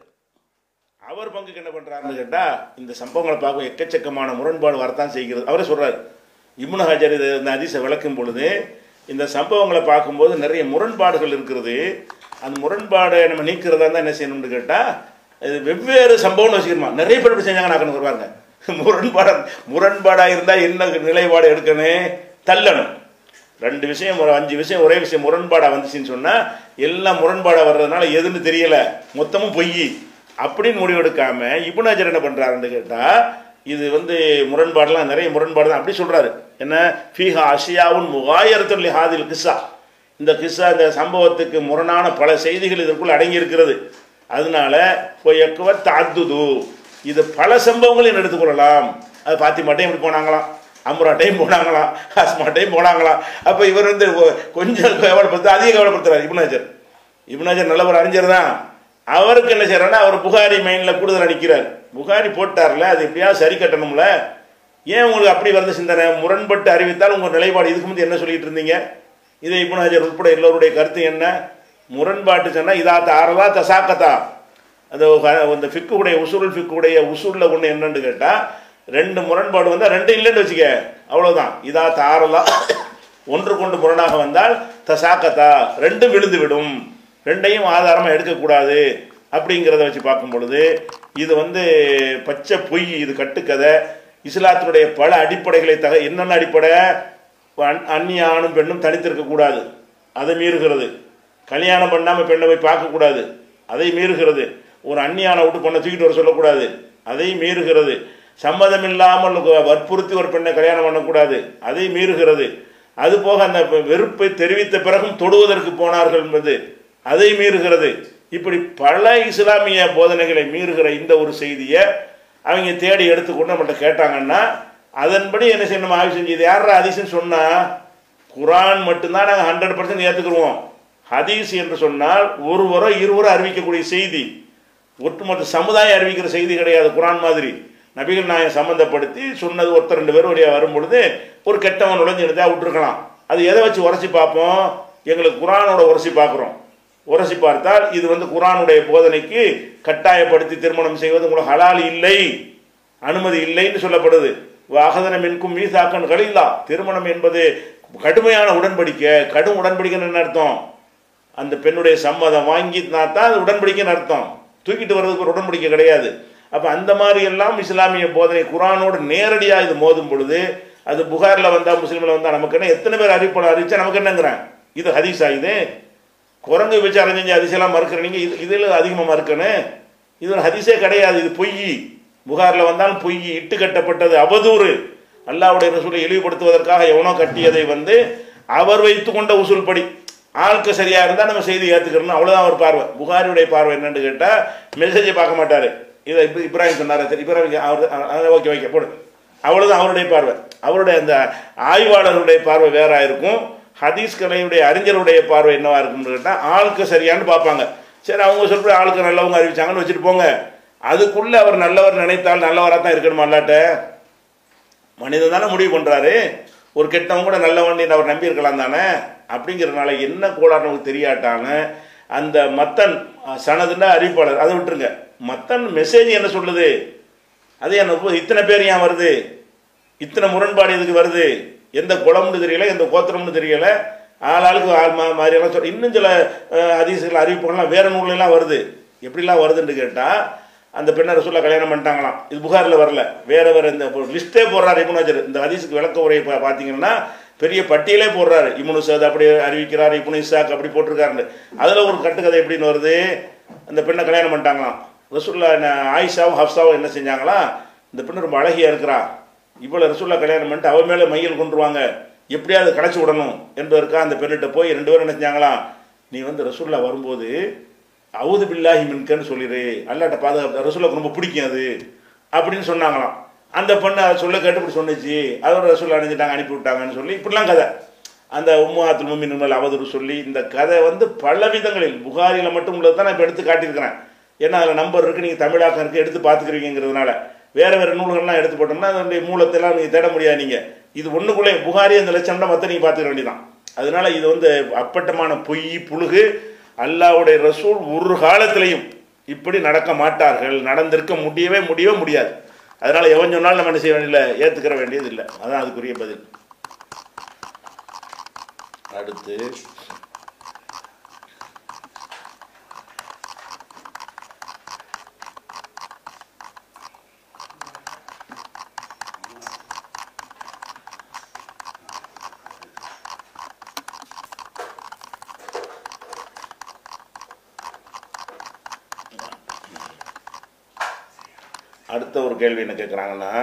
அவர் பங்குக்கு என்ன பண்ணுறாருன்னு கேட்டால் இந்த சம்பவங்களை பார்க்க எக்கச்சக்கமான முரண்பாடு வரத்தான் செய்கிறது. அவரே சொல்கிறார் இப்னு ஹஜர் இது இந்த அதிசை விளக்கும் பொழுது இந்த சம்பவங்களை பார்க்கும்போது நிறைய முரண்பாடுகள் இருக்கிறது. அந்த முரண்பாடை நம்ம நீக்கிறதா இருந்தால் என்ன செய்யணும்னு கேட்டால் இது வெவ்வேறு சம்பவம்னு வச்சுக்கணுமா? நிறைய பேர் இப்படி செஞ்சாங்க நான் வருவாங்க [LAUGHS] முரண்பாடு முரண்பாடாக இருந்தால் என்ன நிலைப்பாடு எடுக்கணும் தள்ளணும். ரெண்டு விஷயம் ஒரு அஞ்சு விஷயம் ஒரே விஷயம் முரண்பாடாக வந்துச்சுன்னு சொன்னால் எல்லாம் முரண்பாடாக வர்றதுனால எதுன்னு தெரியலை. மொத்தமும் பொய். அப்படின்னு முடிவெடுக்காம இபுனாஜர் என்ன பண்ணுறாருன்னு கேட்டால் இது வந்து முரண்பாடெலாம் நிறைய முரண்பாடு தான் அப்படி சொல்கிறாரு என்ன? ஃபீஹா அஷியாவுன் முகாயிரத்துல் ஹாதில் கிஸ்ஸா. இந்த கிஸ்ஸா இந்த சம்பவத்துக்கு முரணான பல செய்திகள் இதற்குள் அடங்கியிருக்கிறது. அதனால பொய்யக்குவ தாத்துது இது பல சம்பவங்களையும் எடுத்துக்கொள்ளலாம் அது பாத்திமாட்டையும் இப்படி போனாங்களாம். அம்ராட்டையும் போனாங்களாம். ஹஸ்மாட்டையும் போனாங்களாம். அப்போ இவர் வந்து கொஞ்சம் கவலைப்படுத்த அதிக கவலைப்படுத்துறாரு. இப்னாஜர் இப்னாஜர் நல்ல ஒரு அறிஞர் தான். அவருக்கு என்ன செய்யறாருன்னா அவர் புகாரி மைண்டில் கூடுதல் அடிக்கிறார். புகாரி போட்டார்ல அது எப்படியாவது சரி கட்டணும்ல? ஏன் உங்களுக்கு அப்படி வந்த சிந்தனை? முரண்பட்டு அறிவித்தால் உங்கள் நிலைப்பாடு இதுக்கு முந்தைய என்ன சொல்லிட்டு இருந்தீங்க? இதை இப்னாஜர் உட்பட எல்லோருடைய கருத்து என்ன? முரண்பாட்டு சொன்னால் இதா தாரதா தசாக்கத்தா. அந்த அந்த ஃபிக்குடைய உசூல் ஃபிக்குடைய உசூல்ல ஒன்று என்னன்னு கேட்டால் ரெண்டு முரண்பாடு வந்தால் ரெண்டு இல்லைன்னு வச்சுக்க அவ்வளோதான் இதா தாரலா ஒன்று கொண்டு முரணாக வந்தால் தசாக்கத்தா ரெண்டும் விழுந்து விடும் ரெண்டையும் ஆதாரமாக எடுக்கக்கூடாது அப்படிங்கிறத வச்சு பார்க்கும் பொழுது இது வந்து பச்சை பொய் இது கட்டுக்கதை. இஸ்லாத்தினுடைய பல அடிப்படைகளை தக என்னென்ன அடிப்படை? அந்நிய ஆணும் பெண்ணும் தனித்திருக்கக்கூடாது அதை மீறுகிறது. கல்யாணம் பண்ணாமல் பெண்ணை போய் பார்க்கக்கூடாது அதை மீறுகிறது. ஒரு அந்நியான விட்டு பொண்ணை தூக்கிட்டு வர சொல்லக்கூடாது. அதை மீறுகிறது. சம்மதம் இல்லாமல் வற்புறுத்தி ஒரு பெண்ணை கல்யாணம் பண்ணக்கூடாது. அதை மீறுகிறது. அதுபோக அந்த வெறுப்பை தெரிவித்த பிறகும் தொடுவதற்கு போனார்கள் என்பது. அதை மீறுகிறது. இப்படி பல இஸ்லாமிய போதனைகளை மீறுகிற இந்த ஒரு செய்தியை அவங்க தேடி எடுத்துக்கொண்டு நம்மள்கிட்ட கேட்டாங்கன்னா அதன்படி என்ன செய்யணும்? ஆய்வு செஞ்சு இது யாரா அதிசயம் சொன்னால் குரான் மட்டும்தான் நாங்கள் ஹண்ட்ரட் பர்சன்ட் ஏற்றுக்குருவோம் ஹதீஸ் என்று சொன்னால் ஒருவரோ இருவரோ அறிவிக்கக்கூடிய செய்தி. ஒட்டுமொத்த சமுதாயம் அறிவிக்கிற செய்தி கிடையாது குரான் மாதிரி. நபிகள் நாயகம் சம்மந்தப்படுத்தி சொன்னது ஒருத்தர் ரெண்டு பேரும் வழியாக வரும்பொழுது ஒரு கெட்டவன் நுழைஞ்சு எடுத்தா விட்டுருக்கலாம். அது எதை வச்சு உரசி பார்ப்போம்? எங்களுக்கு குரானோட உரசி பார்க்குறோம். உரசி பார்த்தால் இது வந்து குரானுடைய போதனைக்கு கட்டாயப்படுத்தி திருமணம் செய்வது உங்களுக்கு ஹலால் இல்லை அனுமதி இல்லைன்னு சொல்லப்படுது. வாகதன மின்கும் மீசாக்கன் கலில்லா திருமணம் என்பது கடுமையான உடன்படிக்கை. கடும் உடன்படிக்கைன்னு என்ன அர்த்தம்? அந்த பெண்ணுடைய சம்மதம் வாங்கினா தான் அது உடன்படிக்கைன்னு அர்த்தம். தூக்கிட்டு வர்றதுக்கு ஒரு உடன்படிக்கை கிடையாது. அப்போ அந்த மாதிரி எல்லாம் இஸ்லாமிய போதனை குரானோடு நேரடியாக இது மோதும் பொழுது அது புகாரில் வந்தால் முஸ்லீமில் வந்தால் நமக்கு என்ன? எத்தனை பேர் அறிவிப்பாளர் அறிவிச்சா நமக்கு என்னங்கிறேன். இது ஹதீஸா இது? குரங்கு வச்சு அறிஞ்சு அதிசயெல்லாம் மறுக்கிறீங்க இது இதில் அதிகமாக மறுக்கணும் இது ஒரு ஹதிசே கிடையாது. இது பொய் புகாரில் வந்தாலும் பொய் இட்டு கட்டப்பட்டது அவதூறு. அல்லாவுடைய ரசூலை இழிவுபடுத்துவதற்காக எவனோ கட்டியதை வந்து அவர் வைத்து கொண்ட உசூல் படி ஆளுக்கு சரியாக இருந்தால் நம்ம செய்தி ஏற்றுக்கிறோம் அவ்வளோதான் அவர் பார்வை. புகாரியுடைய பார்வை என்னன்னு கேட்டால் மெசேஜை பார்க்க மாட்டார். இதை இப்ப இப்ராஹிம் சொன்னார். சரி இப்ராஹிம் அவர் ஓகே ஓகே போடு. அவ்வளோதான் அவருடைய பார்வை. அவருடைய அந்த ஆய்வாளருடைய பார்வை வேற இருக்கும். ஹதீஸ் கலையுடைய அறிஞருடைய பார்வை என்னவா இருக்கும்னு கேட்டால் ஆளுக்கு சரியான்னு பார்ப்பாங்க. சரி அவங்க சொல்கிற ஆளுக்கு நல்லவங்க அறிவிச்சாங்கன்னு வச்சுட்டு போங்க. அதுக்குள்ள அவர் நல்லவர் நினைத்தால் நல்லவராக தான் இருக்கணுமா அல்லாட்ட? மனிதன் தானே முடிவு பண்ணுறாரு ஒரு கெட்டவங்க கூட நல்லவன் அவர் நம்பி இருக்கலாம் தானே? அப்படிங்கிறதுனால என்ன கோளாறு நமக்கு தெரியாட்டான்னு அந்த மத்தன் சனதுன்னா அறிவிப்பாளர் அதை விட்டுருங்க. மத்தன் மெசேஜ் என்ன சொல்லுது? அது என்ன இத்தனை பேர் ஏன் வருது? இத்தனை முரண்பாடு இதுக்கு வருது? எந்த குளம்னு தெரியல எந்த கோத்திரம்னு தெரியல. ஆளாளுக்கு ஆளுக்கு ஆள் மா- மாதிரியெல்லாம் சொல்ல இன்னும் சில அதிசயங்கள் அறிவிப்புகள்லாம் வேற நூல்லாம் வருது. எப்படிலாம் வருதுன்னு கேட்டால் அந்த பெண்ணை ரசூல்லா கல்யாணம் பண்ணிட்டாங்களாம். இது புகாரில் வரல. வேற வேற இந்த லிஸ்ட்டே போடுறாரு இப்னு இந்த ஹதீஸுக்கு விளக்க உரையை பா- பார்த்தீங்கன்னா பெரிய பட்டியலே போடுறாரு. இப்னு சத் அப்படி அறிவிக்கிறார் இப்னு இசாக் அப்படி போட்டிருக்காருன்னு. அதில் ஒரு கட்டுக்கதை எப்படின்னு வருது? அந்த பெண்ணை கல்யாணம் பண்ணிட்டாங்களாம். ரசூல்லா என்ன- ஆயிஷாவும் ஹப்ஸாவும் என்ன செஞ்சாங்களா இந்த பெண்ணு ரொம்ப அழகியா இருக்கிறா. இவ்வளோ ரசுல்லா கல்யாணம் பண்ணிட்டு அவ மேலே மையல் கொண்டுருவாங்க எப்படியாவது கடைச்சி விடணும் என்பதற்காக அந்த பெண்ணிட்ட போய் ரெண்டு பேரும் என்ன நீ வந்து ரசுல்லா வரும்போது அவுது பில்லாஹி மின்கன்னு சொல்லிடு அல்லாட்ட பாதுகாப்பு ரசூலுக்கு ரொம்ப பிடிக்கும் அது. அப்படின்னு சொன்னாங்களாம். அந்த பொண்ணு அதை சொல்ல கேட்டு இப்படி சொன்னிச்சு. அதோட ரசுல்லா அணிஞ்சிட்டாங்க அனுப்பி விட்டாங்கன்னு சொல்லி இப்படிலாம் கதை. அந்த உம்மாத்துல் முமின் மேல் அவதூறு சொல்லி இந்த கதை வந்து பல விதங்களில் புகாரியில் மட்டும் உள்ளது தான் நான் இப்போ எடுத்து காட்டியிருக்கிறேன். ஏன்னா அதில் நம்பர் இருக்குது நீங்கள் தமிழாக்கம் இருக்குது எடுத்து பார்த்துக்கிறீங்கிறதுனால வேறு வேறு நூல்கள்லாம் எடுத்து போட்டோம்னா அதனுடைய மூலத்தெல்லாம் நீங்கள் தேட முடியாது நீங்கள் இது ஒன்றுக்குள்ளே புகாரி அந்த லட்சம்னா மற்ற நீங்கள் பார்த்துக்க வேண்டியதான் அதனால இது வந்து அப்பட்டமான பொய் புழுகு அல்லாவுடைய ரசூல் ஒரு காலத்திலையும் இப்படி நடக்க மாட்டார்கள். நடந்திருக்க முடியவே முடியவே முடியாது. அதனால எவன் சொன்னாலும் நம்ம என்ன செய்ய வேண்டியதில்லை ஏற்றுக்கிற வேண்டியது இல்லை அதான் அதுக்குரிய பதில். அடுத்து அடுத்த ஒரு கேள்வி என்ன கேட்குறாங்கன்னா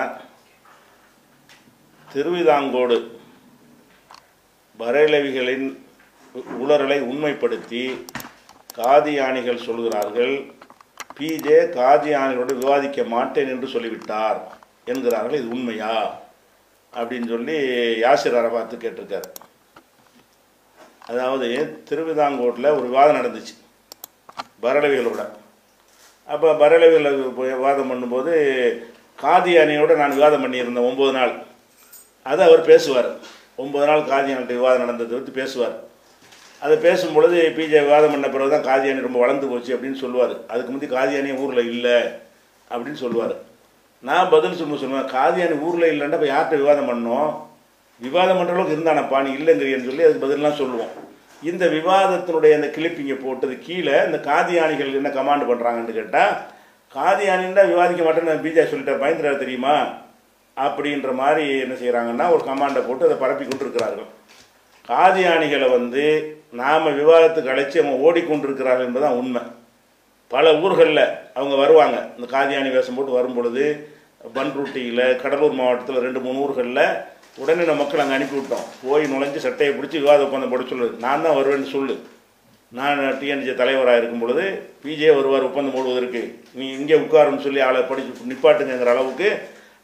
திருவிதாங்கோடு பரேலவிகளின் உளறலை உண்மைப்படுத்தி காதியானிகள் சொல்கிறார்கள் பிஜே காதியானிகளோடு விவாதிக்க மாட்டேன் என்று சொல்லிவிட்டார் என்கிறார்கள் இது உண்மையா? அப்படின்னு சொல்லி யாசிர் அரபாத்து கேட்டிருக்கார். அதாவது திருவிதாங்கோட்டில் ஒரு விவாதம் நடந்துச்சு பரலவிகளோட அப்போ பரலவியில் போய் விவாதம் பண்ணும்போது காதியானியோட நான் விவாதம் பண்ணியிருந்தேன் ஒம்பது நாள். அதை அவர் பேசுவார். ஒம்பது நாள் காதியானிட்ட விவாதம் நடந்ததை பற்றி பேசுவார். அதை பேசும் பொழுது பிஜே விவாதம் பண்ண பிறகு தான் காதியானி ரொம்ப வளர்ந்து போச்சு அப்படின்னு சொல்லுவார். அதுக்கு முந்தைய காதியானி ஊரில் இல்லை அப்படின்னு சொல்லுவார். நான் பதில் சொல்ல சொல்லுவேன் காதியானி ஊரில் இல்லைன்னா இப்போ யார்கிட்ட விவாதம் பண்ணோம் விவாதம் பண்ணுற அளவுக்கு இருந்தானப்பா நீ இல்லைங்கிறியன்னு சொல்லி அதுக்கு பதிலாம் சொல்லுவோம். இந்த விவாதத்தினுடைய அந்த கிளிப்பிங்க போட்டது கீழே இந்த காதியானிகள் என்ன கமாண்ட் பண்ணுறாங்கன்னு கேட்டால் காதியானின்னா விவாதிக்க மாட்டேன்னு பிஜே சொல்லிட்டார் பயந்துறாரு தெரியுமா? அப்படின்ற மாதிரி என்ன செய்கிறாங்கன்னா ஒரு கமாண்டை போட்டு அதை பரப்பி கொண்டிருக்கிறார்கள். காதியானிகளை வந்து நாம் விவாதத்துக்கு அழைச்சி அவங்க ஓடிக்கொண்டிருக்கிறார்கள் என்பதுதான் உண்மை. பல ஊர்களில் அவங்க வருவாங்க. இந்த காதியானி வேஷம் போட்டு வரும் பொழுது பன்ருட்டியில் கடலூர் மாவட்டத்தில் ரெண்டு மூணு ஊர்களில் உடனே நம்ம மக்கள் அங்கே அனுப்பி விட்டோம். போய் நுழைஞ்சு சட்டையை பிடிச்சி விவாத ஒப்பந்தம் போட சொல்லு. நான் தான் வருவேன்னு சொல்லு. நான் டிஎன்ஜி தலைவராக இருக்கும் பொழுது பிஜே வருவார் ஒப்பந்தம் போடுவதற்கு. நீ இங்கே உட்காருன்னு சொல்லி ஆளை படிச்சு நிப்பாட்டுங்கிற அளவுக்கு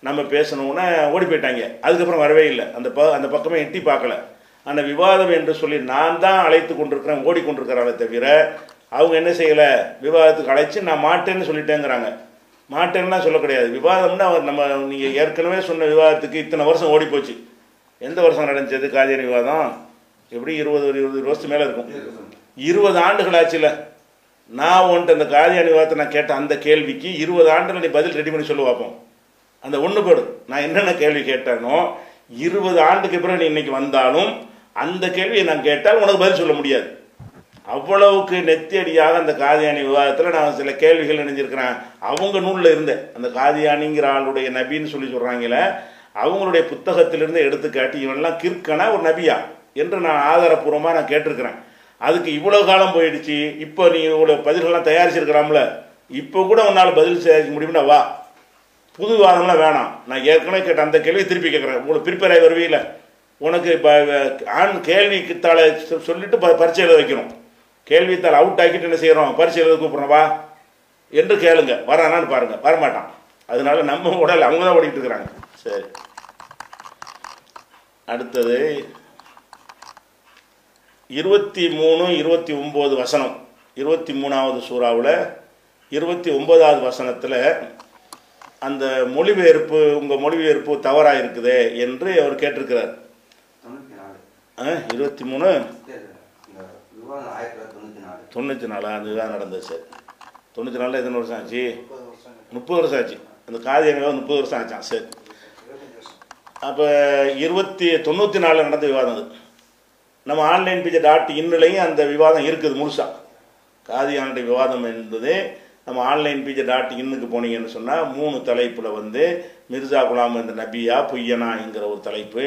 நம்ம பேசணுன்னா ஓடி போயிட்டாங்க. அதுக்கப்புறம் வரவே இல்லை. அந்த ப அந்த பக்கமே எட்டி பார்க்கல. அந்த விவாதம் என்று சொல்லி நான் தான் அழைத்து கொண்டிருக்கிறேன் ஓடிக்கொண்டிருக்கிறாங்களே தவிர அவங்க என்ன செய்யலை? விவாதத்துக்கு அழைச்சி நான் மாட்டேன்னு சொல்லிட்டேங்கிறாங்க. மாட்டேன்னா சொல்ல கிடையாது விவாதம்னா அவர் நம்ம நீங்கள் ஏற்கனவே சொன்ன விவாதத்துக்கு இத்தனை வருஷம் ஓடி போச்சு எந்த வருஷம் நடந்துச்சது காதியான விவாதம். எப்படி இருபது ஒரு இருபது வருஷத்து மேலே இருக்கும்? இருபது ஆண்டுகள் ஆச்சுல. நான் உன்ட்டு அந்த காதியான விவாதத்தை நான் கேட்ட அந்த கேள்விக்கு இருபது ஆண்டுகள் நீ பதில் ரெடி பண்ணி சொல்லி பார்ப்போம் அந்த ஒன்று போடு. நான் என்னென்ன கேள்வி கேட்டேனோ இருபது ஆண்டுக்கு பிறகு நீ இன்னைக்கு வந்தாலும் அந்த கேள்வியை நான் கேட்டால் உனக்கு பதில் சொல்ல முடியாது. அவ்வளவுக்கு நெத்தியடியாக அந்த காதியானி விவாதத்தில் நான் சில கேள்விகள் நினைஞ்சிருக்கிறேன் அவங்க நூலில் இருந்தேன். அந்த காதியானிங்கிற ஆளுடைய நபின்னு சொல்லி சொல்கிறாங்களே அவங்களுடைய புத்தகத்திலிருந்து எடுத்துக்காட்டி இவன்லாம் கிற்கனா ஒரு நபியா என்று நான் ஆதாரப்பூர்வமாக நான் கேட்டிருக்கிறேன். அதுக்கு இவ்வளோ காலம் போயிடுச்சு. இப்போ நீ இவ்வளோ பதில்கள்லாம் தயாரிச்சிருக்கலாம்ல. இப்போ கூட உன்னால் பதில் தயாரிக்க முடியும்னா வா. புது வாதம்லாம் வேணாம். நான் ஏற்கனவே கேட்ட அந்த கேள்வியை திருப்பி கேட்குறேன். உங்களுக்கு ப்ரிப்பேர் ஆகி வருவீல உனக்கு இப்போ ஆண் கேள்விக்கு தாளை சொல்லிட்டு ப பரீட்சை எழுத வைக்கணும். கேள்வித்தாள் அவுட் ஆக்கிட்டு என்ன செய்கிறோம் பரீட்சை எழுத கூப்பிட்றோம் வா. என்று கேளுங்க. வரானான்னு பாருங்க. வரமாட்டான். அதனால நம்ம உடல் அவங்க தான் ஓடிட்டு இருக்கிறாங்க. சரி. அடுத்தது இருபத்தி மூணு இருபத்தி ஒம்பது வசனம். இருபத்தி மூணாவது சூறாவில் இருபத்தி ஒன்பதாவது வசனத்தில் அந்த மொழிபெயர்ப்பு உங்கள் மொழிபெயர்ப்பு தவறாக இருக்குதே என்று அவர் கேட்டிருக்கிறார். இருபத்தி மூணு? தொண்ணூற்றி நாலா. அதுதான் நடந்தது சார். தொண்ணூற்றி நாலில் எத்தனை வருஷம் ஆச்சு? முப்பது வருஷம் ஆச்சு. அந்த காதி விவாதம் முப்பது வருஷம் ஆச்சான் சரி. அப்போ இருபத்தி தொண்ணூற்றி நாலில் நடந்த விவாதம் அது. நம்ம ஆன்லைன் பிஜே டாட் இன்னுலையும் அந்த விவாதம் இருக்குது முழுசா. காதியானுடைய விவாதம் என்பது நம்ம ஆன்லைன் பிஜே டாட் இன்னுக்கு போனீங்கன்னு சொன்னால் மூணு தலைப்பில் வந்து மிர்சா குலாம் என்ற நபியா பொய்யனா என்கிற ஒரு தலைப்பு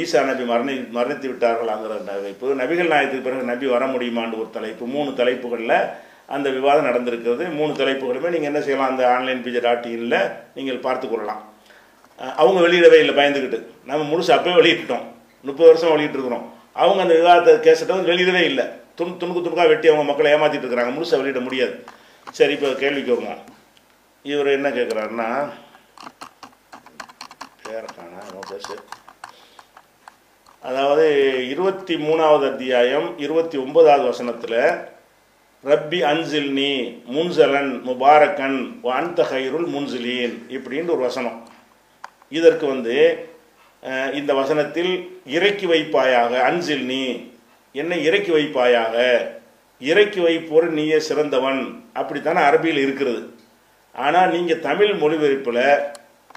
ஈசா நபி மரணி மரணித்து விட்டார்களாங்கிற தலைப்பு. நபிகள் நாயத்துக்கு பிறகு நபி வர முடியுமான்னு ஒரு தலைப்பு. மூணு தலைப்புகளில் அந்த விவாதம் நடந்திருக்கிறது. மூணு தலைப்புகளுமே நீங்கள் என்ன செய்யலாம்? அந்த ஆன்லைன் பிஜே டாட் இன்னில் நீங்கள் பார்த்து கொள்ளலாம். அவங்க வெளியிடவே இல்லை பயந்துக்கிட்டு நம்ம முழுசு அப்பவே வெளியிட்டுட்டோம். முப்பது வருஷம் வெளியிட்டிருக்கிறோம் அவங்க அந்த விவாதத்தை கேசட்டை வந்து வெளியிடவே இல்லை. துணு துணுக்கு துணுக்காக வெட்டி அவங்க மக்களை ஏமாற்றிட்டு இருக்கிறாங்க. முழுசாக வெளியிட முடியாது. சரி இப்போ கேள்விக்கு வருவோம் இவர் என்ன கேட்குறாருன்னா பேரக்கான பேசு. அதாவது இருபத்தி மூணாவது அத்தியாயம் இருபத்தி ஒன்பதாவது வசனத்தில் ரப்பி அன்சில்னி முன்சலன் முபாரக்கன் வான் ஹைருல் முன்சிலீன் இப்படின்னு ஒரு வசனம். இதற்கு வந்து இந்த வசனத்தில் இறக்கி வைப்பாயாக அன்சில் நீ என்னை இறக்கி வைப்பாயாக இறக்கி வைப்போர் நீயே சிறந்தவன் அப்படித்தானே அரபியில் இருக்கிறது. ஆனால் நீங்கள் தமிழ் மொழிபெயர்ப்பில்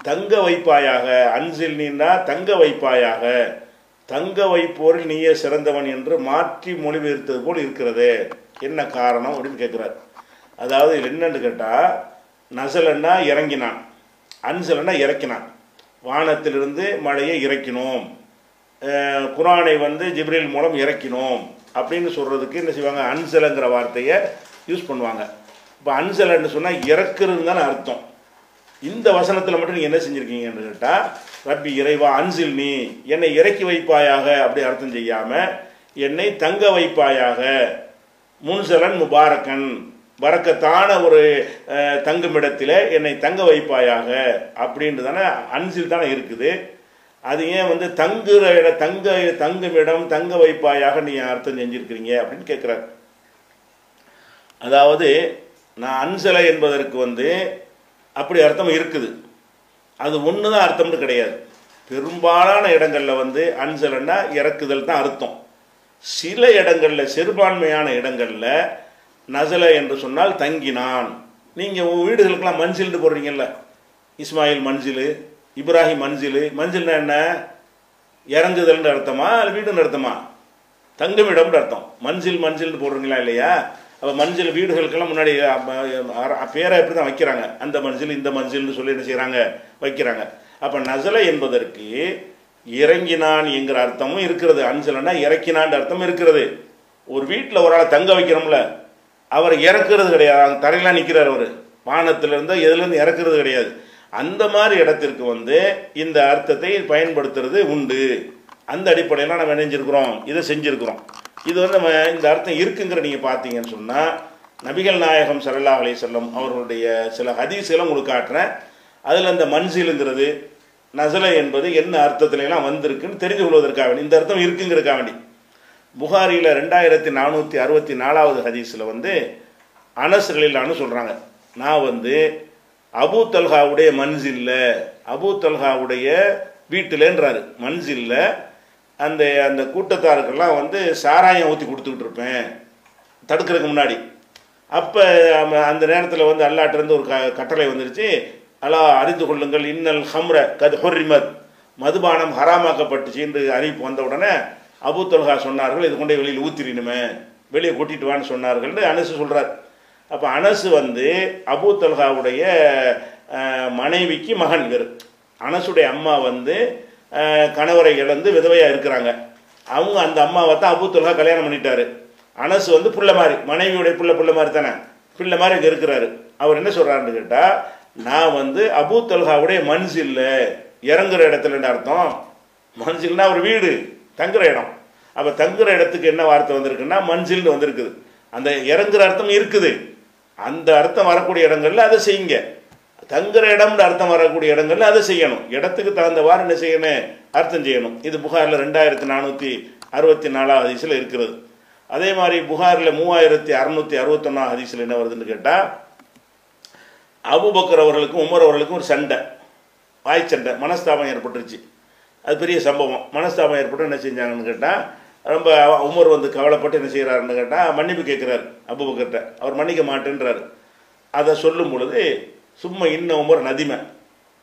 தங்க வைப்பாயாக அன்சில் நீன்னா தங்க வைப்பாயாக தங்க வைப்போரில் நீயே சிறந்தவன் என்று மாற்றி மொழிபெயர்த்தது போல் இருக்கிறது. என்ன காரணம் அப்படின்னு கேட்குறாரு. அதாவது என்னன்னு கேட்டால் நசலன்னா இறங்கினான். அன்சலன்னா இறக்கினான். வானத்திலிருந்து மழையை இறக்கினோம். குரானை வந்து ஜிப்ரீல் மூலம் இறக்கினோம் அப்படின்னு சொல்கிறதுக்கு என்ன செய்வாங்க? அன்சலங்கிற வார்த்தையை யூஸ் பண்ணுவாங்க. இப்போ அன்சலன்னு சொன்னால் இறக்குறதுன்னு தானே அர்த்தம். இந்த வசனத்தில் மட்டும் நீங்கள் என்ன செஞ்சுருக்கீங்கன்னு கேட்டால் ரப்பி இறைவா அன்சில் நீ என்னை இறக்கி வைப்பாயாக அப்படி அர்த்தம் செய்யாமல் என்னை தங்க வைப்பாயாக. முன்சலன் முபாரக்கன் வரக்கத்தான ஒரு தங்குமிடத்தில் என்னை தங்க வைப்பாயாக. அப்படின்ட்டு தானே அன்சில் தானே இருக்குது. அது ஏன் வந்து தங்குற இட தங்க தங்குமிடம் தங்க வைப்பாயாக நீ அர்த்தம் செஞ்சுருக்கிறீங்க அப்படின்னு கேட்குறார் அதாவது நான் அன்சலை என்பதற்கு வந்து அப்படி அர்த்தம் இருக்குது. அது ஒன்று தான் அர்த்தம்னு கிடையாது. பெரும்பாலான இடங்களில் வந்து அன்சலன்னா இறக்குதல் தான் அர்த்தம். சில இடங்களில் சிறுபான்மையான இடங்களில் நசல என்று சொன்னால் தங்கினான். நீங்கள் வீடுகளுக்கெல்லாம் மஞ்சில்னு போடுறீங்கல்ல. இஸ்மாயில் மஞ்சில் இப்ராஹிம் மஞ்சில் மஞ்சில்னா என்ன? இறங்குதல்னு அர்த்தமா இல்லை வீடுன்னு அர்த்தமா? தங்குமிடம்னு அர்த்தம். மஞ்சில் மஞ்சில்னு போடுறீங்களா இல்லையா? அப்போ மஞ்சள் வீடுகளுக்கெல்லாம் முன்னாடி பேரை எப்படி தான் வைக்கிறாங்க. அந்த மஞ்சள் இந்த மஞ்சள்னு சொல்லி என்ன செய்கிறாங்க வைக்கிறாங்க. அப்போ நசலை என்பதற்கு இறங்கினான் என்கிற அர்த்தமும் இருக்கிறது. அஞ்சலன்னா இறக்கினான்ற அர்த்தம் இருக்கிறது. ஒரு வீட்டில் ஒரு ஆளை தங்க வைக்கிறோம்ல அவர் இறக்குறது கிடையாது. அங்க தரையெல்லாம் நிற்கிறார் அவர். வானத்திலிருந்து எதுலேருந்து இறக்குறது கிடையாது. அந்த மாதிரி இடத்திற்கு வந்து இந்த அர்த்தத்தை பயன்படுத்துறது உண்டு. அந்த அடிப்படையில் நம்ம இணைஞ்சிருக்கிறோம் இதை செஞ்சுருக்கிறோம். இது வந்து நம்ம இந்த அர்த்தம் இருக்குங்கிற நீங்கள் பார்த்தீங்கன்னு சொன்னால் நபிகள் நாயகம் சரல்லா அலி செல்லம் அவர்களுடைய சில ஹதீஸ்களை உங்களுக்கு காட்டுறேன். அதில் இந்த மன்சிலுங்கிறது நசலை என்பது என்ன அர்த்தத்துல எல்லாம் வந்திருக்குன்னு தெரிந்து கொள்வதற்காக வேண்டி இந்த அர்த்தம் இருக்குங்கிறதுக்காக வேண்டி. புகாரியில் ரெண்டாயிரத்தி நானூற்றி அறுபத்தி நாலாவது ஹதீஸில் வந்து அனஸ் ரலிலான்னு சொல்கிறாங்க நான் வந்து அபு தல்ஹாவுடைய மன்சில்ல அபு தல்ஹாவுடைய வீட்டிலன்றாரு. மன்சில்ல அந்த அந்த கூட்டத்தாருக்கெல்லாம் வந்து சாராயம் ஊற்றி கொடுத்துக்கிட்டு இருப்பேன். தடுக்கிறதுக்கு முன்னாடி. அப்போ அந்த நேரத்தில் வந்து அல்லாட்டிலேருந்து ஒரு க கட்டளை வந்துருச்சு. அலா அறிந்து கொள்ளுங்கள். இன்னல் ஹம்ர கத் ஹொர்ரிமத். மதுபானம் ஹராமாக்கப்பட்டுச்சு. என்று அறிவிப்பு வந்த உடனே அபு தொல்ஹா சொன்னார்கள் இது கொண்டே வெளியில் ஊத்திரினுமே வெளியே கூட்டிட்டு வான்னு சொன்னார்கள். அனசு சொல்கிறார் அப்போ அனசு வந்து அபு தொல்ஹாவுடைய மனைவிக்கு மகன் இவர். அனசுடைய அம்மா வந்து கணவரை இழந்து விதவையாக இருக்கிறாங்க. அவங்க அந்த அம்மாவை தான் அபூ கல்யாணம் பண்ணிட்டாரு. அனசு வந்து பிள்ளை மாதிரி மனைவியுடைய பிள்ளை பிள்ளை மாதிரி தானே? பிள்ளை மாதிரி இங்கே இருக்கிறாரு. அவர் என்ன சொல்கிறாருன்னு கேட்டால் நான் வந்து அபூ தொல்ஹாவுடைய மன்சில்ல இறங்குற இடத்துலன்னு அர்த்தம்? மன்சில்னா ஒரு வீடு தங்குற இடம். அப்போ தங்குற இடத்துக்கு என்ன வார்த்தை வந்திருக்குன்னா மன்சில்னு வந்திருக்குது. அந்த இறங்குற அர்த்தம் இருக்குது. அந்த அர்த்தம் வரக்கூடிய இடங்கள்ல அதை செய்யுங்க. தங்குற இடம்னு அர்த்தம் வரக்கூடிய இடங்கள்ல அதை செய்யணும். இடத்துக்கு தகுந்தவாறு என்ன செய்யணும்? அர்த்தம் செய்யணும். இது புகாரில் ரெண்டாயிரத்தி நானூற்றி அறுபத்தி நாலாவது ஹதீஸில் இருக்கிறது. அதே மாதிரி புகாரில் மூவாயிரத்தி அறுநூத்தி அறுபத்தொன்னாவது ஹதீஸில் என்ன வருதுன்னு கேட்டால் அபுபக்கர் அவர்களுக்கும் உமர் அவர்களுக்கும் ஒரு சண்டை. வாய் சண்டை. மனஸ்தாபம் ஏற்பட்டுருச்சு. அது பெரிய சம்பவம். மனஸ்தாபம் ஏற்பட்டு என்ன செஞ்சாங்கன்னு கேட்டால் ரொம்ப உமர் வந்து கவலைப்பட்டு என்ன செய்கிறாருன்னு கேட்டால் மன்னிப்பு கேட்குறாரு அபுபக்கர்கிட்ட. அவர் மன்னிக்க மாட்டேன்றார். அதை சொல்லும் பொழுது சும்மா இன்னும் உமர் நதிமை.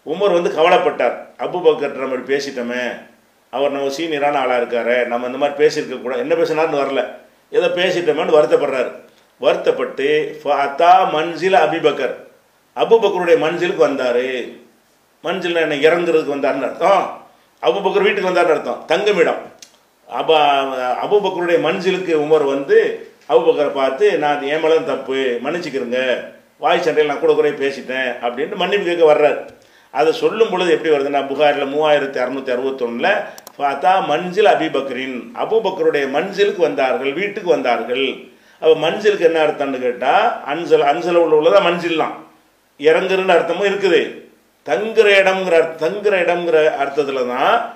உமர் வந்து கவலைப்பட்டார். அபுபக்கர்ட்ட நம்ம பேசிட்டோமே. அவர் நம்ம சீனியரான ஆளாக இருக்காரு. நம்ம இந்த மாதிரி பேசியிருக்க கூட என்ன பேசினார்னு வரல. ஏதோ பேசிட்டோமேன்னு வருத்தப்படுறாரு. வருத்தப்பட்டு ஃபஅத்தா மன்சில் அபிபக்கர். அபுபக்கருடைய மன்சிலுக்கு வந்தார். மன்சில் என்ன? இறங்குறதுக்கு வந்தார்னு அர்த்தம். அபுபக்கர் வீட்டுக்கு வந்தார்னு அர்த்தம். தங்குமிடம். அப்ப அபுபக்கருடைய மன்சிலுக்கு உமர் வந்து அபுபக்கரை பார்த்து நான் என் தப்பு? மன்னிச்சுக்கிறேங்க வாய் சண்டையில் நான் கூட குறைய பேசிட்டேன் அப்படின்ட்டு மன்னிப்பு கேட்க வர்றார். அதை சொல்லும் பொழுது எப்படி வருதுன்னா புகாரில் மூவாயிரத்தி அறநூத்தி அறுபத்தொன்னில் பார்த்தா மன்சில் அபிபக்ரின் அபுபக்கருடைய மன்சிலுக்கு வந்தார்கள் வீட்டுக்கு வந்தார்கள். அப்போ மன்சிலுக்கு என்ன அர்த்தம்னு கேட்டால் அன்சல் அன்சல உள்ள உள்ளதான் மன்சில்லாம். இறங்குறன்னு அர்த்தமும் இருக்குது. தங்குற இடம்ங்கிற அர்த்த- தங்குற இடம்ங்கிற அர்த்தத்தில் தான்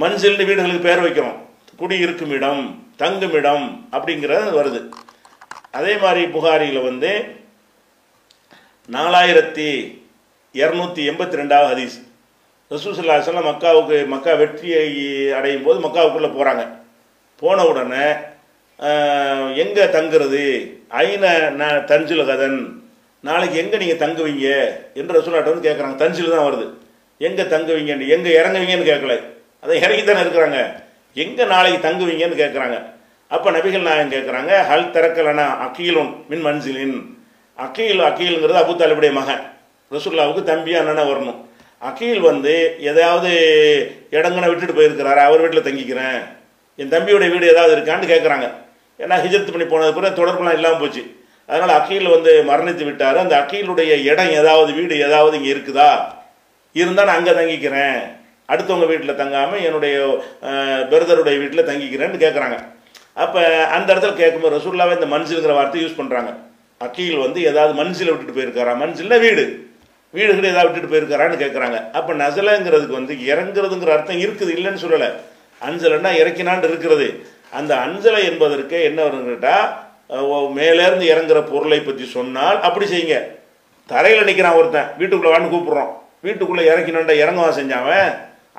மன்சில்னு வீடுகளுக்கு பேர் வைக்கிறோம். குடி இருக்கும் இடம் தங்கும் இடம் அப்படிங்கிறது வருது. அதே மாதிரி புகாரியில் வந்து நாலாயிரத்தி இரநூத்தி எண்பத்தி ரெண்டாவது ஹதீஸ் ரசூசல்லாசல்லாம் மக்காவுக்கு மக்கா வெற்றியை அடையும் போது மக்காவுக்குள்ளே போகிறாங்க போன உடனே எங்கே தங்குறது? ஐன ந தஞ்சில் கதன். நாளைக்கு எங்கே நீங்கள் தங்குவீங்க? என்று ரசூலாட்ட வந்து கேட்குறாங்க தஞ்சில் தான் வருது. எங்கே தங்குவீங்கன்னு எங்கே இறங்குவீங்கன்னு கேட்கல அதை இறங்கி தானே இருக்கிறாங்க. எங்கே நாளைக்கு தங்குவீங்கன்னு கேட்குறாங்க அப்போ நபிகள் நாயகம் கேட்குறாங்க ஹல் திறக்கலனா அக்கீலுன் மின் மன்சிலின். அகீல் அக்கீலுங்கிறது அபு தாலிபுடைய மகன். ரசூல்லாவுக்கு தம்பி அண்ணனா வரணும். அகீல் வந்து எதாவது இடங்கனை விட்டுட்டு போயிருக்கிறாரு அவர் வீட்டில் தங்கிக்கிறேன். என் தம்பியுடைய வீடு ஏதாவது இருக்கான்னு கேட்குறாங்க ஏன்னா ஹிஜரத் பண்ணி போனது பிறகு தொடர்புலாம் இல்லாமல் போச்சு. அதனால் அகீல் வந்து மரணித்து விட்டார். அந்த அகீலுடைய இடம் ஏதாவது வீடு ஏதாவது இங்கே இருக்குதா? இருந்தால் நான் அங்கே தங்கிக்கிறேன். அடுத்தவங்க வீட்டில் தங்காமல் என்னுடைய பிரதருடைய வீட்டில் தங்கிக்கிறேன்னு கேட்குறாங்க அப்போ அந்த இடத்துல கேட்கும்போது ரசூல்லாவே இந்த மனுஷனுங்கிற வார்த்தை யூஸ் பண்ணுறாங்க அக்கீல் வந்து ஏதாவது மன்சில விட்டுட்டு போயிருக்காரா? மன்சில்னா வீடு. வீடு ஏதாவது விட்டுட்டு போயிருக்காரான்னு கேட்குறாங்க அப்போ நசலங்கிறதுக்கு வந்து இறங்குறதுங்கிற அர்த்தம் இருக்குது இல்லைன்னு சொல்லலை. அஞ்சலைன்னா இறக்கினான்னு இருக்கிறது அந்த அஞ்சலை என்பதற்கு என்ன வரும்னு கேட்டால் மேலேருந்து இறங்குற பொருளை பற்றி சொன்னால் அப்படி செய்யுங்க. தரையில் நிற்கிறான் ஒருத்தன். வீட்டுக்குள்ளே வான்னு கூப்பிட்றோம். வீட்டுக்குள்ளே இறக்கினோண்ட இறங்கவா செஞ்சாவன்.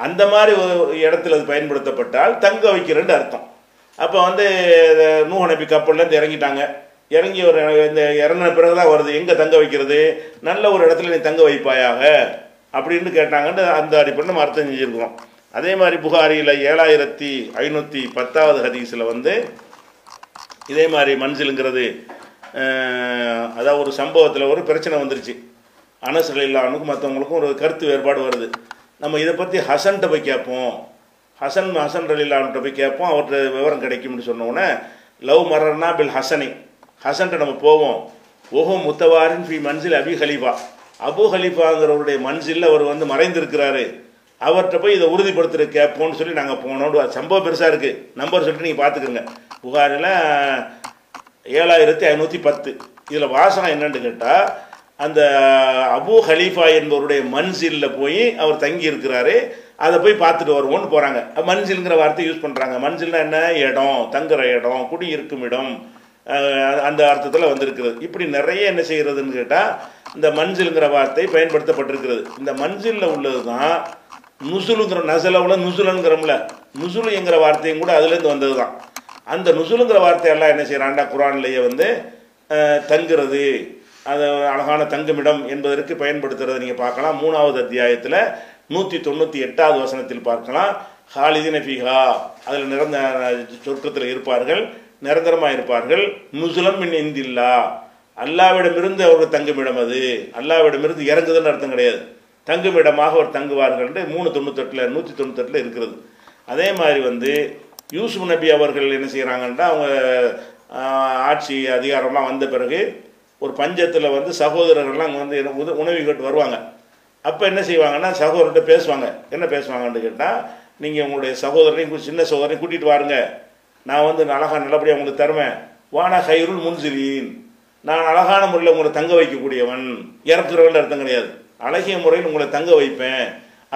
அந்த மாதிரி ஒரு இடத்துல அது பயன்படுத்தப்பட்டால் தங்க வைக்கிறேன்னு அர்த்தம். அப்போ வந்து நூஹ் நபி கப்பல்லேருந்து இறங்கிட்டாங்க. இறங்கி ஒரு இந்த இறங்கின பிறகு தான் வருது. எங்கே தங்க வைக்கிறது? நல்ல ஒரு இடத்துல நீ தங்க வைப்பாயாக? அப்படின்னு கேட்டாங்கன்னு அந்த அடிப்படையில் நம்ம அர்த்தம் செஞ்சுருக்கோம் அதே மாதிரி புகாரியில் ஏழாயிரத்தி ஐநூற்றி பத்தாவது ஹதீஸில் வந்து இதே மாதிரி மன்சிலுங்கிறது அதாவது ஒரு சம்பவத்தில் ஒரு பிரச்சனை வந்துருச்சு. அனசல் இல்லாமனுக்கும் மற்றவங்களுக்கும் ஒரு கருத்து வேறுபாடு வருது. நம்ம இதை பற்றி ஹசன்கிட்ட போய் கேட்போம். ஹசன் ஹசன் ரலில்லான்ட்ட போய் கேட்போம். அவர்கிட்ட விவரம் கிடைக்கும்னு சொன்னோன்னே லவ் மரர்னா பில் ஹசனி. ஹசன்ட்ட நம்ம போவோம். ஓஹோ முத்தவாரின் ஃபி மன்சில் அபி ஹலீஃபா. அபு ஹலீஃபாங்கிறவருடைய மன்சில் அவர் வந்து மறைந்திருக்கிறாரு. அவர்கிட்ட போய் இதை உறுதிப்படுத்துகிற கேட்போம்னு சொல்லி நாங்கள் போனோம் அது சம்பவம் பெருசாக இருக்குது நம்பர் சொல்லிட்டு நீங்கள் பார்த்துக்கோங்க புகாரில் ஏழாயிரத்தி ஐநூற்றி பத்து. இதில் வாசனம் என்னன்னு கேட்டால் அந்த அபு ஹலீஃபா என்பவருடைய மன்சிலில் போய் அவர் தங்கி இருக்கிறாரு அதை போய் பார்த்துட்டு வருவோம்னு போகிறாங்க மன்சில்ங்கிற வார்த்தை யூஸ் பண்ணுறாங்க மன்சில்னா என்ன? இடம் தங்குற இடம் குடியிருக்கும் இடம். அந்த அர்த்தத்தில் வந்திருக்கிறது. இப்படி நிறைய என்ன செய்கிறதுன்னு கேட்டால் இந்த மஞ்சள்ங்கிற வார்த்தை பயன்படுத்தப்பட்டிருக்கிறது. இந்த மஞ்சளில் உள்ளது தான் நுசுலுங்கிற நசலவுல நுசுலங்கிறோம்ல நுசுலு என்கிற வார்த்தையும் கூட அதுலேருந்து வந்தது தான் அந்த நுசுலுங்கிற வார்த்தையெல்லாம் என்ன செய்கிறாண்டா குரான்லேயே வந்து தங்குறது அது அழகான தங்குமிடம் என்பதற்கு பயன்படுத்துறதை நீங்கள் பார்க்கலாம். மூணாவது அத்தியாயத்தில் நூற்றி தொண்ணூற்றி எட்டாவது வசனத்தில் பார்க்கலாம். ஹாலிதின ஃபிஹா. அதில் நிறந்த சொர்க்கத்தில் இருப்பார்கள். நிரந்தரமாக இருப்பார்கள் நுசுலம் மின் இந்தில்லா. அல்லாவிடமிருந்து அவர்கள் தங்குமிடம் அது. அல்லாவிடமிருந்து இறங்குதுன்னு அர்த்தம் கிடையாது. தங்குமிடமாக அவர் தங்குவார்கள் மூணு தொண்ணூத்தெட்டில் நூற்றி தொண்ணூத்தெட்டில் இருக்கிறது. அதே மாதிரி வந்து யூசுப் நபி அவர்கள் என்ன செய்கிறாங்கன்னா அவங்க ஆட்சி அதிகாரம்லாம் வந்த பிறகு ஒரு பஞ்சத்தில் வந்து சகோதரர்கள்லாம் அங்கே வந்து உத- உணவு கேட்டு வருவாங்க. அப்போ என்ன செய்வாங்கன்னா சகோதரர்கிட்ட பேசுவாங்க. என்ன பேசுவாங்கன்னு கேட்டால் நீங்கள் உங்களுடைய சகோதரனையும் சின்ன சகோதரனையும் கூட்டிகிட்டு வாருங்க. நான் வந்து அழகாக நல்லபடியாக உங்களுக்கு தருவேன். வானா ஹைருல் முன்சிறீன் நான் அழகான முறையில் உங்களை தங்க வைக்கக்கூடியவன். இறக்குறவன் அர்த்தம் கிடையாது. அழகிய முறையில் உங்களை தங்க வைப்பேன்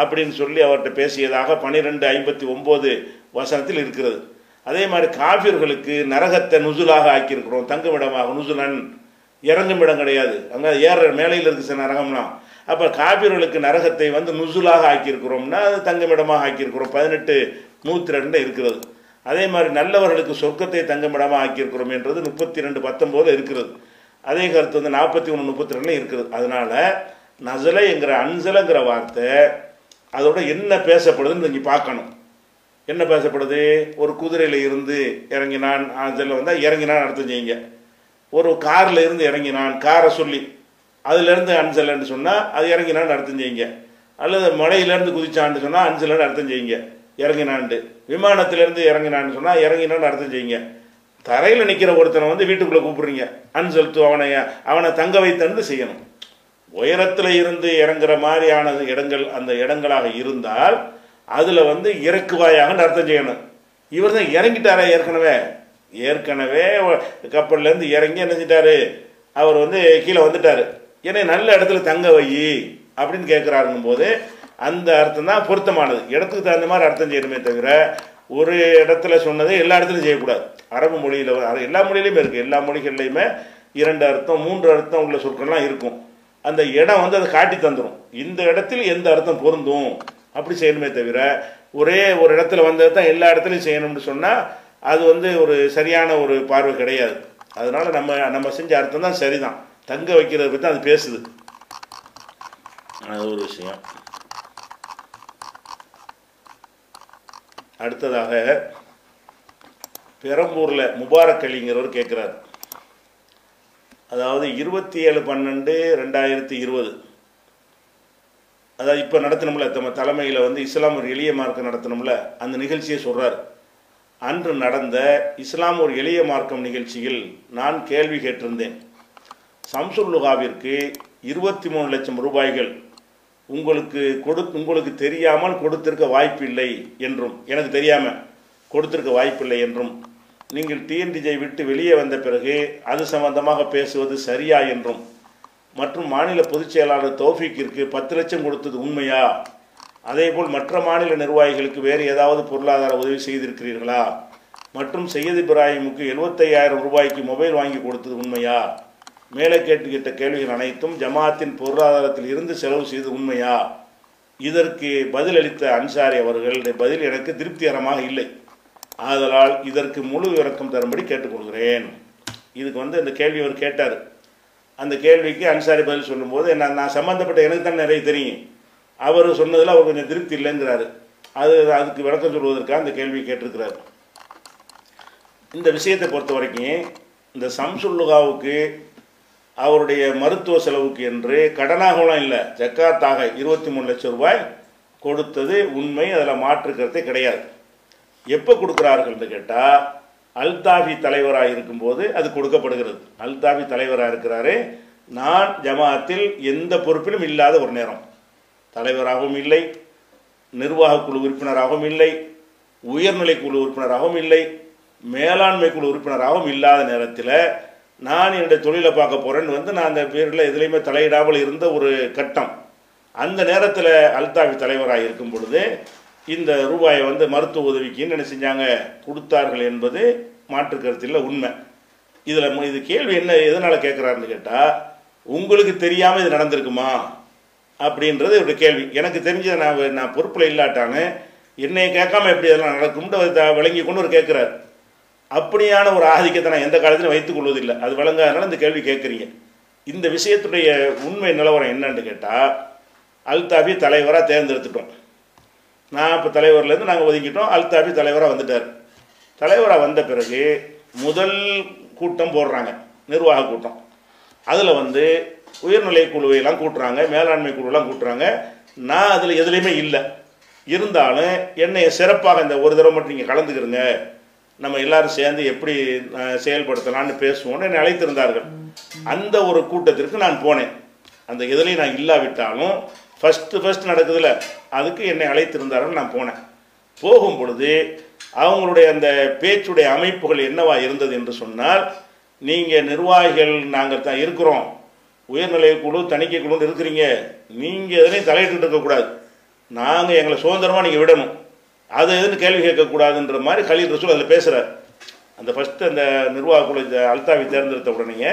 அப்படின்னு சொல்லி அவர்கிட்ட பேசியதாக பன்னிரெண்டு ஐம்பத்தி ஒம்பது வசனத்தில் இருக்கிறது. அதே மாதிரி காபிர்களுக்கு நரகத்தை நுசுலாக ஆக்கியிருக்கிறோம். தங்குமிடமாக நுசுலன். இறங்கும் இடம் கிடையாது. அங்கே ஏற மேலையில் இருக்கு சார் நரகம்னா. அப்போ காபியர்களுக்கு நரகத்தை வந்து நுசுலாக ஆக்கியிருக்கிறோம்னா அது தங்குமிடமாக ஆக்கியிருக்கிறோம். பதினெட்டு நூற்றி ரெண்டு இருக்கிறது. அதே மாதிரி நல்லவர்களுக்கு சொர்க்கத்தை தங்குமிடமாக ஆக்கியிருக்கிறோம் என்றது முப்பத்தி ரெண்டு பத்தொம்போது இருக்கிறது. அதே கருத்து வந்து நாற்பத்தி ஒன்று முப்பத்தி ரெண்டுலையும் இருக்குது அதனால் நசலை என்கிற அன்சலைங்கிற வார்த்தை அதோட என்ன பேசப்படுதுன்னு நீங்கள் பார்க்கணும். என்ன பேசப்படுது? ஒரு குதிரையில் இருந்து இறங்கினான் அதில் வந்தால் இறங்கினான் அர்த்தம் செய்யுங்க. ஒரு காரில் இருந்து இறங்கினான் காரை சொல்லி அதுலேருந்து அன்சலன்னு சொன்னால் அது இறங்கினான்னு அர்த்தம் செய்யுங்க. அல்லது மலையிலேருந்து குதிச்சான்னு சொன்னால் அன்சலன்னு அர்த்தம் செய்யுங்க. இறங்கினான்ட்டு. விமானத்திலேருந்து இறங்கினான்னு சொன்னால் இறங்கினான்னு அர்த்தம் செய்யுங்க. தரையில் நிற்கிற ஒருத்தனை வந்து வீட்டுக்குள்ளே கூப்பிடுறீங்க. அன்சல்த்து அவனை அவனை தங்க வைத்தன்னு செய்யணும். உயரத்தில் இருந்து இறங்குற மாதிரியான இடங்கள் அந்த இடங்களாக இருந்தால் அதில் வந்து இறக்குவாயாகன்னு அர்த்தம் செய்யணும். இவர் தான் இறங்கிட்டாரா ஏற்கனவே? ஏற்கனவே கப்பல்லேருந்து இறங்கி என்ன செஞ்சிட்டாரு? அவர் வந்து கீழே வந்துட்டார். ஏன்னா நல்ல இடத்துல தங்க வை அப்படின்னு கேட்குறாருங்கும் போது அந்த அர்த்தம் தான் பொருத்தமானது. இடத்துக்கு தகுந்த மாதிரி அர்த்தம் செய்யணுமே தவிர ஒரு இடத்துல சொன்னதை எல்லா இடத்துலையும் செய்யக்கூடாது. அரபு மொழியில் எல்லா மொழியிலையுமே இருக்குது எல்லா மொழிகள்லையுமே இரண்டு அர்த்தம் மூன்று அர்த்தம் உள்ள சொற்கள்லாம் இருக்கும். அந்த இடம் வந்து அதை காட்டி தந்துடும் இந்த இடத்தில் எந்த அர்த்தம் பொருந்தும்? அப்படி செய்யணுமே தவிர ஒரே ஒரு இடத்துல வந்தது தான் எல்லா இடத்துலையும் செய்யணும்னு சொன்னால் அது வந்து ஒரு சரியான ஒரு பார்வை கிடையாது. அதனால் நம்ம நம்ம செஞ்ச அர்த்தம் தான் சரிதான். தங்க வைக்கிறத பற்றி அது பேசுது. அது ஒரு விஷயம். அடுத்ததாக பெரம்பூரில் முபாரக் அலிங்கிறவர் கேட்குறார் அதாவது இருபத்தி ஏழு பன்னெண்டு ரெண்டாயிரத்தி இருபது. அதாவது இப்போ நடத்தணும்ல தம்ம தலைமையில் வந்து இஸ்லாம் ஒரு எளிய மார்க்கம் நடத்தணும்ல அந்த நிகழ்ச்சியை சொல்கிறார் அன்று நடந்த இஸ்லாம் ஒரு எளிய மார்க்கம் நிகழ்ச்சியில் நான் கேள்வி கேட்டிருந்தேன். சம்சுல்லுகாவிற்கு இருபத்தி மூணு லட்சம் ரூபாய்கள் உங்களுக்கு கொடு உங்களுக்கு தெரியாமல் கொடுத்திருக்க வாய்ப்பில்லை என்றும் எனக்கு தெரியாமல் கொடுத்திருக்க வாய்ப்பில்லை என்றும் நீங்கள் டிஎன்டிஜை விட்டு வெளியே வந்த பிறகு அது சம்பந்தமாக பேசுவது சரியா என்றும் மற்றும் மாநில பொதுச் செயலாளர் பத்து லட்சம் கொடுத்தது உண்மையா? அதேபோல் மற்ற மாநில நிர்வாகிகளுக்கு வேறு ஏதாவது பொருளாதார உதவி செய்திருக்கிறீர்களா? மற்றும் சையத் இப்ராஹிமுக்கு எழுபத்தையாயிரம் ரூபாய்க்கு மொபைல் வாங்கி கொடுத்தது உண்மையா? மேலே கேட்டுக்கிட்ட கேள்விகள் அனைத்தும் ஜமாத்தின் பொருளாதாரத்தில் இருந்து செலவு செய்தது உண்மையா? இதற்கு பதிலளித்த அன்சாரி அவர்களுடைய பதில் எனக்கு திருப்திகரமாக இல்லை. ஆதலால் இதற்கு முழு விளக்கம் தரும்படி கேட்டுக்கொள்கிறேன். இதுக்கு வந்து இந்த கேள்வி அவர் கேட்டார். அந்த கேள்விக்கு அன்சாரி பதில் சொல்லும்போது நான் நான் சம்மந்தப்பட்ட எனக்கு தான் நிறைய தெரியும். அவர் சொன்னதில் அவர் கொஞ்சம் திருப்தி இல்லைங்கிறாரு. அது அதுக்கு விளக்கம் சொல்வதற்காக அந்த கேள்வி கேட்டிருக்கிறார். இந்த விஷயத்தை பொறுத்த வரைக்கும் இந்த சம்சுல்லுகாவுக்கு அவருடைய மருத்துவ செலவுக்கு என்று கடனாகலாம் இல்லை. ஜக்காத்தாக இருபத்தி மூணு லட்சம் ரூபாய் கொடுத்தது உண்மை அதில் மாற்றுக்கிறதே கிடையாது. எப்போ கொடுக்குறார்கள்னு கேட்டால் அல்தாஃபி தலைவராக இருக்கும்போது அது கொடுக்கப்படுகிறது. அல்தாஃபி தலைவராக இருக்கிறாரு நான் ஜமாத்தில் எந்த பொறுப்பிலும் இல்லாத ஒரு நேரம். தலைவராகவும் இல்லை நிர்வாக குழு உறுப்பினராகவும் இல்லை உயர்நிலை குழு உறுப்பினராகவும் இல்லை மேலாண்மை குழு உறுப்பினராகவும் இல்லாத நேரத்தில் நான் என்னுடைய தொழிலை பார்க்க போகிறேன்னு வந்து நான் அந்த பேரில் எதுலேயுமே தலையிடாமல் இருந்த ஒரு கட்டம். அந்த நேரத்தில் அல்தாஃபி தலைவராக இருக்கும் பொழுது இந்த ரூபாயை வந்து மருத்துவ உதவிக்கு என்ன செஞ்சாங்க? கொடுத்தார்கள் என்பது மாற்று கருத்தில் உண்மை. இதில் இது கேள்வி என்ன எதனால் கேட்குறாருன்னு கேட்டால் உங்களுக்கு தெரியாமல் இது நடந்திருக்குமா? அப்படின்றது ஒரு கேள்வி. எனக்கு தெரிஞ்சதை நான் நான் பொறுப்பில் இல்லாட்டானு என்னை கேட்காம எப்படி இதெல்லாம் நடக்கும்னு விளங்கி கொண்டு ஒரு கேட்குறாரு அப்படியான ஒரு ஆதிக்கத்தை நான் எந்த காலத்திலும் வைத்துக் கொள்வதில்லை. அது வழங்காதனால இந்த கேள்வி கேட்குறீங்க. இந்த விஷயத்துடைய உண்மை நிலவரம் என்னன்னு கேட்டால் அல்தாஃபி தலைவராக தேர்ந்தெடுத்துட்டோம். நான் இப்போ தலைவர்லேருந்து நாங்கள் ஒதுக்கிட்டோம் அல்தாஃபி தலைவராக வந்துட்டார். தலைவராக வந்த பிறகு முதல் கூட்டம் போடுறாங்க. நிர்வாக கூட்டம். அதில் வந்து உயர்நிலை குழுவையெல்லாம் கூட்டுறாங்க. மேலாண்மை குழுவெல்லாம் கூட்டுறாங்க. நான் அதில் எதுலேயுமே இல்லை. இருந்தாலும் என்னை சிறப்பாக இந்த ஒரு தடவை மட்டும் நீங்கள் கலந்துக்கிறங்க நம்ம எல்லாரும் சேர்ந்து எப்படி செயல்படுத்தலான்னு செயல்படுத்தலாம்னு பேசுவோம்னு என்னை அழைத்திருந்தார்கள். அந்த ஒரு கூட்டத்திற்கு நான் போனேன். அந்த எதுலேயும் நான் இல்லாவிட்டாலும் ஃபஸ்ட்டு ஃபஸ்ட் நடக்குதுல அதுக்கு என்னை அழைத்திருந்தார்கள் நான் போனேன். போகும் பொழுது அவங்களுடைய அந்த பேச்சுடைய அமைப்புகள் என்னவா இருந்தது என்று சொன்னால் நீங்கள் நிர்வாகிகள் நாங்கள் தான் இருக்கிறோம். உயர்நிலை குழு தணிக்கை குழுன்னு இருக்கிறீங்க. நீங்கள் எதுலையும் தலையிட்டு இருக்கக்கூடாது. நாங்கள் எங்களை சுதந்திரமாக நீங்கள் விடணும். அது எதுன்னு கேள்வி கேட்கக்கூடாதுன்ற மாதிரி கலீல் ரசூல் அதில் பேசுகிறார் அந்த ஃபஸ்ட்டு அந்த நிர்வாக குழு இந்த அல்தாவி தேர்ந்தெடுத்த உடனே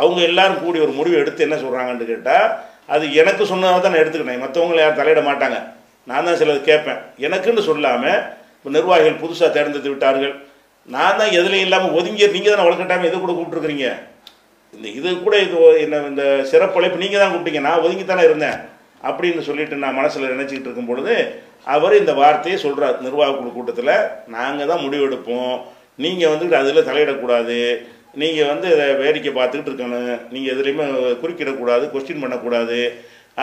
அவங்க எல்லாரும் கூடி ஒரு முடிவு எடுத்து என்ன சொல்கிறாங்கன்னு கேட்டால் அது எனக்கு சொன்னதாக தான் நான் எடுத்துக்கிட்டேன். மற்றவங்களை யாரும் தலையிட மாட்டாங்க. நான் தான் சிலது கேட்பேன். எனக்குன்னு சொல்லாமல் இப்போ நிர்வாகிகள் புதுசாக தேர்ந்தெடுத்து விட்டார்கள். நான் தான் எதுலையும் இல்லாமல் ஒதுங்கி நீங்கள் தானே வளர்க்கட்டாமல் எது கூட கூப்பிட்டுருக்குறீங்க? இந்த இது கூட இது என்ன இந்த சிறப்பழைப்பு நீங்கள் தான் கூப்பிட்டீங்க. நான் ஒதுங்கி தானே இருந்தேன். அப்படின்னு சொல்லிட்டு நான் மனசில் நினச்சிக்கிட்டு இருக்கும் பொழுது அவர் இந்த வார்த்தையை சொல்கிறார் நிர்வாக குழு கூட்டத்தில். நாங்கள் தான் முடிவெடுப்போம் நீங்கள் வந்துட்டு அதில் தலையிடக்கூடாது. நீங்கள் வந்து இதை வேடிக்கை பார்த்துக்கிட்டு இருக்கணும். நீங்கள் எதுலேயுமே குறுக்கிடக்கூடாது கொஸ்டின் பண்ணக்கூடாது.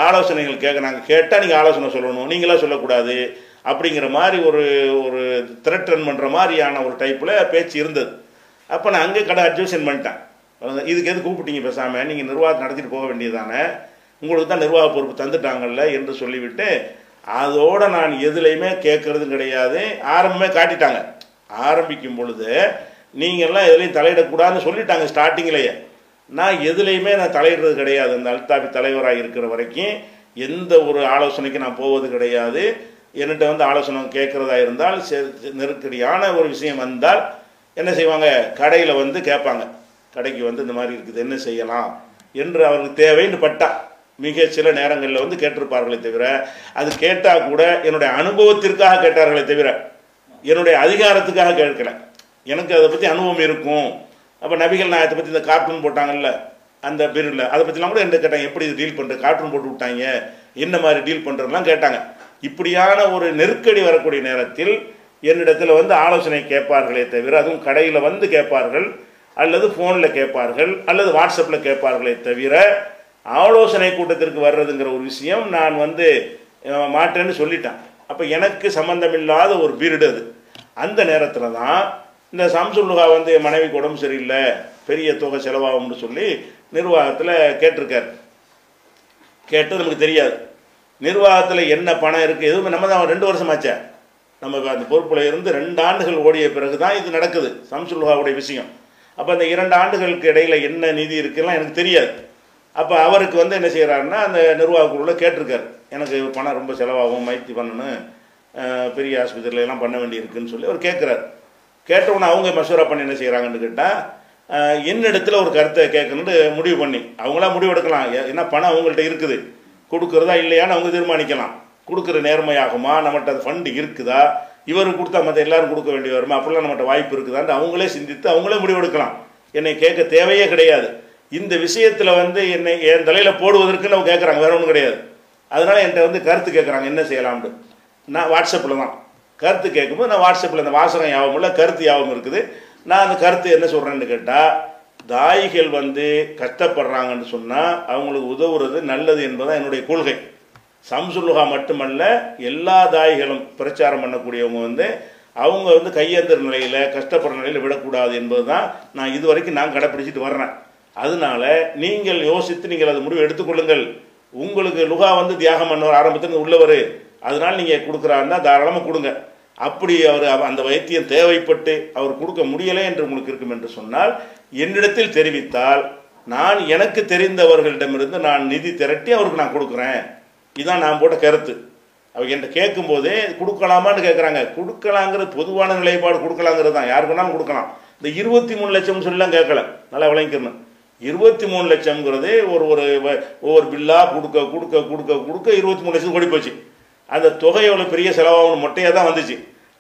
ஆலோசனைகள் கேட்க நாங்கள் கேட்டால் நீங்கள் ஆலோசனை சொல்லணும். நீங்களாம் சொல்லக்கூடாது. அப்படிங்கிற மாதிரி ஒரு ஒரு த்ரெட்டன் பண்ணுற மாதிரியான ஒரு டைப்பில் பேச்சு இருந்தது. அப்போ நான் அங்கே கடை அட்ஜஸ்டன் பண்ணிட்டேன். இதுக்கு எது கூப்பிட்டீங்க பேசாமல் நீங்கள் நிர்வாகத்தை நடத்திட்டு போக வேண்டியதானே உங்களுக்கு தான் நிர்வாக பொறுப்பு தந்துட்டாங்கல்ல என்று சொல்லிவிட்டு அதோட நான் எதுலையுமே கேட்குறதும் கிடையாது. ஆரம்பமே காட்டிட்டாங்க. ஆரம்பிக்கும் பொழுது நீங்கள்லாம் எதுலேயும் தலையிடக்கூடாதுன்னு சொல்லிட்டாங்க ஸ்டார்டிங்லேயே நான் எதுலேயுமே நான் தலையிடுறது கிடையாது. அந்த அல்தாபி தலைவராக இருக்கிற வரைக்கும் எந்த ஒரு ஆலோசனைக்கு நான் போவது கிடையாது. என்கிட்ட வந்து ஆலோசனை கேட்குறதா இருந்தால் செ- நெருக்கடியான ஒரு விஷயம் வந்தால் என்ன செய்வாங்க? கடையில் வந்து கேட்பாங்க கடைக்கு வந்து இந்த மாதிரி இருக்குது என்ன செய்யலாம்? என்று அவருக்கு தேவைன்னு பட்டா. மிக சில நேரங்களில் வந்து கேட்டிருப்பார்களே தவிர அது கேட்டால் கூட என்னுடைய அனுபவத்திற்காக கேட்டார்களே தவிர என்னுடைய அதிகாரத்துக்காக கேட்கல. எனக்கு அதை பற்றி அனுபவம் இருக்கும். அப்போ நபிகள் நாயத்தை பற்றி இந்த கார்ட்டூன் போட்டாங்கல்ல அந்த பீரியடில் அதை பற்றிலாம் கூட என்ன கேட்டாங்க எப்படி டீல் பண்ணுற கார்ட்டூன் போட்டு விட்டாங்க என்ன மாதிரி டீல் பண்ணுறதுலாம் கேட்டாங்க. இப்படியான ஒரு நெருக்கடி வரக்கூடிய நேரத்தில் என்னிடத்தில் வந்து ஆலோசனை கேட்பார்களே தவிர அதுவும் கடையில் வந்து கேட்பார்கள் அல்லது ஃபோனில் கேட்பார்கள் அல்லது வாட்ஸ்அப்பில் கேட்பார்களே தவிர ஆலோசனை கூட்டத்திற்கு வர்றதுங்கிற ஒரு விஷயம் நான் வந்து மாட்டேன்னு சொல்லிட்டேன். அப்போ எனக்கு சம்மந்தமில்லாத ஒரு பீரியடு அது. அந்த நேரத்தில் தான் இந்த சாம்சுல்லுகா வந்து மனைவிக்கு உடம்பு சரியில்லை பெரிய தொகை செலவாகும்னு சொல்லி நிர்வாகத்தில் கேட்டிருக்கார். கேட்டது நமக்கு தெரியாது. நிர்வாகத்தில் என்ன பணம் இருக்குது எதுவுமே நம்ம தான் ரெண்டு வருஷம் ஆச்சே நம்ம அந்த பொறுப்பில் இருந்து ரெண்டு ஆண்டுகள் ஓடிய பிறகு தான் இது நடக்குது சம்சுல்ஹாவுடைய விஷயம். அப்போ அந்த இரண்டு ஆண்டுகளுக்கு இடையில் என்ன நிதி இருக்குலாம் எனக்கு தெரியாது. அப்போ அவருக்கு வந்து என்ன செய்கிறாருன்னா அந்த நிர்வாக குழுவில் கேட்டிருக்காரு. எனக்கு பணம் ரொம்ப செலவாகும் மைத்தி பண்ணணும் பெரிய ஆஸ்பத்திரியில எல்லாம் பண்ண வேண்டியிருக்குன்னு சொல்லி அவர் கேட்குறாரு. கேட்டவுடனே அவங்க மசூரா பண்ணி என்ன செய்கிறாங்கன்னு கேட்டால் என்னிடத்துல ஒரு கருத்தை கேட்கணுன்ட்டு முடிவு பண்ணி அவங்களா முடிவு எடுக்கலாம். ஏன்னா பணம் அவங்கள்ட்ட இருக்குது கொடுக்குறதா இல்லையான்னு அவங்க தீர்மானிக்கலாம். கொடுக்குற நேர்மையாகுமா? நம்மகிட்ட அது ஃபண்டு இருக்குதா? இவருக்கு கொடுத்தா மற்ற எல்லாரும் கொடுக்க வேண்டிய வருமா? அப்படிலாம் நம்மகிட்ட வாய்ப்பு இருக்குதான்ட்டு அவங்களே சிந்தித்து அவங்களே முடிவெடுக்கலாம் என்னை கேட்க தேவையே கிடையாது. இந்த விஷயத்தில் வந்து என்னை என் தலையில் போடுவதற்குன்னு அவங்க கேட்குறாங்க வேற ஒன்றும் கிடையாது. அதனால் என்கிட்ட வந்து கருத்து கேட்குறாங்க என்ன செய்யலாம்னு. நான் வாட்ஸ்அப்பில் தான். கருத்து கேட்கும்போது நான் வாட்ஸ்அப்பில் அந்த வாசகம் யாபகம் இல்லை கருத்து யாபம் இருக்குது. நான் அந்த கருத்து என்ன சொல்கிறேன்னு கேட்டால் தாய்கள் வந்து கஷ்டப்படுறாங்கன்னு சொன்னால் அவங்களுக்கு உதவுறது நல்லது என்பதுதான் என்னுடைய கொள்கை. சம்சுல்லுகா மட்டுமல்ல எல்லா தாய்களும் பிரச்சாரம் பண்ணக்கூடியவங்க வந்து அவங்க வந்து கையேந்திர நிலையில் கஷ்டப்படுற நிலையில் விடக்கூடாது என்பது தான் நான் இது வரைக்கும் நான் கடைப்பிடிச்சிட்டு வர்றேன். அதனால நீங்கள் யோசித்து நீங்கள் அது முடிவு எடுத்துக்கொள்ளுங்கள் உங்களுக்கு லுகா வந்து தியாகம் பண்ணவர் ஆரம்பத்தில் உள்ளவர். அதனால நீங்கள் கொடுக்குறாருன்னா தாராளமாக கொடுங்க. அப்படி அவர் அந்த வைத்தியம் தேவைப்பட்டு அவர் கொடுக்க முடியலை என்று உங்களுக்கு இருக்கும் என்று சொன்னால் என்னிடத்தில் தெரிவித்தால் நான் எனக்கு தெரிந்தவர்களிடமிருந்து நான் நிதி திரட்டி அவருக்கு நான் கொடுக்குறேன். இதுதான் நான் போட்ட கருத்து. அவங்க என்கிட்ட கேட்கும்போதே கொடுக்கலாமான்னு கேட்குறாங்க. கொடுக்கலாங்கிறது பொதுவான நிலைப்பாடு கொடுக்கலாங்கிறது தான். யாருக்கு வேணாலும் கொடுக்கலாம். இந்த இருபத்தி மூணு லட்சம் சொல்லலாம் கேட்கல. நல்லா விளங்கிக்கணும். இருபத்தி மூணு லட்சம்ங்கிறதே ஒரு ஒரு ஒவ்வொரு பில்லா கொடுக்க கொடுக்க கொடுக்க கொடுக்க இருபத்தி மூணு லட்சம் ஓடி போச்சு. அந்த தொகை எவ்வளோ பெரிய செலவாகணும் மொட்டையாக தான் வந்துச்சு.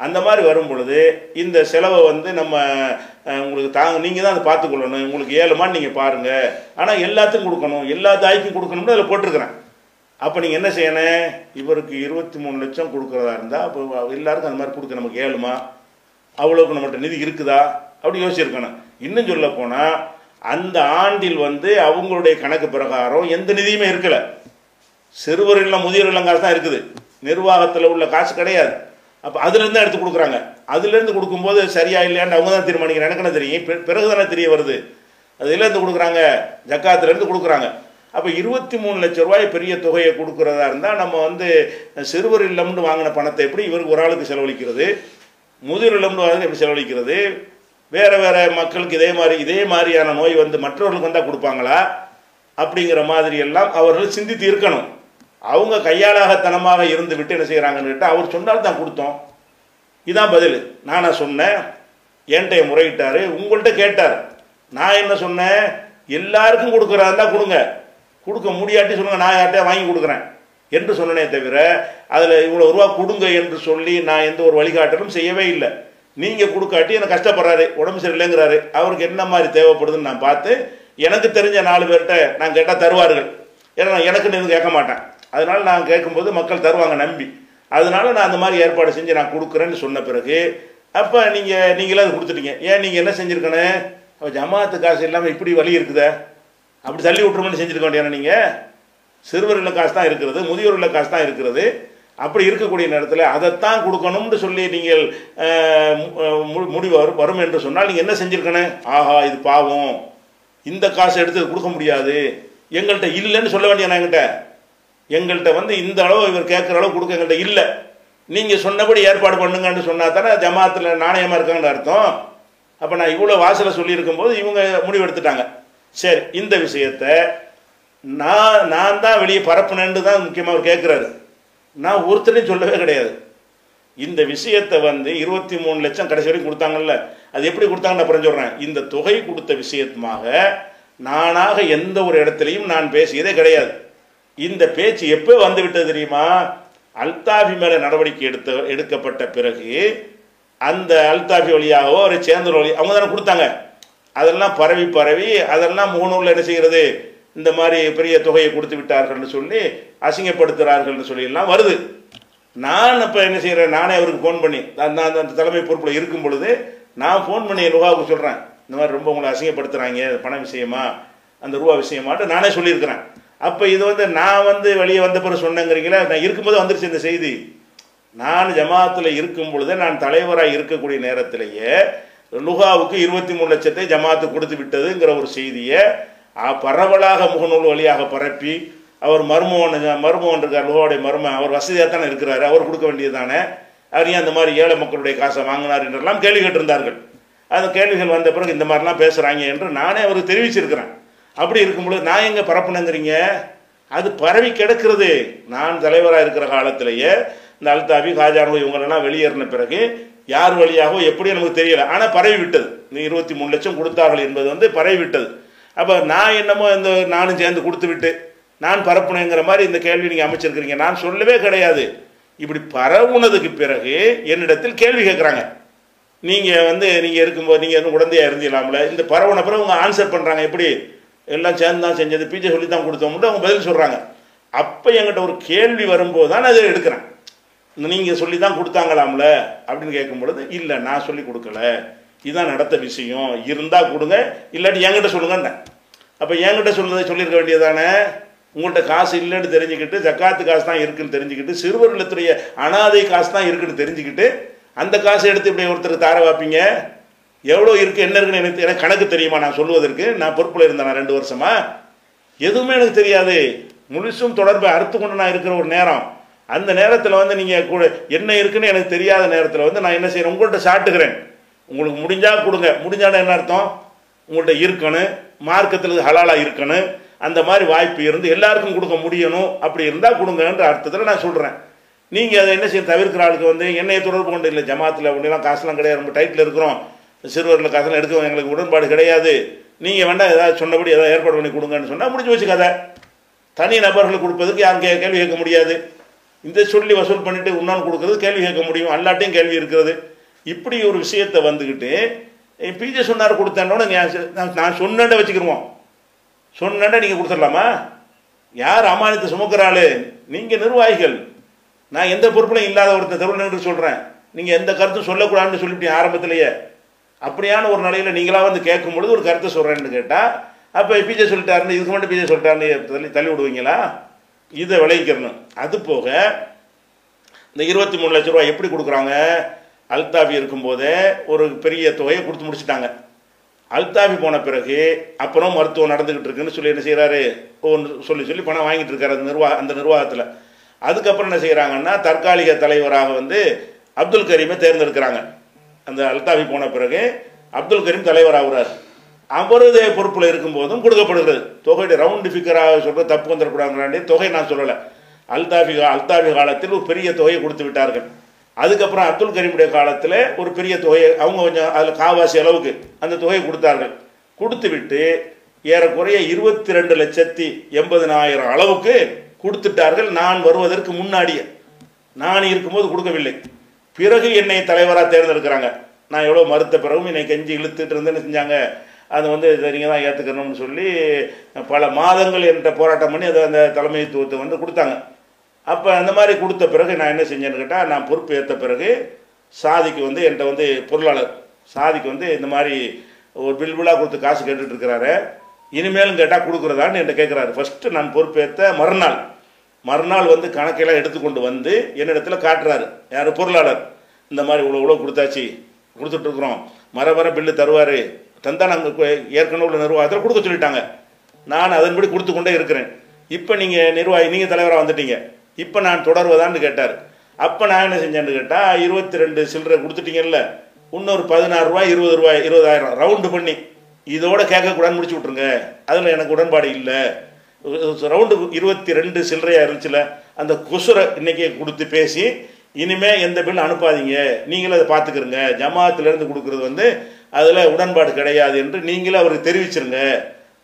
அந்த மாதிரி வரும் பொழுது இந்த செலவை வந்து நம்ம உங்களுக்கு தாங்க நீங்கள் தான் அதை பார்த்துக்கொள்ளணும். உங்களுக்கு ஏழுமான்னு நீங்கள் பாருங்கள் ஆனால் எல்லாத்துக்கும் கொடுக்கணும். எல்லா தாய்க்கும் கொடுக்கணும்னு அதில் போட்டிருக்கிறேன். அப்போ நீங்கள் என்ன செய்யணும்? இவருக்கு இருபத்தி மூணு லட்சம் கொடுக்குறதா இருந்தால் அப்போ எல்லாருக்கும் அந்த மாதிரி கொடுக்க நமக்கு ஏழுமா? அவ்வளோக்கு நம்மகிட்ட நிதி இருக்குதா? அப்படி யோசிச்சிருக்கணும். இன்னும் சொல்ல போனால் அந்த ஆண்டில் வந்து அவங்களுடைய கணக்கு பிரகாரம் எந்த நிதியுமே இருக்கலை. சிறுவர் இல்லம் முதியோர் இல்லம் காசு தான் இருக்குது. நிர்வாகத்தில் உள்ள காசு கிடையாது. அப்போ அதுலேருந்து தான் எடுத்து கொடுக்குறாங்க. அதுலேருந்து கொடுக்கும்போது சரியா இல்லையான்னு அவங்க தான் தீர்மானிக்கிறாங்க. எனக்கு என்ன தெரியும்? பிறகு தானே தெரிய வருது. அதுலேருந்து கொடுக்குறாங்க? ஜக்காத்துலேருந்து கொடுக்குறாங்க. அப்போ இருபத்தி மூணு லட்ச ரூபாய் பெரிய தொகையை கொடுக்குறதா இருந்தால் நம்ம வந்து சிறுவர் இல்லம்னு வாங்கின பணத்தை எப்படி இவருக்கு ஒரு ஆளுக்கு செலவழிக்கிறது? முதியோர் இல்லம்னு வாங்கினது எப்படி செலவழிக்கிறது? வேறு வேறு மக்களுக்கு இதே மாதிரி இதே மாதிரியான நோய் வந்து மற்றவர்களுக்கு வந்தால் கொடுப்பாங்களா? அப்படிங்கிற மாதிரி எல்லாம் அவர்கள் சிந்தித்து இருக்கணும். அவங்க கையாளாகத்தனமாக இருந்து விட்டு என்ன செய்கிறாங்கன்னு கேட்டால் அவர் சொன்னால் தான் கொடுத்தோம். இதான் பதில். நானா சொன்னேன் என்கிட்ட முறையிட்டார் உங்கள்கிட்ட கேட்டார். நான் என்ன சொன்னேன்? எல்லாருக்கும் கொடுக்குறாருந்தா கொடுங்க. கொடுக்க முடியாட்டி சொல்லுங்கள் நான் யார்கிட்ட வாங்கி கொடுக்குறேன். என்று சொன்னனே தவிர அதில் இவ்வளோ ரூபா கொடுங்க என்று சொல்லி நான் எந்த ஒரு வழிகாட்டலும் செய்யவே இல்லை. நீங்கள் கொடுக்காட்டி எனக்கு கஷ்டப்படுறாரு உடம்பு சரியில்லைங்கிறாரு. அவருக்கு என்ன மாதிரி தேவைப்படுதுன்னு நான் பார்த்து எனக்கு தெரிஞ்ச நாலு பேர்கிட்ட நான் கேட்டால் தருவார்கள். ஏன்னா நான் எனக்குன்னு எதுவும் கேட்க மாட்டேன். அதனால் நான் கேட்கும்போது மக்கள் தருவாங்க நம்பி. அதனால நான் அந்த மாதிரி ஏற்பாடு செஞ்சு நான் கொடுக்குறேன்னு சொன்ன பிறகு அப்போ நீங்கள் நீங்களே அது கொடுத்துட்டீங்க. ஏன் நீங்கள் என்ன செஞ்சுருக்கணும்? ஜமாத்து காசு இல்லாமல் இப்படி வழி இருக்குதே. அப்படி தள்ளி விட்டுருமோன்னு செஞ்சுருக்க வேண்டியான நீங்கள் சிறுவர் காசு தான் இருக்கிறது முதியோர் காசு தான் இருக்கிறது. அப்படி இருக்கக்கூடிய நேரத்தில் அதைத்தான் கொடுக்கணும்னு சொல்லி நீங்கள் மு- மு- முடிவு வரும் வரும் என்று சொன்னால் நீங்கள் என்ன செஞ்சுருக்கணும்? ஆஹா இது பாவம். இந்த காசை எடுத்து கொடுக்க முடியாது. எங்கள்கிட்ட இல்லைன்னு சொல்ல வேண்டிய என்கிட்ட. எங்கள்கிட்ட வந்து இந்த அளவு இவர் கேட்குற அளவு கொடுக்க எங்கள்கிட்ட இல்லை. நீங்கள் சொன்னபடி ஏற்பாடு பண்ணுங்கன்னு சொன்னால் தானே ஜமாத்தில் நாணயமாக இருக்காங்கன்னு அர்த்தம். அப்போ நான் இவ்வளோ வாசலை சொல்லியிருக்கும்போது இவங்க முடிவெடுத்துட்டாங்க சரி இந்த விஷயத்தை நான் நான் தான் வெளியே பரப்புனேன்னு தான் முக்கியமாக அவர் கேட்குறாரு. நான் ஒருத்தரையும் சொல்லவே கிடையாது. இந்த விஷயத்தை வந்து இருபத்தி மூணு லட்சம் கடைசி வரைக்கும் கொடுத்தாங்கல்ல அது எப்படி கொடுத்தாங்கன்னு அப்புறம் சொல்கிறேன் இந்த தொகை கொடுத்த விஷயமாக நானாக எந்த ஒரு இடத்துலையும் நான் பேசியதே கிடையாது. இந்த பேச்சு எப்போ வந்து விட்டது தெரியுமா? அல்தாஃபி மேலே நடவடிக்கை எடுத்த எடுக்கப்பட்ட பிறகு அந்த அல்தாஃபி வழியாகவோ ஒரு சேந்தர் வழி அவங்க தானே கொடுத்தாங்க. அதெல்லாம் பரவி பரவி அதெல்லாம் முகநூலில் என்ன செய்கிறது? இந்த மாதிரி பெரிய தொகையை கொடுத்து விட்டார்கள்னு சொல்லி அசிங்கப்படுத்துகிறார்கள்னு சொல்லிலாம் வருது. நான் இப்போ என்ன செய்கிறேன் நானே அவருக்கு ஃபோன் பண்ணி நான் அந்த தலைமை பொறுப்பில் இருக்கும் பொழுது நான் ஃபோன் பண்ணி லுகாவுக்கு சொல்கிறேன் இந்த மாதிரி ரொம்ப உங்களை அசிங்கப்படுத்துகிறாங்க பண விஷயமா அந்த ரூபா விஷயமாட்டு நானே சொல்லியிருக்கிறேன். அப்போ இது வந்து நான் வந்து வெளியே வந்த பிறகு சொன்னேங்கிறீங்களா நான் இருக்கும்போது வந்துருச்சு இந்த செய்தி. நான் ஜமாத்தில் இருக்கும் பொழுதே நான் தலைவராக இருக்கக்கூடிய நேரத்திலேயே லுகாவுக்கு இருபத்தி மூணு லட்சத்தை ஜமாத்து கொடுத்து விட்டதுங்கிற ஒரு செய்தியை பரவலாக முகநூல் வழியாக பரப்பி அவர் மருமகனுங்க மருமகன் இருக்கார் லோகாவுடைய மரும அவர் வசதியாக தானே இருக்கிறாரு அவர் கொடுக்க வேண்டியது தானே அவர் ஏன் அந்த மாதிரி ஏழை மக்களுடைய காசை வாங்கினார் என்றெல்லாம் கேள்வி கேட்டிருந்தார்கள். அந்த கேள்விகள் வந்த பிறகு இந்த மாதிரிலாம் பேசுகிறாங்க என்று நானே அவருக்கு தெரிவிச்சிருக்கிறேன். அப்படி இருக்கும்பொழுது நான் எங்கே பரப்புனேங்கிறீங்க? அது பரவி கிடக்கிறது. நான் தலைவராக இருக்கிற காலத்திலேயே இந்த அல்தாபி காஜானு இவங்களெல்லாம் வெளியேறின பிறகு யார் வழியாகவோ எப்படி நமக்கு தெரியல. ஆனால் பரவி விட்டது இந்த இருபத்தி மூணு லட்சம் கொடுத்தார்கள் என்பது வந்து பரவி விட்டது அப்போ நான் என்னமோ இந்த நானும் சேர்ந்து கொடுத்து விட்டு நான் பரப்புனேங்கிற மாதிரி இந்த கேள்வி நீங்கள் அமைச்சிருக்கிறீங்க. நான் சொல்லவே கிடையாது. இப்படி பரவுனதுக்கு பிறகு என்னிடத்தில் கேள்வி கேட்குறாங்க. நீங்கள் வந்து நீங்கள் இருக்கும்போது நீங்கள் வந்து உடந்தையாக இருந்தீங்களாம்ல? இந்த பரவுன பிறகு அவங்க ஆன்சர் பண்ணுறாங்க எப்படி? எல்லாம் சேர்ந்து தான் செஞ்சது. பீச்சை சொல்லி தான் கொடுத்தோம்ட்டு அவங்க பதில் சொல்கிறாங்க அப்போ என்கிட்ட ஒரு கேள்வி வரும்போது தான் நான் அதை எடுக்கிறேன். நீங்கள் சொல்லி தான் கொடுத்தாங்களாம்ல? அப்படின்னு கேட்கும் பொழுது இல்லை நான் சொல்லி கொடுக்கல. இதுதான் நடத்த விஷயம். இருந்தால் கொடுங்க இல்லாட்டி என்கிட்ட சொல்லுங்கன்னேன் அப்போ என்கிட்ட சொல்லுறதை சொல்லியிருக்க வேண்டியதானே உங்கள்கிட்ட காசு இல்லைன்னு தெரிஞ்சுக்கிட்டு ஜக்காத்து காசு தான் இருக்குன்னு தெரிஞ்சுக்கிட்டு சிறுவர் இல்லத்துடைய அனாதை காசு தான் இருக்குன்னு தெரிஞ்சுக்கிட்டு அந்த காசை எடுத்து இப்படி ஒருத்தருக்கு தார வைப்பீங்க? எவ்வளோ இருக்குது என்ன இருக்குன்னு எனக்கு எனக்கு கணக்கு தெரியுமா? நான் சொல்லுவதற்கு நான் பொறுப்பில் இருந்தேன் ரெண்டு வருஷமா. எதுவுமே எனக்கு தெரியாது. முழுசும் தொடர்பை அறுத்து கொண்டு நான் இருக்கிற ஒரு நேரம். அந்த நேரத்தில் வந்து நீங்கள் கூட என்ன இருக்குன்னு எனக்கு தெரியாத நேரத்தில் வந்து நான் என்ன செய்கிறேன் உங்கள்கிட்ட சாட்டுகிறேன். உங்களுக்கு முடிஞ்சால் கொடுங்க. முடிஞ்சாலும் என்ன அர்த்தம்? உங்கள்கிட்ட இருக்கணும். மார்க்கத்தில் ஹலாலாக இருக்கணும். அந்த மாதிரி வாய்ப்பு இருந்து எல்லாருக்கும் கொடுக்க முடியணும். அப்படி இருந்தால் கொடுங்கன்ற அர்த்தத்தில் நான் சொல்கிறேன் நீங்கள் அதை என்ன செய்ய தவிர்க்கிற ஆளுக்கு வந்து என்னையை தொடர்பு கொண்டு இல்லை ஜமாத்தில் அப்படிலாம் காசுலாம் கிடையாது. நம்ம டைட்டில் இருக்கிறோம். சிறுவரில் காசுலாம் எடுக்க எங்களுக்கு உடன்பாடு கிடையாது. நீங்கள் வேண்டாம் ஏதாவது சொன்னபடி ஏதாவது ஏற்பாடு பண்ணி கொடுங்கன்னு சொன்னால் முடிஞ்சு வச்சு கதை. தனி நபர்களுக்கு கொடுப்பதுக்கு யாரும் கே கேள்வி கேட்க முடியாது. இந்த சொல்லி வசூல் பண்ணிவிட்டு இன்னொன்று கொடுக்கறது கேள்வி கேட்க முடியும். அல்லாட்டையும் கேள்வி இருக்கிறது. இப்படி ஒரு விஷயத்தை வந்துக்கிட்டு பிஜே சொன்னார் கொடுத்தேன்னோட நான் நான் சொன்னேன்ட வச்சுக்கிருவோம். சொன்னேன்டா நீங்கள் கொடுத்துடலாமா? யார் அமானித்து சுமக்கிறாள்? நீங்கள் நிர்வாகிகள். நான் எந்த பொறுப்புலையும் இல்லாத ஒருத்தர் தெருவில் சொல்கிறேன் நீங்கள் எந்த கருத்தும் சொல்லக்கூடாதுன்னு சொல்லிவிட்டீங்க ஆரம்பத்திலேயே. அப்படியான ஒரு நிலையில் நீங்களாக வந்து கேட்கும் பொழுது ஒரு கருத்தை சொல்கிறேன்னு கேட்டால் அப்போ பிஜே சொல்லிட்டாருன்னு இதுக்கு மட்டும் பிஜே சொல்லிட்டாருன்னு தள்ளி தள்ளி விடுவீங்களா? இதை விளைவிக்கிறணும் அது போக இந்த இருபத்தி மூணு லட்ச ரூபா எப்படி கொடுக்குறாங்க? அல்தாபி இருக்கும்போதே ஒரு பெரிய தொகையை கொடுத்து முடிச்சிட்டாங்க. அல்தாபி போன பிறகு அப்புறம் மருத்துவம் நடந்துக்கிட்டு இருக்குன்னு சொல்லி என்ன செய்கிறாரு ஒன்று சொல்லி சொல்லி பணம் வாங்கிட்டு இருக்காரு அந்த நிர்வாக அந்த நிர்வாகத்தில். அதுக்கப்புறம் என்ன செய்கிறாங்கன்னா தற்காலிக தலைவராக வந்து அப்துல் கரீமை தேர்ந்தெடுக்கிறாங்க. அந்த அல்தாபி போன பிறகு அப்துல் கரீம் தலைவராகிறார் அவரது பொறுப்பில் இருக்கும்போதும் கொடுக்கப்படுகிறது. தொகையுடைய ரவுண்டு ஃபிகராக சொல்கிற தப்பு வந்துடக்கூடாதுங்கிறாண்டி தொகை நான் சொல்லலை. அல்தாபி அல்தாபி காலத்தில் ஒரு பெரிய தொகையை கொடுத்து விட்டார்கள். அதுக்கப்புறம் அப்துல் கரீமுடைய காலத்தில் ஒரு பெரிய தொகையை அவங்க கொஞ்சம் அதில் காவாசி அளவுக்கு அந்த தொகையை கொடுத்தார்கள். கொடுத்து விட்டு ஏறக்குறைய இருபத்தி ரெண்டு லட்சத்தி எண்பதினாயிரம் அளவுக்கு கொடுத்துட்டார்கள். நான் வருவதற்கு முன்னாடியே. நான் இருக்கும்போது கொடுக்கவில்லை. பிறகு என்னை தலைவராக தேர்ந்தெடுக்கிறாங்க. நான் எவ்வளோ மறுத்த பிறகும் என்னை கெஞ்சி இழுத்துட்டு இருந்தேன்னு செஞ்சாங்க? அதை வந்து நீங்கள் தான் ஏற்றுக்கணும்னு சொல்லி பல மாதங்கள் என்ற போராட்டம் பண்ணி அதை அந்த தலைமைத்துவத்தை வந்து கொடுத்தாங்க. அப்போ அந்த மாதிரி கொடுத்த பிறகு நான் என்ன செஞ்சேன்னு கேட்டால் நான் பொறுப்பு ஏற்ற பிறகு சாதிக்கு வந்து என்கிட்ட வந்து பொருளாளர் சாதிக்கு வந்து இந்த மாதிரி ஒரு பில் பில்லாக கொடுத்து காசு கேட்டுட்டு இருக்கிறாரு. இனிமேலும் கேட்டால் கொடுக்குறதான்னு என்கிட்ட கேட்குறாரு ஃபஸ்ட்டு நான் பொறுப்பேற்ற மறுநாள் மறுநாள் வந்து கணக்கெல்லாம் எடுத்துக்கொண்டு வந்து என்னிடத்தில் காட்டுறாரு. யார்? பொருளாளர். இந்த மாதிரி இவ்வளோ இவ்வளோ கொடுத்தாச்சு கொடுத்துட்ருக்குறோம் மர வர பில்லு தருவார். தந்தால் நாங்கள் ஏற்கனவே உள்ள நிர்வாகத்தில் கொடுக்க சொல்லிட்டாங்க. நான் அதன்படி கொடுத்து கொண்டே இருக்கிறேன். இப்போ நீங்கள் நிர்வாகி நீங்கள் தலைவராக வந்துட்டீங்க. இப்போ நான் தொடர்வதான்னு கேட்டார். அப்போ நான் என்ன செஞ்சேன்னு கேட்டால் இருபத்தி ரெண்டு சில்லறை கொடுத்துட்டீங்கல்ல இன்னொரு பதினாறு ரூபாய் இருபது ரூபாய் இருபதாயிரம் ரவுண்டு பண்ணி இதோட கேட்கக்கூடாதுன்னு முடிச்சு விட்ருங்க அதில் எனக்கு உடன்பாடு இல்லை. ரவுண்டு இருபத்தி ரெண்டு சில்லறையாக இருந்துச்சுல அந்த குசுரை இன்னைக்கே கொடுத்து பேசி இனிமேல் எந்த பில் அனுப்பாதீங்க. நீங்களே அதை பார்த்துக்கிறங்க ஜமாத்திலேருந்து கொடுக்குறது வந்து அதில் உடன்பாடு கிடையாது என்று நீங்களே அவருக்கு தெரிவிச்சிருங்க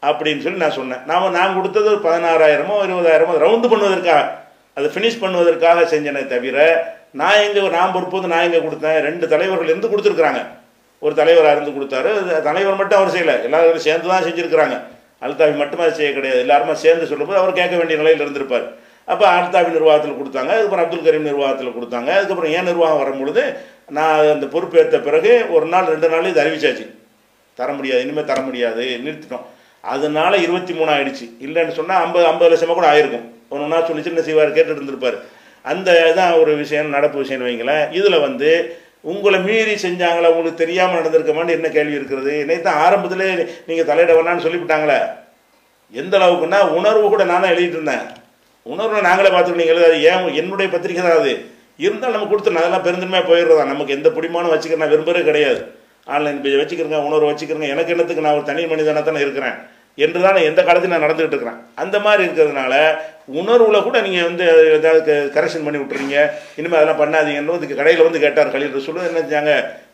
அப்படின்னு சொல்லி நான் சொன்னேன். நாம் நான் கொடுத்தது ஒரு பதினாறாயிரமோ இருபதாயிரமோ ரவுண்டு பண்ணுவதற்காக. அதை ஃபினிஷ் பண்ணுவதற்காக செஞ்சனே தவிர நான் எங்கே நான் பொறுப்பு வந்து நான் எங்கே கொடுத்தேன்? ரெண்டு தலைவர்கள் இருந்து கொடுத்துருக்குறாங்க. ஒரு தலைவராக இருந்து கொடுத்தாரு. தலைவர் மட்டும் அவர் செய்யலை. எல்லாரும் சேர்ந்து தான் செஞ்சுருக்கிறாங்க. அல்தாபி மட்டுமே அதை செய்ய கிடையாது. எல்லாருமே சேர்ந்து சொல்லும்போது அவர் கேட்க வேண்டிய நிலையில் இருந்திருப்பார். அப்போ அல்தாபி நிர்வாகத்தில் கொடுத்தாங்க. அதுக்கப்புறம் அப்துல் கரீம் நிர்வாகத்தில் கொடுத்தாங்க. அதுக்கப்புறம் ஏன் நிர்வாகம் வரும்பொழுது நான் அந்த பொறுப்பேற்ற பிறகு ஒரு நாள் ரெண்டு நாள் இது அறிவிச்சாச்சு. தர முடியாது. இனிமேல் தர முடியாது. நிறுத்திட்டோம். அதனால இருபத்தி மூணு ஆயிடுச்சு. இல்லைன்னு சொன்னால் ஐம்பது ஐம்பது லட்சமாக கூட ஆயிருக்கும். ஒன்றுனா சொல்லி சின்ன செய்வார் கேட்டுட்டு இருந்திருப்பார் அந்த தான் ஒரு விஷயம் நடப்பு விஷயம்னு வைங்களேன். இதில் வந்து உங்களை மீறி செஞ்சாங்களா உங்களுக்கு தெரியாமல் நடந்திருக்கமான்னு என்ன கேள்வி இருக்கிறது? என்னை தான் ஆரம்பத்திலே நீங்கள் தலையிட வேணான்னு சொல்லிவிட்டாங்களே. எந்த அளவுக்குன்னா உணர்வு கூட நான் தான் எழுதிட்டு இருந்தேன். உணர்வை நாங்களே பார்த்துக்கணும் நீங்கள் எழுதாது ஏன் என்னுடைய பத்திரிக்கை தான் அது? இருந்தால் நம்ம கொடுத்து அதெல்லாம் பெருந்தன்மையாக போயிடுறதா? நமக்கு எந்த பிடிமானம் வச்சுக்கிறேன் நான் விரும்பவே கிடையாது. ஆன்லைன் பேஜ் வச்சுக்கிறேங்க உணர்வு வச்சுக்கிறேங்க. எனக்கு என்னத்துக்கு நான் ஒரு தனி மனிதனாக தானே இருக்கிறேன்? என்று தான் எந்த காலத்தில் நான் நடந்துகிட்டு இருக்கிறேன். அந்த மாதிரி இருக்கிறதுனால உணர்வில் கூட நீங்கள் வந்து ஏதாவது கரெக்ஷன் பண்ணி விட்டுறீங்க. இனிமேல் அதெல்லாம் பண்ணாதீங்கன்னு வந்து கடையில் வந்து கேட்டார் கலீல் ரசூல். என்ன செஞ்சாங்க?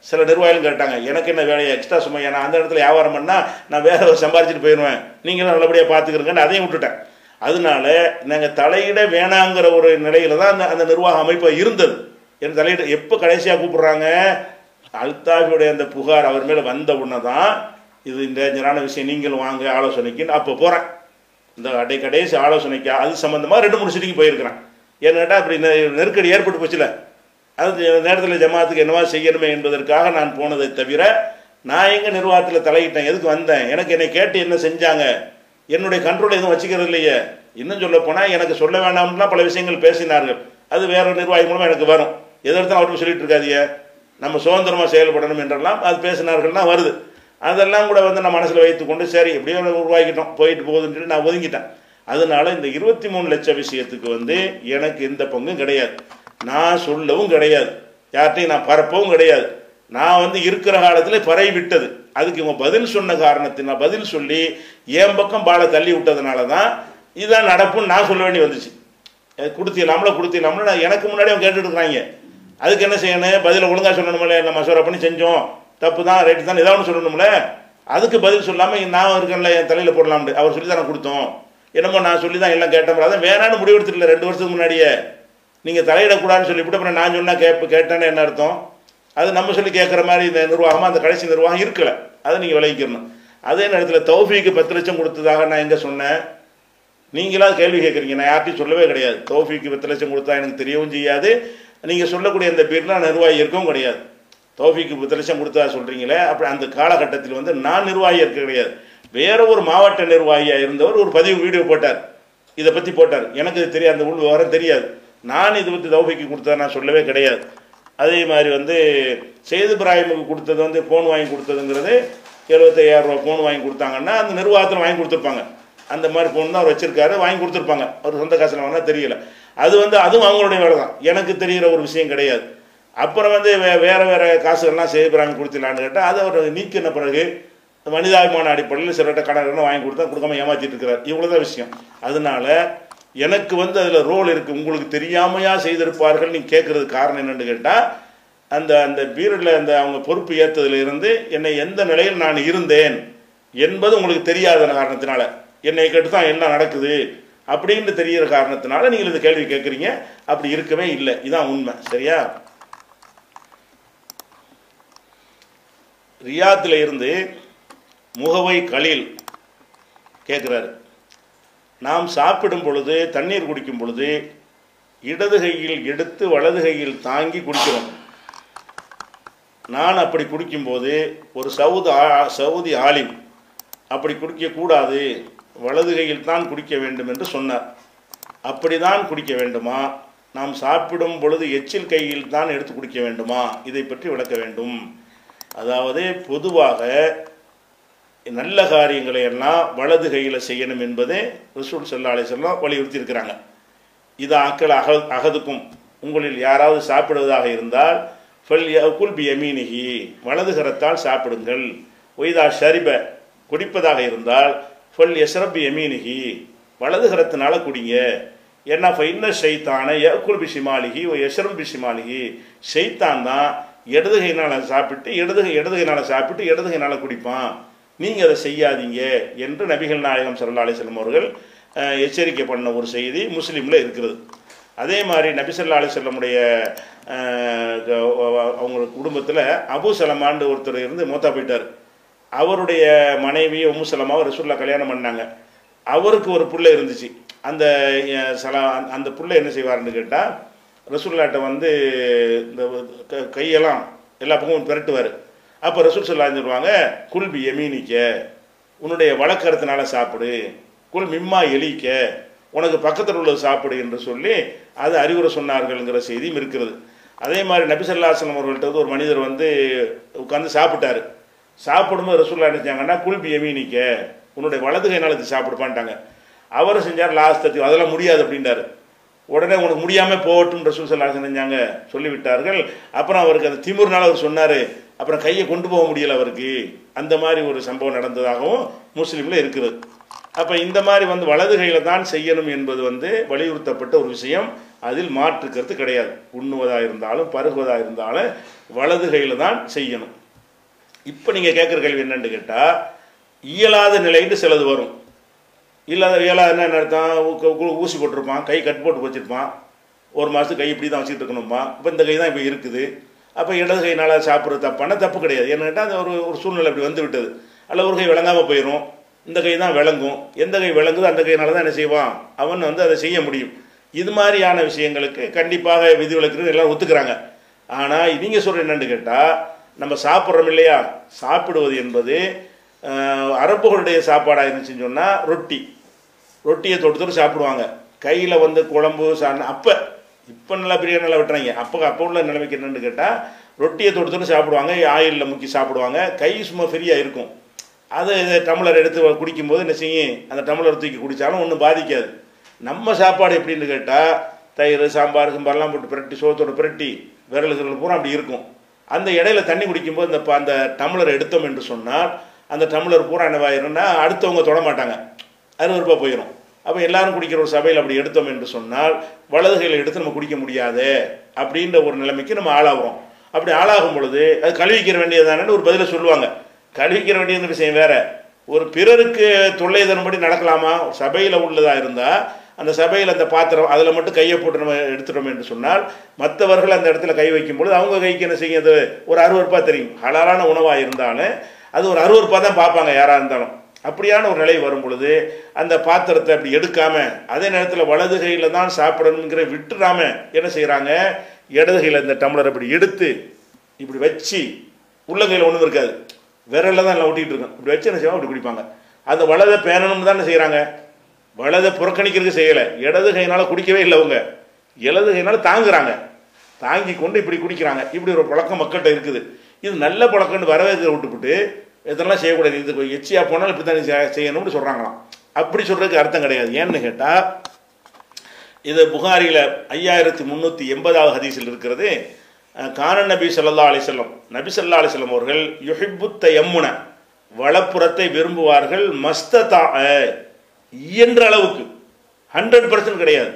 சில நிர்வாகிகள் கேட்டாங்க எனக்கு என்ன வேலையை எக்ஸ்ட்ரா சும்மா நான் அந்த இடத்துல வியாபாரம் பண்ணால் நான் வேற ஒரு சம்பாரிச்சிட்டு போயிடுவேன். நீங்களும் நல்லபடியாக பார்த்துக்கிறீங்கன்னு அதையும் விட்டுட்டேன். அதனால நாங்கள் தலையிட வேணாங்கிற ஒரு நிலையில தான் அந்த அந்த நிர்வாக அமைப்பு இருந்தது. என் தலையிட எப்போ கடைசியாக கூப்பிட்றாங்க? அல்தாஃபியுடைய அந்த புகார் அவர் மேலே வந்த உடனே தான் இது டேஞ்சரான விஷயம் நீங்களும் வாங்க ஆலோசனைக்குன்னு அப்போ போகிறேன் இந்த அடை கடைசி ஆலோசனைக்கு அது சம்மந்தமாக ரெண்டு மூணு சிட்டிக்கு போயிருக்கிறேன். ஏன்னாட்டா அப்படி நெ- நெருக்கடி ஏற்பட்டு போச்சுல. அது நேரத்தில் ஜமாத்துக்கு என்னவா செய்யணுமே என்பதற்காக நான் போனதை தவிர நான் எங்கள் நிர்வாகத்தில் தலையிட்டேன் எதுக்கு வந்தேன்? எனக்கு என்னை கேட்டு என்ன செஞ்சாங்க? என்னுடைய கண்ட்ரோல் எதுவும் வச்சுக்கிறது இல்லையே இன்னும் சொல்ல போனால் எனக்கு சொல்ல வேண்டாம்லாம் பல விஷயங்கள் பேசினார்கள். அது வேற நிர்வாகி மூலமாக எனக்கு வரும். எதிர்த்து அவருக்கு சொல்லிட்டு இருக்காதிய நம்ம சுதந்திரமாக செயல்படணும் என்றெல்லாம் அது பேசினார்கள்னா வருது. அதெல்லாம் கூட வந்து நான் மனசில் வைத்துக்கொண்டு சரி எப்படியோ உருவாக்கிட்டோம் போயிட்டு போகுதுன்னு சொல்லி நான் ஒதுங்கிட்டேன். அதனால இந்த இருபத்தி மூணு லட்சம் விஷயத்துக்கு வந்து எனக்கு எந்த பங்கும் கிடையாது. நான் சொல்லவும் கிடையாது. யார்கிட்டையும் நான் பரப்பவும் கிடையாது. நான் வந்து இருக்கிற காலத்தில் பரவி விட்டது. அதுக்கு இவங்க பதில் சொன்ன காரணத்தை நான் பதில் சொல்லி என் பக்கம் பாலை தள்ளி விட்டதுனால தான் இதான் நடப்புன்னு நான் சொல்ல வேண்டி வந்துச்சு. கொடுத்திடலாம்ல கொடுத்திடலாம்ல. நான் எனக்கு முன்னாடி அவங்க கேட்டுட்டு இருக்காங்க அதுக்கு என்ன செய்யணும்? பதில ஒழுங்காக சொல்லணுமில்ல நம்ம மசோரா பண்ணி செஞ்சோம். தப்பு தான் ரைட்டு தான் ஏதாவது ஒன்று சொல்லணும்ல? அதுக்கு பதில் சொல்லாமல் நான் இருக்கேன்ல என் தலையில் போடலாம்னு. அவர் சொல்லி தானே கொடுத்தோம். என்னமோ நான் சொல்லி தான் எல்லாம் கேட்டேன் அதான் வேணான்னு முடிவெடுத்துடல ரெண்டு வருஷத்துக்கு முன்னாடியே. நீங்கள் தலையிடக்கூடாதுன்னு சொல்லிவிட்டு அப்புறம் நான் சொன்னால் கேட்பு கேட்டேன்னு என்ன அர்த்தம்? அது நம்ம சொல்லி கேட்குற மாதிரி இந்த நிர்வாகமாக அந்த கடைசி நிர்வாகம் இருக்கலை. அதை நீங்கள் விளைவிக்கணும் அதே நேரத்தில் தௌஃபிக்கு பத்து லட்சம் கொடுத்ததாக நான் எங்கே சொன்னேன்? நீங்களாவது கேள்வி கேட்குறீங்க. நான் யார்ட்டையும் சொல்லவே கிடையாது. தௌஃபிக்கு பத்து லட்சம் கொடுத்தா எனக்கு தெரியவும் செய்யாது. நீங்கள் சொல்லக்கூடிய அந்த பேர்லாம் நிர்வாகி இருக்கவும் கிடையாது. தோஃபிக்கு பத்து லட்சம் கொடுத்தா சொல்கிறீங்களே அப்படி அந்த காலகட்டத்தில் வந்து நான் நிர்வாகி இருக்க கிடையாது. வேற ஒரு மாவட்ட நிர்வாகியாக இருந்தவர் ஒரு பதிவு வீடியோ போட்டார். இதை பற்றி போட்டார். எனக்கு தெரியாது. அந்த உள் விவரம் தெரியாது. நான் இது பற்றி தௌஃபீக்கு கொடுத்தா நான் சொல்லவே கிடையாது. அதே மாதிரி வந்து செய்து பிராயமுக்கு கொடுத்தது வந்து ஃபோன் வாங்கி கொடுத்ததுங்கிறது எழுபத்தையாயிரம் ஃபோன் வாங்கி கொடுத்தாங்கன்னா அந்த நிர்வாகத்தில் வாங்கி கொடுத்துருப்பாங்க. அந்த மாதிரி ஃபோன் தான் அவர் வச்சிருக்காரு. வாங்கி கொடுத்துருப்பாங்க. அவர் சொந்த காசில் வாங்கினா தெரியல. அது வந்து அதுவும் அவங்களுடைய வேலை தான் எனக்கு தெரிகிற ஒரு விஷயம் கிடையாது. அப்புறம் வந்து வே வேறு வேறு காசுகள்லாம் செய்து இப்ராஹிம் கொடுத்துலான்னு கேட்டால் அதை அவர் நீக்கின பிறகு மனிதாபிமான அடிப்படையில் சிலர்கிட்ட கடன் வாங்கி கொடுத்தா கொடுக்காம ஏமாற்றிட்டு இருக்கிறார். இவ்வளோ தான் விஷயம். அதனால எனக்கு வந்து அதில் ரோல் இருக்குது உங்களுக்கு தெரியாமையா செய்திருப்பார்கள் நீ கேட்குறது காரணம் என்னென்னு கேட்டால் அந்த அந்த பீரியடில் அந்த அவங்க பொறுப்பு ஏற்றதுல இருந்து என்னை எந்த நிலையில் நான் இருந்தேன் என்பது உங்களுக்கு தெரியாத காரணத்தினால என்னை கேட்டு தான் என்ன நடக்குது அப்படின்னு தெரிகிற காரணத்தினால நீங்கள் இந்த கேள்வி கேட்குறீங்க அப்படி இருக்கவே இல்லை. இதுதான் உண்மை. சரியா? ரியாத்தில் இருந்து முகவை கலில் கேட்குறாரு நாம் சாப்பிடும் பொழுது தண்ணீர் குடிக்கும் பொழுது இடது கையில் எடுத்து வலது கையில் தாங்கி குடிக்கிறோம். நான் அப்படி குடிக்கும்போது ஒரு சவுதி ஆ- சவுதி ஆலிம் அப்படி குடிக்கக்கூடாது வலது கையில் தான் குடிக்க வேண்டும் என்று சொன்னார். அப்படிதான் குடிக்க வேண்டுமா? நாம் சாப்பிடும் பொழுது எச்சில் கையில் தான் எடுத்து குடிக்க வேண்டுமா? இதை பற்றி விளக்க வேண்டும். அதாவது பொதுவாக நல்ல காரியங்களை எல்லாம் வலது கையில் செய்யணும் என்பதே ரசூல் சல்லா அலிசல்லாம் வலியுறுத்தி இருக்கிறாங்க இது ஆக்கள் அக அகதுக்கும் உங்களில் யாராவது சாப்பிடுவதாக இருந்தால் ஃபல் குல் பி யமீனிஹி வலது கரத்தால் சாப்பிடுங்கள். ஒய்தா ஷரிப குடிப்பதாக இருந்தால் ஃபல் யஸ்ரப் எமீனிகி வலது கரத்தினால குடிங்க. ஏன்னா ஃபைன்ன ஷைத்தான யகுல் பிஷிமாலிகி ஓ யஸ்ரம் பிஷிமாலிகி ஷைத்தான் தான் இடதுகையினால் சாப்பிட்டு இடது கை- இடது சாப்பிட்டு இடதுகையினால் குடிப்பான். நீங்கள் அதை செய்யாதீங்க என்று நபிகள் நாயகம் சல்லா அலிஸ்லம் அவர்கள் எச்சரிக்கை பண்ண ஒரு செய்தி முஸ்லீமில் இருக்கிறது. அதே மாதிரி நபி ஸல்லல்லாஹு அலைஹி க- அவங்க குடும்பத்தில் அபு சலமான்னு ஒருத்தர் இருந்து மூத்தா போயிட்டார். அவருடைய மனைவி உம்மு சலமாவை ரசூல்லா கல்யாணம் பண்ணாங்க. அவருக்கு ஒரு பிள்ளை இருந்துச்சு. அந்த சல சலா அந்த பிள்ளை என்ன செய்வாருன்னு கேட்டால் ரசூல்லாட்ட வந்து இந்த கையெல்லாம் எல்லா பக்கமும் பிரட்டுவார். அப்போ ரசூல் சொல்லா சொல்லுவாங்க குல்பி எமீனிக்க உன்னுடைய வழக்கறதுனால சாப்பிடு. குல் மிம்மா எலிக்க உனக்கு பக்கத்தில் உள்ளது சாப்பிடு என்று சொல்லி அது அறிவுரை சொன்னார்கள்ங்கிற செய்தியும் இருக்கிறது. அதே மாதிரி நபிசல்லாசனம் அவர்கள்ட்ட வந்து ஒரு மனிதர் வந்து உட்காந்து சாப்பிட்டார். சாப்பிடும்போது ரசூல்லா நினைச்சாங்கன்னா குல்பி எமீனிக்க உன்னுடைய வலது கையினால் இது சாப்பிடுப்பான்ட்டாங்க. அவர் செஞ்சார் லாஸ்ட் அதெல்லாம் முடியாது அப்படின்றாரு உடனே உனக்கு முடியாமல் போகட்டும் ரசூல் சல்லா செஞ்சாங்க சொல்லிவிட்டார்கள். அப்புறம் அவருக்கு அந்த திமிர்னால அவர் சொன்னார் அப்புறம் கையை கொண்டு போக முடியல அவருக்கு. அந்த மாதிரி ஒரு சம்பவம் நடந்ததாகவும் முஸ்லீமில் இருக்குது. அப்போ இந்த மாதிரி வந்து வலது கையில் தான் செய்யணும் என்பது வந்து வலியுறுத்தப்பட்ட ஒரு விஷயம். அதில் மாற்று கருத்து கிடையாது. உண்ணுவதாக இருந்தாலும் பருகுவதாக இருந்தாலும் வலது கையில் தான் செய்யணும். இப்போ நீங்கள் கேட்குற கேள்வி என்னென்னு கேட்டால் இயலாத நிலைன்னு சிலது வரும். இல்லாத இயலாத என்ன அர்த்தம்? ஊசி போட்டிருப்பான் கை கட் போட்டு வச்சிருப்பான். ஒரு மாதத்துக்கு கை இப்படி தான் வச்சுட்டு இருக்கணுமா? இப்போ இந்த கை தான் இப்போ இருக்குது. அப்போ இடது கைனால் சாப்பிட்றது தப்பான தப்பு கிடையாது. ஏன்னு கேட்டால் அந்த ஒரு ஒரு சூழ்நிலை அப்படி வந்து விட்டது. அல்ல ஒரு கை விளங்காமல் போயிடும் இந்த கை தான் விளங்கும். எந்த கை விளங்குதோ அந்த கையினால தான் என்ன செய்வான்? அவன் வந்து அதை செய்ய முடியும். இது மாதிரியான விஷயங்களுக்கு கண்டிப்பாக விதி விளக்குறது எல்லாம் ஒத்துக்கிறாங்க. ஆனால் நீங்கள் சொல்கிற என்னன்னு கேட்டால் நம்ம சாப்பிட்றோம் இல்லையா? சாப்பிடுவது என்பது அரபுகளுடைய சாப்பாடாக இருந்துச்சுன்னு சொன்னால் ரொட்டி. ரொட்டியை தொட்டு தொட்டு சாப்பிடுவாங்க. கையில் வந்து குழம்பு சாணம் அப்போ இப்போ நல்லா பிரியாணி நல்லா வெட்டுறாங்க. அப்போ அப்போ உள்ள நிலைமைக்கு என்னென்னு கேட்டால் ரொட்டியை தொட்டு தொட்டு சாப்பிடுவாங்க ஆயிலில் முக்கி சாப்பிடுவாங்க. கை சும்மா ஃப்ரீயாக இருக்கும். அதை இதை டம்ளர் எடுத்து குடிக்கும்போது என்ன செய்யும்? அந்த டம்ளர் தூக்கி குடித்தாலும் ஒன்றும் பாதிக்காது. நம்ம சாப்பாடு எப்படின்னு கேட்டால் தயிர் சாம்பார் சாம்பார்லாம் போட்டு பிரட்டி சோத்தோட பிரட்டி விரல்கள் பூரா அப்படி இருக்கும். அந்த இடையில தண்ணி குடிக்கும்போது இந்த அந்த டம்ளர் எடுத்தோம் என்று சொன்னால் அந்த டம்ளர் பூரா என்னவாயிரும்னா அடுத்தவங்க தொட மாட்டாங்க. அருவருப்பாக போயிடும் அப்போ எல்லாரும் குடிக்கிற ஒரு சபையில் அப்படி எடுத்தோம் என்று சொன்னால் வலது கையில் எடுத்து நம்ம குடிக்க முடியாது அப்படின்ற ஒரு நிலைமைக்கு நம்ம ஆளாகிறோம். அப்படி ஆளாகும் பொழுது அது கழுவிக்கிற வேண்டியதானு ஒரு பதிலை சொல்லுவாங்க. கழுவிக்கிற வேண்டியது விஷயம் வேற. ஒரு பிறருக்கு தொல்லை தரும்படி நடக்கலாமா? சபையில் உள்ளதாக இருந்தால் அந்த சபையில் அந்த பாத்திரம் அதில் மட்டும் கையை போட்டு நம்ம எடுத்துட்டோம் என்று சொன்னால் மற்றவர்கள் அந்த இடத்துல கை வைக்கும் பொழுது அவங்க கைக்கு என்ன செய்யும்? அது ஒரு அருவருப்பாக தெரியும். ஹலாலான உணவாக இருந்தாலும் அது ஒரு அருவருப்பாக தான் பார்ப்பாங்க யாராக இருந்தாலும். அப்படியான ஒரு நிலை வரும் பொழுது அந்த பாத்திரத்தை அப்படி எடுக்காமல் அதே நேரத்தில் வலது கையில் தான் சாப்பிடணுங்கிற விட்டுறாம என்ன செய்கிறாங்க இடது கையில் இந்த டம்ளர் அப்படி எடுத்து இப்படி வச்சு உள்ள கையில் ஒன்றும் இருக்காது. விரலில் தான் எல்லாம் ஒட்டிகிட்டு இருக்கும். இப்படி வச்சு என்ன செய்வோம் அப்படி குடிப்பாங்க. அந்த வலதை பேணணும் தானே செய்கிறாங்க வலதை புறக்கணிக்கிறதுக்கு செய்யலை. இடது கையினால் குடிக்கவே இல்லை அவங்க. இடது கையினால் தாங்குறாங்க. தாங்கி கொண்டு இப்படி குடிக்கிறாங்க. இப்படி ஒரு பழக்கம் மக்கள்கிட்ட இருக்குது. இது நல்ல பழக்கம்னு வரவேற்க விட்டுவிட்டு இதெல்லாம் செய்யக்கூடாது? இது எச்சியாக போனாலும் இப்படி தான் செய்யணும்னு சொல்கிறாங்களாம் அப்படி சொல்கிறதுக்கு அர்த்தம் கிடையாது. ஏன்னு கேட்டால் இது புகாரியில் ஐயாயிரத்தி முந்நூற்றி எண்பதாவது ஹதீஸில் இருக்கிறது. கான நபி ஸல்லல்லாஹு அலிசல்லம் நபி ஸல்லல்லாஹு அலிசல்லம் அவர்கள் யுஹிபுத்த எம்முன வளப்புறத்தை விரும்புவார்கள் மஸ்ததா இயன்ற அளவுக்கு. ஹண்ட்ரட் பர்சன்ட் கிடையாது.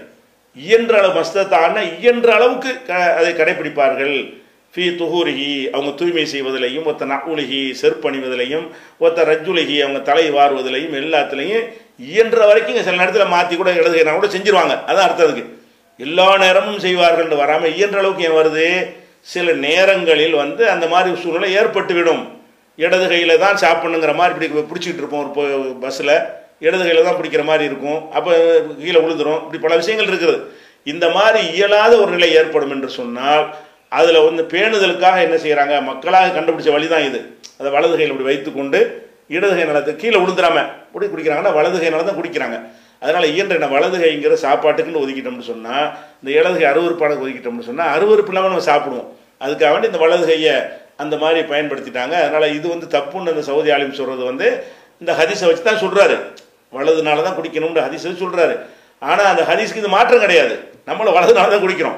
இயன்ற அளவு மஸ்தத்தான இயன்ற அளவுக்கு க- அதை கடைபிடிப்பார்கள். ஃபி துஹூரிஹி அவங்க தூய்மை செய்வதிலையும் ஒத்த நகுலிஹி செருப்பணிவதிலையும் ஒத்த ரஜ்ஜுலிகி அவங்க தலை வாருவதிலையும் எல்லாத்துலேயும் இயன்ற வரைக்கும் சில நேரத்தில் மாற்றி கூட எழுதுகிறா கூட செஞ்சிருவாங்க. அதான் அர்த்தம் அதுக்கு. எல்லா நேரமும் செய்வார்கள்னு வராமல் இயன்ற அளவுக்கு ஏன் வருது? சில நேரங்களில் வந்து அந்த மாதிரி சூழ்நிலை ஏற்பட்டுவிடும். இடது கையில் தான் சாப்பிடணுங்கிற மாதிரி இப்படி பிடிச்சிக்கிட்டு இருப்போம் ஒரு பஸ்ஸில் இடது கையில் தான் பிடிக்கிற மாதிரி இருக்கும். அப்போ கீழே விழுந்துடும் இப்படி பல விஷயங்கள் இருக்குது. இந்த மாதிரி இயலாத ஒரு நிலை ஏற்படும் என்று சொன்னால் அதில் வந்து பேணுதலுக்காக என்ன செய்கிறாங்க மக்களாக கண்டுபிடிச்ச வழி தான் இது. அதை வலது கையில் இப்படி வைத்துக்கொண்டு இடது கை நலத்தை கீழே விழுந்துடாம இப்படி குடிக்கிறாங்கன்னா வலது கை நலம் தான் குடிக்கிறாங்க. அதனால் இயன்ற என்ன வலது கைங்கிற சாப்பாட்டுக்குன்னு ஒதுக்கிட்டோம்னு சொன்னால் இந்த இடது கை ஒதுக்கிட்டோம்னு சொன்னால் அருவறுப்பு இல்லாமல் நம்ம சாப்பிடுவோம். அதுக்காக வேண்டி இந்த வலது கையை அந்த மாதிரி பயன்படுத்திட்டாங்க. அதனால் இது வந்து தப்புன்னு அந்த சவுதி ஆலிம் சொல்கிறது வந்து இந்த ஹதீஸை வச்சு தான் சொல்கிறாரு வலதுனால தான் குடிக்கணும்னு ஹதீஸ் சொல்கிறாரு ஆனால் அந்த ஹதீஸ்க்கு இது மாற்றம் கிடையாது. நம்மளை வலதுனால தான் குடிக்கிறோம்.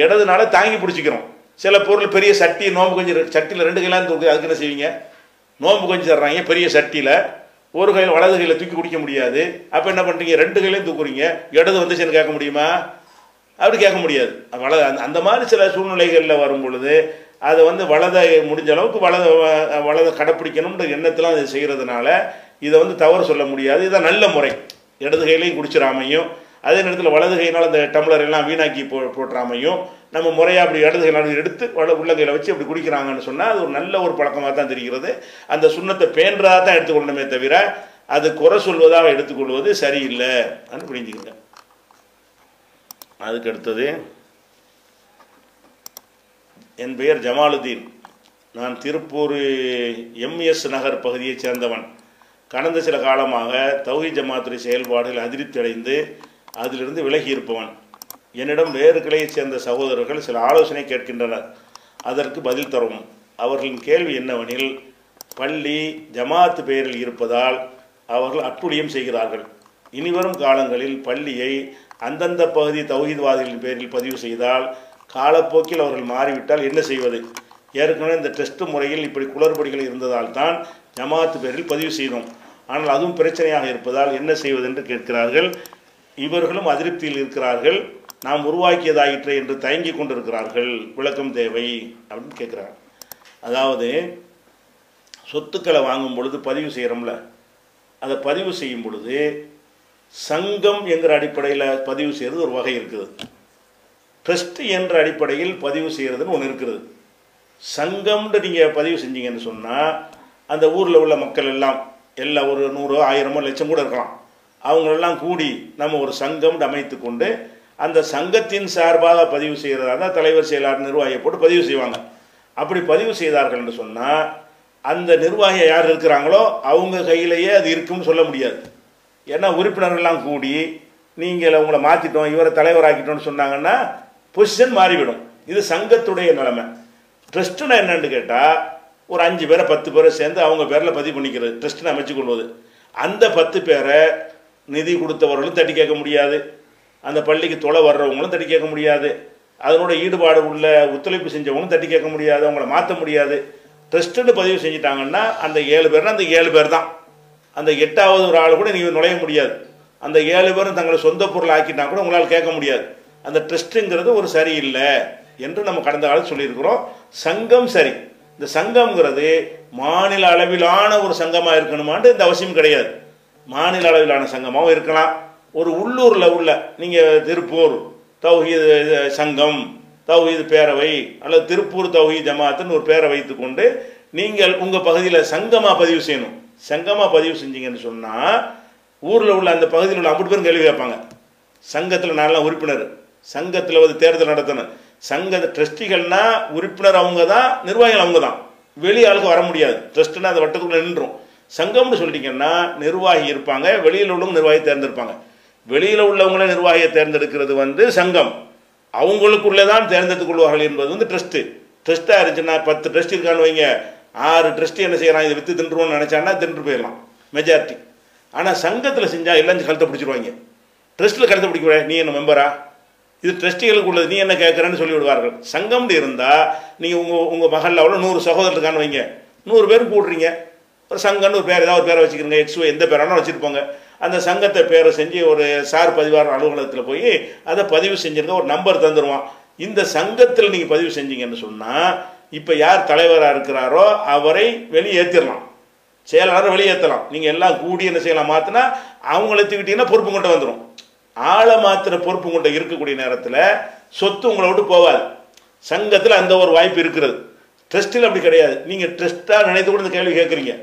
இடதுனால தாங்கி பிடிச்சிக்கிறோம். சில பொருள் பெரிய சட்டி நோம்பு கொஞ்சம் சட்டியில் ரெண்டு கையிலாம் தூக்கு அதுக்கு என்ன செய்வீங்க? நோம்பு கொஞ்சம் தர்றாங்க பெரிய சட்டியில். ஒரு கையில் வலது கையில் தூக்கி குடிக்க முடியாது. அப்போ என்ன பண்ணுறீங்க ரெண்டு கையிலையும் தூக்குறீங்க. இடது வந்துச்சுன்னு கேட்க முடியுமா? அப்படி கேட்க முடியாது. வலது அந்த அந்த மாதிரி சில சூழ்நிலைகளில் வரும் பொழுது அதை வந்து வலதை முடிஞ்ச அளவுக்கு வலத வலதை கடைப்பிடிக்கணுன்ற எண்ணத்தெலாம் அதை செய்கிறதுனால இதை வந்து தவறு சொல்ல முடியாது. இதான் நல்ல முறை. இடது கையிலையும் குடிச்சிடாமையும் அதே நேரத்தில் வலது கையினால் அந்த டம்ளர் எல்லாம் வீணாக்கி போ போட்டுறாமையும் நம்ம முறையாக அப்படி இடது கையினால் எடுத்து வல உள்ளங்கையில் வச்சு அப்படி குடிக்கிறாங்கன்னு சொன்னால் அது ஒரு நல்ல ஒரு பழக்கமாக தான் தெரிகிறது. அந்த சுண்ணத்தை பேன்றதாக தான் எடுத்துக்கொள்ளணுமே தவிர அது குறை சொல்வதாக எடுத்துக்கொள்வது சரியில்லை. அப்படின்னு புரிஞ்சுக்கங்க. அதுக்கு அடுத்தது என் பெயர் ஜமாலுதீன். நான் திருப்பூர் எம்எஸ் நகர் பகுதியைச் சேர்ந்தவன். கடந்த சில காலமாக தௌஹி ஜமாத்துறை செயல்பாடுகள் அதிருப்தி அடைந்து அதிலிருந்து விலகி இருப்பவன். என்னிடம் வேறு கிளையைச் சேர்ந்த சகோதரர்கள் சில ஆலோசனை கேட்கின்றனர். அதற்கு பதில் தரவும். அவர்களின் கேள்வி என்னவெனில் பள்ளி ஜமாத் பெயரில் இருப்பதால் அவர்கள் அட்டுழியம் செய்கிறார்கள். இனிவரும் காலங்களில் பள்ளியை அந்தந்த பகுதி தௌஹீத்வாதிகளின் பேரில் பதிவு செய்தால் காலப்போக்கில் அவர்கள் மாறிவிட்டால் என்ன செய்வது? ஏற்கனவே இந்த டெஸ்ட் முறையில் இப்படி குளறுபடிகள் இருந்ததால் தான் ஜமாத்து பேரில் பதிவு செய்தோம். ஆனால் அதுவும் பிரச்சனையாக இருப்பதால் என்ன செய்வது என்று கேட்கிறார்கள்? இவர்களும் அதிருப்தியில் இருக்கிறார்கள். நாம் உருவாக்கியதாயிற்று என்று தயங்கி கொண்டிருக்கிறார்கள். விளக்கம் தேவை அப்படின்னு கேட்குறாங்க அதாவது சொத்துக்களை வாங்கும் பொழுது பதிவு செய்கிறோம்ல அதை பதிவு செய்யும் பொழுது சங்கம் என்கிற அடிப்படையில் பதிவு செய்கிறது ஒரு வகை இருக்குது. ட்ரஸ்ட் என்ற அடிப்படையில் பதிவு செய்கிறதுன்னு ஒன்று இருக்குது. சங்கம்னு நீங்கள் பதிவு செஞ்சீங்கன்னு சொன்னால் அந்த ஊரில் உள்ள மக்கள் எல்லாம் எல்லாம் ஒரு நூறோ ஆயிரமோ லட்சம் கூட இருக்கலாம். அவங்களெல்லாம் கூடி நம்ம ஒரு சங்கம்னு அமைத்து கொண்டு அந்த சங்கத்தின் சார்பாக பதிவு செய்கிறதா இருந்தால் தலைவர் செயலாளர் நிர்வாகியை போட்டு பதிவு செய்வாங்க. அப்படி பதிவு செய்தார்கள் என்று சொன்னால் அந்த நிர்வாகி யார் இருக்கிறாங்களோ அவங்க கையிலேயே அது இருக்கும்னு சொல்ல முடியாது. ஏன்னா உறுப்பினர்கள்லாம் கூடி நீங்கள் உங்களை மாற்றிட்டோம் இவரை தலைவராக்கிட்டோம்னு சொன்னாங்கன்னா பொசிஷன் மாறிவிடும். இது சங்கத்துடைய நிலைமை. ட்ரஸ்ட்டுனா என்னன்னு கேட்டால் ஒரு அஞ்சு பேரை பத்து பேரை சேர்ந்து அவங்க பேரில் பதிவு பண்ணிக்கிறது ட்ரஸ்ட்னு அமைச்சு கொள்வது. அந்த பத்து பேரை நிதி கொடுத்தவர்களும் தட்டி கேட்க முடியாது. அந்த பள்ளிக்கு தொலை வர்றவங்களும் தட்டி கேட்க முடியாது. அதனோட ஈடுபாடு உள்ள ஒத்துழைப்பு செஞ்சவங்களும் தட்டி கேட்க முடியாது. அவங்கள மாற்ற முடியாது. ட்ரஸ்ட்டுன்னு பதிவு செஞ்சிட்டாங்கன்னா அந்த ஏழு பேர்னா அந்த ஏழு பேர் தான் அந்த எட்டாவது ஒரு ஆள் கூட நீங்கள் நுழைய முடியாது. அந்த ஏழு பேரும் தங்களை சொந்த பொருள் ஆக்கிட்டா கூட உங்களால் கேட்க முடியாது. அந்த ட்ரஸ்ட்டுங்கிறது ஒரு சரியில்லை என்று நம்ம கடந்த காலத்தில் சொல்லியிருக்கிறோம். சங்கம் சரி. இந்த சங்கம்ங்கிறது மாநில அளவிலான ஒரு சங்கமாக இருக்கணுமான்ட்டு இந்த அவசியம் கிடையாது. மாநில அளவிலான சங்கமாகவும் இருக்கலாம். ஒரு உள்ளூரில் உள்ள நீங்கள் திருப்பூர் தௌஹீது இது சங்கம் தௌஹீது பேரவை அல்லது திருப்பூர் தௌஹீத் ஜமாத்துன்னு ஒரு பேரை வைத்துக்கொண்டு நீங்கள் உங்கள் பகுதியில் சங்கமாக பதிவு செய்யணும். சங்கமாக பதிவு செஞ்சீங்கன்னு சொன்னால் ஊரில் உள்ள அந்த பகுதியில் உள்ள அம்பது பேரும் கேள்வி கேட்பாங்க. சங்கத்தில் நான்லாம் உறுப்பினர். சங்கத்தில் வந்து தேர்தல் நடத்தணும். சங்க ட்ரஸ்டிகள்னா உறுப்பினர் அவங்க தான் நிர்வாகிகள் அவங்க தான் வெளி ஆளுக்கு வர முடியாது. ட்ரஸ்ட்னா அந்த வட்டத்துக்குள்ளே நின்றும் சங்கம்னு சொல்லிட்டீங்கன்னா நிர்வாகி இருப்பாங்க வெளியில் உள்ளவங்க நிர்வாகி தேர்ந்தெடுப்பாங்க. வெளியில் உள்ளவங்களே நிர்வாகியை தேர்ந்தெடுக்கிறது வந்து சங்கம். அவங்களுக்குள்ளே தான் தேர்ந்தெடுத்துக் கொள்வார்கள் என்பது வந்து ட்ரஸ்ட்டு ட்ரஸ்ட்டாக இருந்துச்சுன்னா பத்து ட்ரஸ்ட் இருக்கான்னு வைங்க. ஆறு ட்ரஸ்ட்டு என்ன செய்கிறான் இதை விற்று தின்றுவோம்னு நினச்சான்னா தின்று போயிடலாம். மெஜாரிட்டி ஆனால் சங்கத்தில் செஞ்சால் எல்லாம் கழுத்தை பிடிச்சிருவாங்க. ட்ரஸ்ட்டில் கழுத்தை பிடிக்க நீ என்ன மெம்பரா இது ட்ரஸ்டிகளுக்கு உள்ளது. நீ என்ன கேட்குறேன்னு சொல்லி விடுவார்கள். சங்கம்னு இருந்தால் நீங்கள் உங்கள் உங்கள் மகளில் அவ்வளோ நூறு சகோதரர் இருக்கான்னு வைங்க. நூறு பேர் கூடுறீங்க. ஒரு சங்கம்னு ஒரு பேர் ஏதாவது ஒரு பேரை வச்சுக்கிறீங்க எக்ஸ்ஓ எந்த பேரானோ வச்சுருப்போங்க அந்த சங்கத்தை பேரை செஞ்சு ஒரு சார் பதிவாளர் அலுவலகத்தில் போய் அதை பதிவு செஞ்சுருந்தா ஒரு நம்பர் தந்துடுவான் இந்த சங்கத்தில் நீங்கள் பதிவு செஞ்சீங்கன்னு சொன்னால் இப்போ யார் தலைவராக இருக்கிறாரோ அவரை வெளியேற்றிடலாம் செயலாளரை வெளியேற்றலாம் நீங்கள் எல்லாம் கூடி என்ன செய்யலாம்? மாற்றினா அவங்கள எடுத்துக்கிட்டீங்கன்னா பொறுப்பு கொண்டு வந்துடும் ஆளை மாத்திர பொறுப்பு கொண்டு இருக்கக்கூடிய நேரத்தில் சொத்து உங்களை விட்டு போகாது. சங்கத்தில் அந்த ஒரு வாய்ப்பு இருக்கிறது. ட்ரஸ்ட்டில் அப்படி கிடையாது. நீங்கள் ட்ரஸ்ட்டாக நினைத்து கூட இந்த கேள்வி கேட்குறீங்க.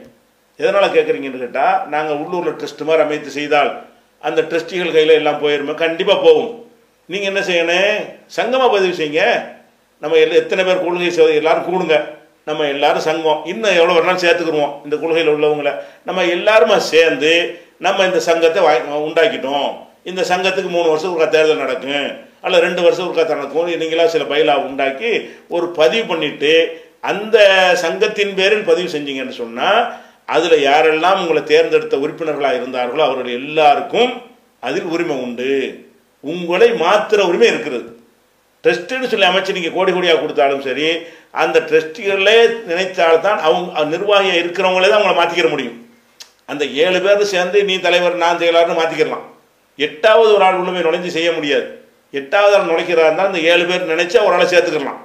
எதனால் கேட்குறீங்கன்னு கேட்டால் நாங்கள் உள்ளூரில் ட்ரஸ்ட் மாதிரி அமைத்து செய்தால் அந்த ட்ரஸ்டிகள் கையில் எல்லாம் போயிருமே கண்டிப்பாக போகும். நீங்கள் என்ன செய்யணும்? சங்கமாக பதிவு செய்யுங்க. நம்ம எல்லாம் எத்தனை பேர் கொள்கை செய்வது எல்லோரும் கூடுங்க. நம்ம எல்லாரும் சங்கம் இன்னும் எவ்வளோ வேணாலும் சேர்த்துக்குருவோம் இந்த கொள்கையில் உள்ளவங்கள. நம்ம எல்லாருமே சேர்ந்து நம்ம இந்த சங்கத்தை வாய் உண்டாக்கிட்டோம். இந்த சங்கத்துக்கு மூணு வருஷம் ஒருக்கா தேர்தல் நடக்கும். அல்ல ரெண்டு வருஷம் ஒருக்கா நடக்கும். நீங்களாம் சில பயிலா உண்டாக்கி ஒரு பதிவு பண்ணிவிட்டு அந்த சங்கத்தின் பேரில் பதிவு செஞ்சீங்கன்னு சொன்னால் அதில் யாரெல்லாம் உங்களை தேர்ந்தெடுத்த உறுப்பினர்களாக இருந்தார்களோ அவர்கள் எல்லாருக்கும் அதில் உரிமை உண்டு. உங்களை மாத்திர உரிமை இருக்கிறது. ட்ரஸ்ட்டுன்னு சொல்லி அமைச்சு நீங்கள் கோடி கோடியாக கொடுத்தாலும் சரி அந்த ட்ரஸ்டிகளே நினைத்தால்தான் அவங்க நிர்வாகியாக இருக்கிறவங்களே தான் அவங்கள மாற்றிக்கிற முடியும். அந்த ஏழு பேர் சேர்ந்து நீ தலைவர் நான் செயலாளர்னு மாற்றிக்கிடலாம் எட்டாவது ஒரு ஆள் உள்ள போய் நுழைஞ்சு செய்ய முடியாது. எட்டாவது ஆள் நுழைக்கிறா இருந்தால் அந்த ஏழு பேர் நினைச்சா ஒரு ஆளை சேர்த்துக்கலாம்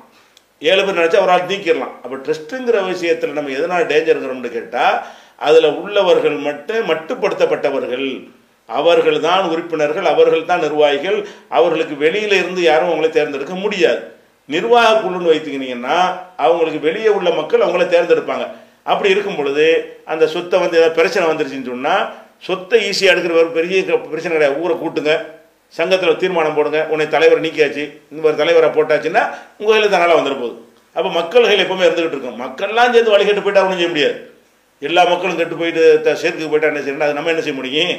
ஏழு பேர் நினச்சா ஒரு ஆள் நீக்கிடலாம். அப்போ ட்ரஸ்ட்டுங்கிற விஷயத்தில் நம்ம எதனால் டேஞ்சருங்கிறோம்னு கேட்டால் அதில் உள்ளவர்கள் மட்டும் மட்டுப்படுத்தப்பட்டவர்கள். அவர்கள் தான் உறுப்பினர்கள் அவர்கள் தான் நிர்வாகிகள். அவர்களுக்கு வெளியில இருந்து யாரும் அவங்களை தேர்ந்தெடுக்க முடியாது. நிர்வாக குழுன்னு வைத்துக்கினீங்கன்னா அவங்களுக்கு வெளியே உள்ள மக்கள் அவங்கள தேர்ந்தெடுப்பாங்க. அப்படி இருக்கும் பொழுது அந்த சொத்தை வந்து ஏதாவது பிரச்சனை வந்துருச்சுன்னு சொன்னால் சொத்தை ஈஸியாக எடுக்கிற ஒரு பெரிய க- பிரச்சனை கிடையாது. ஊரை கூட்டுங்க. சங்கத்தில் தீர்மானம் போடுங்க உன்னை தலைவர் நீக்கியாச்சு இந்த ஒரு தலைவரை போட்டாச்சுன்னா உங்கள் கையில் தனால் வந்துட போகுது. அப்போ மக்கள் கையில் எப்பவுமே இருந்துகிட்டு இருக்கும். மக்கள்லாம் சேர்ந்து வழிகட்டு போயிட்டா ஒன்றும் செய்ய முடியாது. எல்லா மக்களும் கெட்டு போயிட்டு த- சேர்த்துக்கு போயிட்டா என்ன செய்யணும் அது நம்ம என்ன செய்ய முடியும்?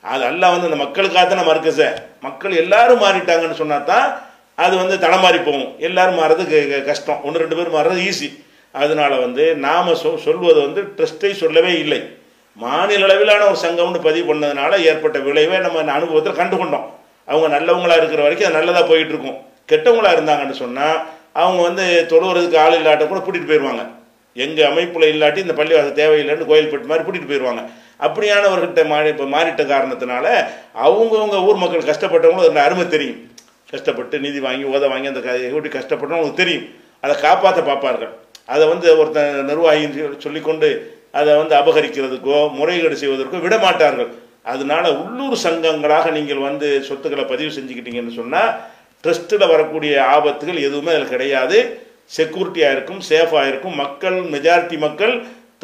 அது எல்லாம் வந்து அந்த மக்களுக்காக தான் நம்ம இருக்க சார் மக்கள் எல்லாரும் மாறிட்டாங்கன்னு சொன்னா தான் அது வந்து தடமாறி போகும். எல்லாரும் மாறுறது க- கஷ்டம். ஒன்று ரெண்டு பேர் மாறுறது ஈஸி அதனால வந்து நாம் சொ சொல்வது வந்து ட்ரஸ்ட்டை சொல்லவே இல்லை. மாநில அளவிலான ஒரு சங்கம்னு பதிவு பண்ணதுனால ஏற்பட்ட விளைவை நம்ம அனுபவத்தில் கண்டு கொண்டோம் அவங்க நல்லவங்களா இருக்கிற வரைக்கும் அது நல்லதாக போயிட்டுருக்கும். கெட்டவங்களாக கெட்டவங்களா இருந்தாங்கன்னு சொன்னால் அவங்க வந்து தொழுவுறதுக்கு ஆள் இல்லாட்ட கூட கூட்டிகிட்டு போயிடுவாங்க எங்கள் அமைப்பில் இல்லாட்டி இந்த பள்ளிவாசல் தேவையில்லைன்னு கோயில்பட்டு மாதிரி கூட்டிகிட்டு போயிடுவாங்க அப்படியானவர்கிட்ட மாறி இப்போ மாறிட்ட காரணத்தினால அவங்கவுங்க ஊர் மக்கள் கஷ்டப்பட்டவங்களும் அதில் அருமை தெரியும். கஷ்டப்பட்டு நிதி வாங்கி உத வாங்கி அந்த எப்படி கஷ்டப்பட்டோம் அவங்களுக்கு தெரியும். அதை காப்பாற்ற பார்ப்பார்கள். அதை வந்து ஒருத்தன் நிர்வாகி சொல்லிக்கொண்டு அதை வந்து அபகரிக்கிறதுக்கோ முறைகேடு செய்வதற்கோ விட மாட்டார்கள் அதனால உள்ளூர் சங்கங்களாக நீங்கள் வந்து சொத்துக்களை பதிவு செஞ்சுக்கிட்டீங்கன்னு சொன்னால் ட்ரஸ்ட்டில் வரக்கூடிய ஆபத்துகள் எதுவுமே அதில் கிடையாது. செக்யூரிட்டியாக இருக்கும் சேஃபாக இருக்கும். மக்கள் மெஜாரிட்டி மக்கள்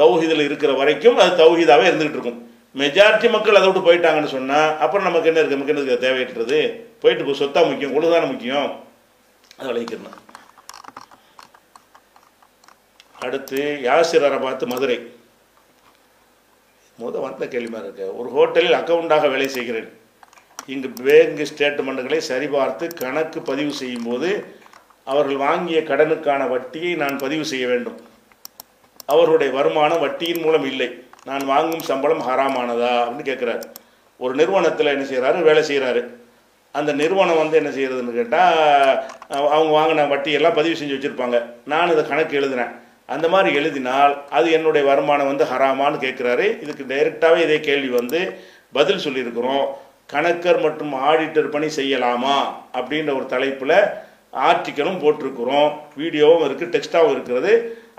தௌஹீதில் இருக்கிற வரைக்கும் அது தௌஹீதாவே இருந்துகிட்டு இருக்கும். மெஜாரிட்டி மக்கள் அதை விட்டு போயிட்டாங்கன்னு சொன்னால் அப்புறம் நமக்கு என்ன இருக்குது நமக்கு என்ன இருக்குது தேவையற்றது. போயிட்டு போ. சொத்தா முக்கியம் ஒழுதான முக்கியம். அதை விளைவிக்கணும் அடுத்து யாசிரரை பார்த்து மதுரை. முத வந்த கேள்வி இருக்கு. ஒரு ஹோட்டலில் அக்கவுண்டாக வேலை செய்கிறேன். இங்கு பேங்க் ஸ்டேட்மெண்ட்டுகளை சரிபார்த்து கணக்கு பதிவு செய்யும்போது அவர்கள் வாங்கிய கடனுக்கான வட்டியை நான் பதிவு செய்ய வேண்டும். அவர்களுடைய வருமானம் வட்டியின் மூலம் இல்லை. நான் வாங்கும் சம்பளம் ஹராமானதா? அப்படின்னு கேட்குறாரு. ஒரு நிறுவனத்தில் என்ன செய்கிறாரு வேலை செய்கிறாரு அந்த நிறுவனம் வந்து என்ன செய்கிறதுன்னு கேட்டால் அவங்க வாங்கின வட்டியெல்லாம் பதிவு செஞ்சு வச்சுருப்பாங்க. நான் இதை கணக்கு எழுதினேன். அந்த மாதிரி எழுதினால் அது என்னுடைய வருமானம் வந்து ஹராமான்னு கேட்குறாரு. இதுக்கு டைரெக்டாகவே இதே கேள்வி வந்து பதில் சொல்லியிருக்கிறோம். கணக்கர் மற்றும் ஆடிட்டர் பணி செய்யலாமா அப்படின்ற ஒரு தலைப்பில் ஆர்டிக்கலும் போட்டிருக்கிறோம். வீடியோவும் இருக்குது டெக்ஸ்ட்டாகவும் இருக்கிறது.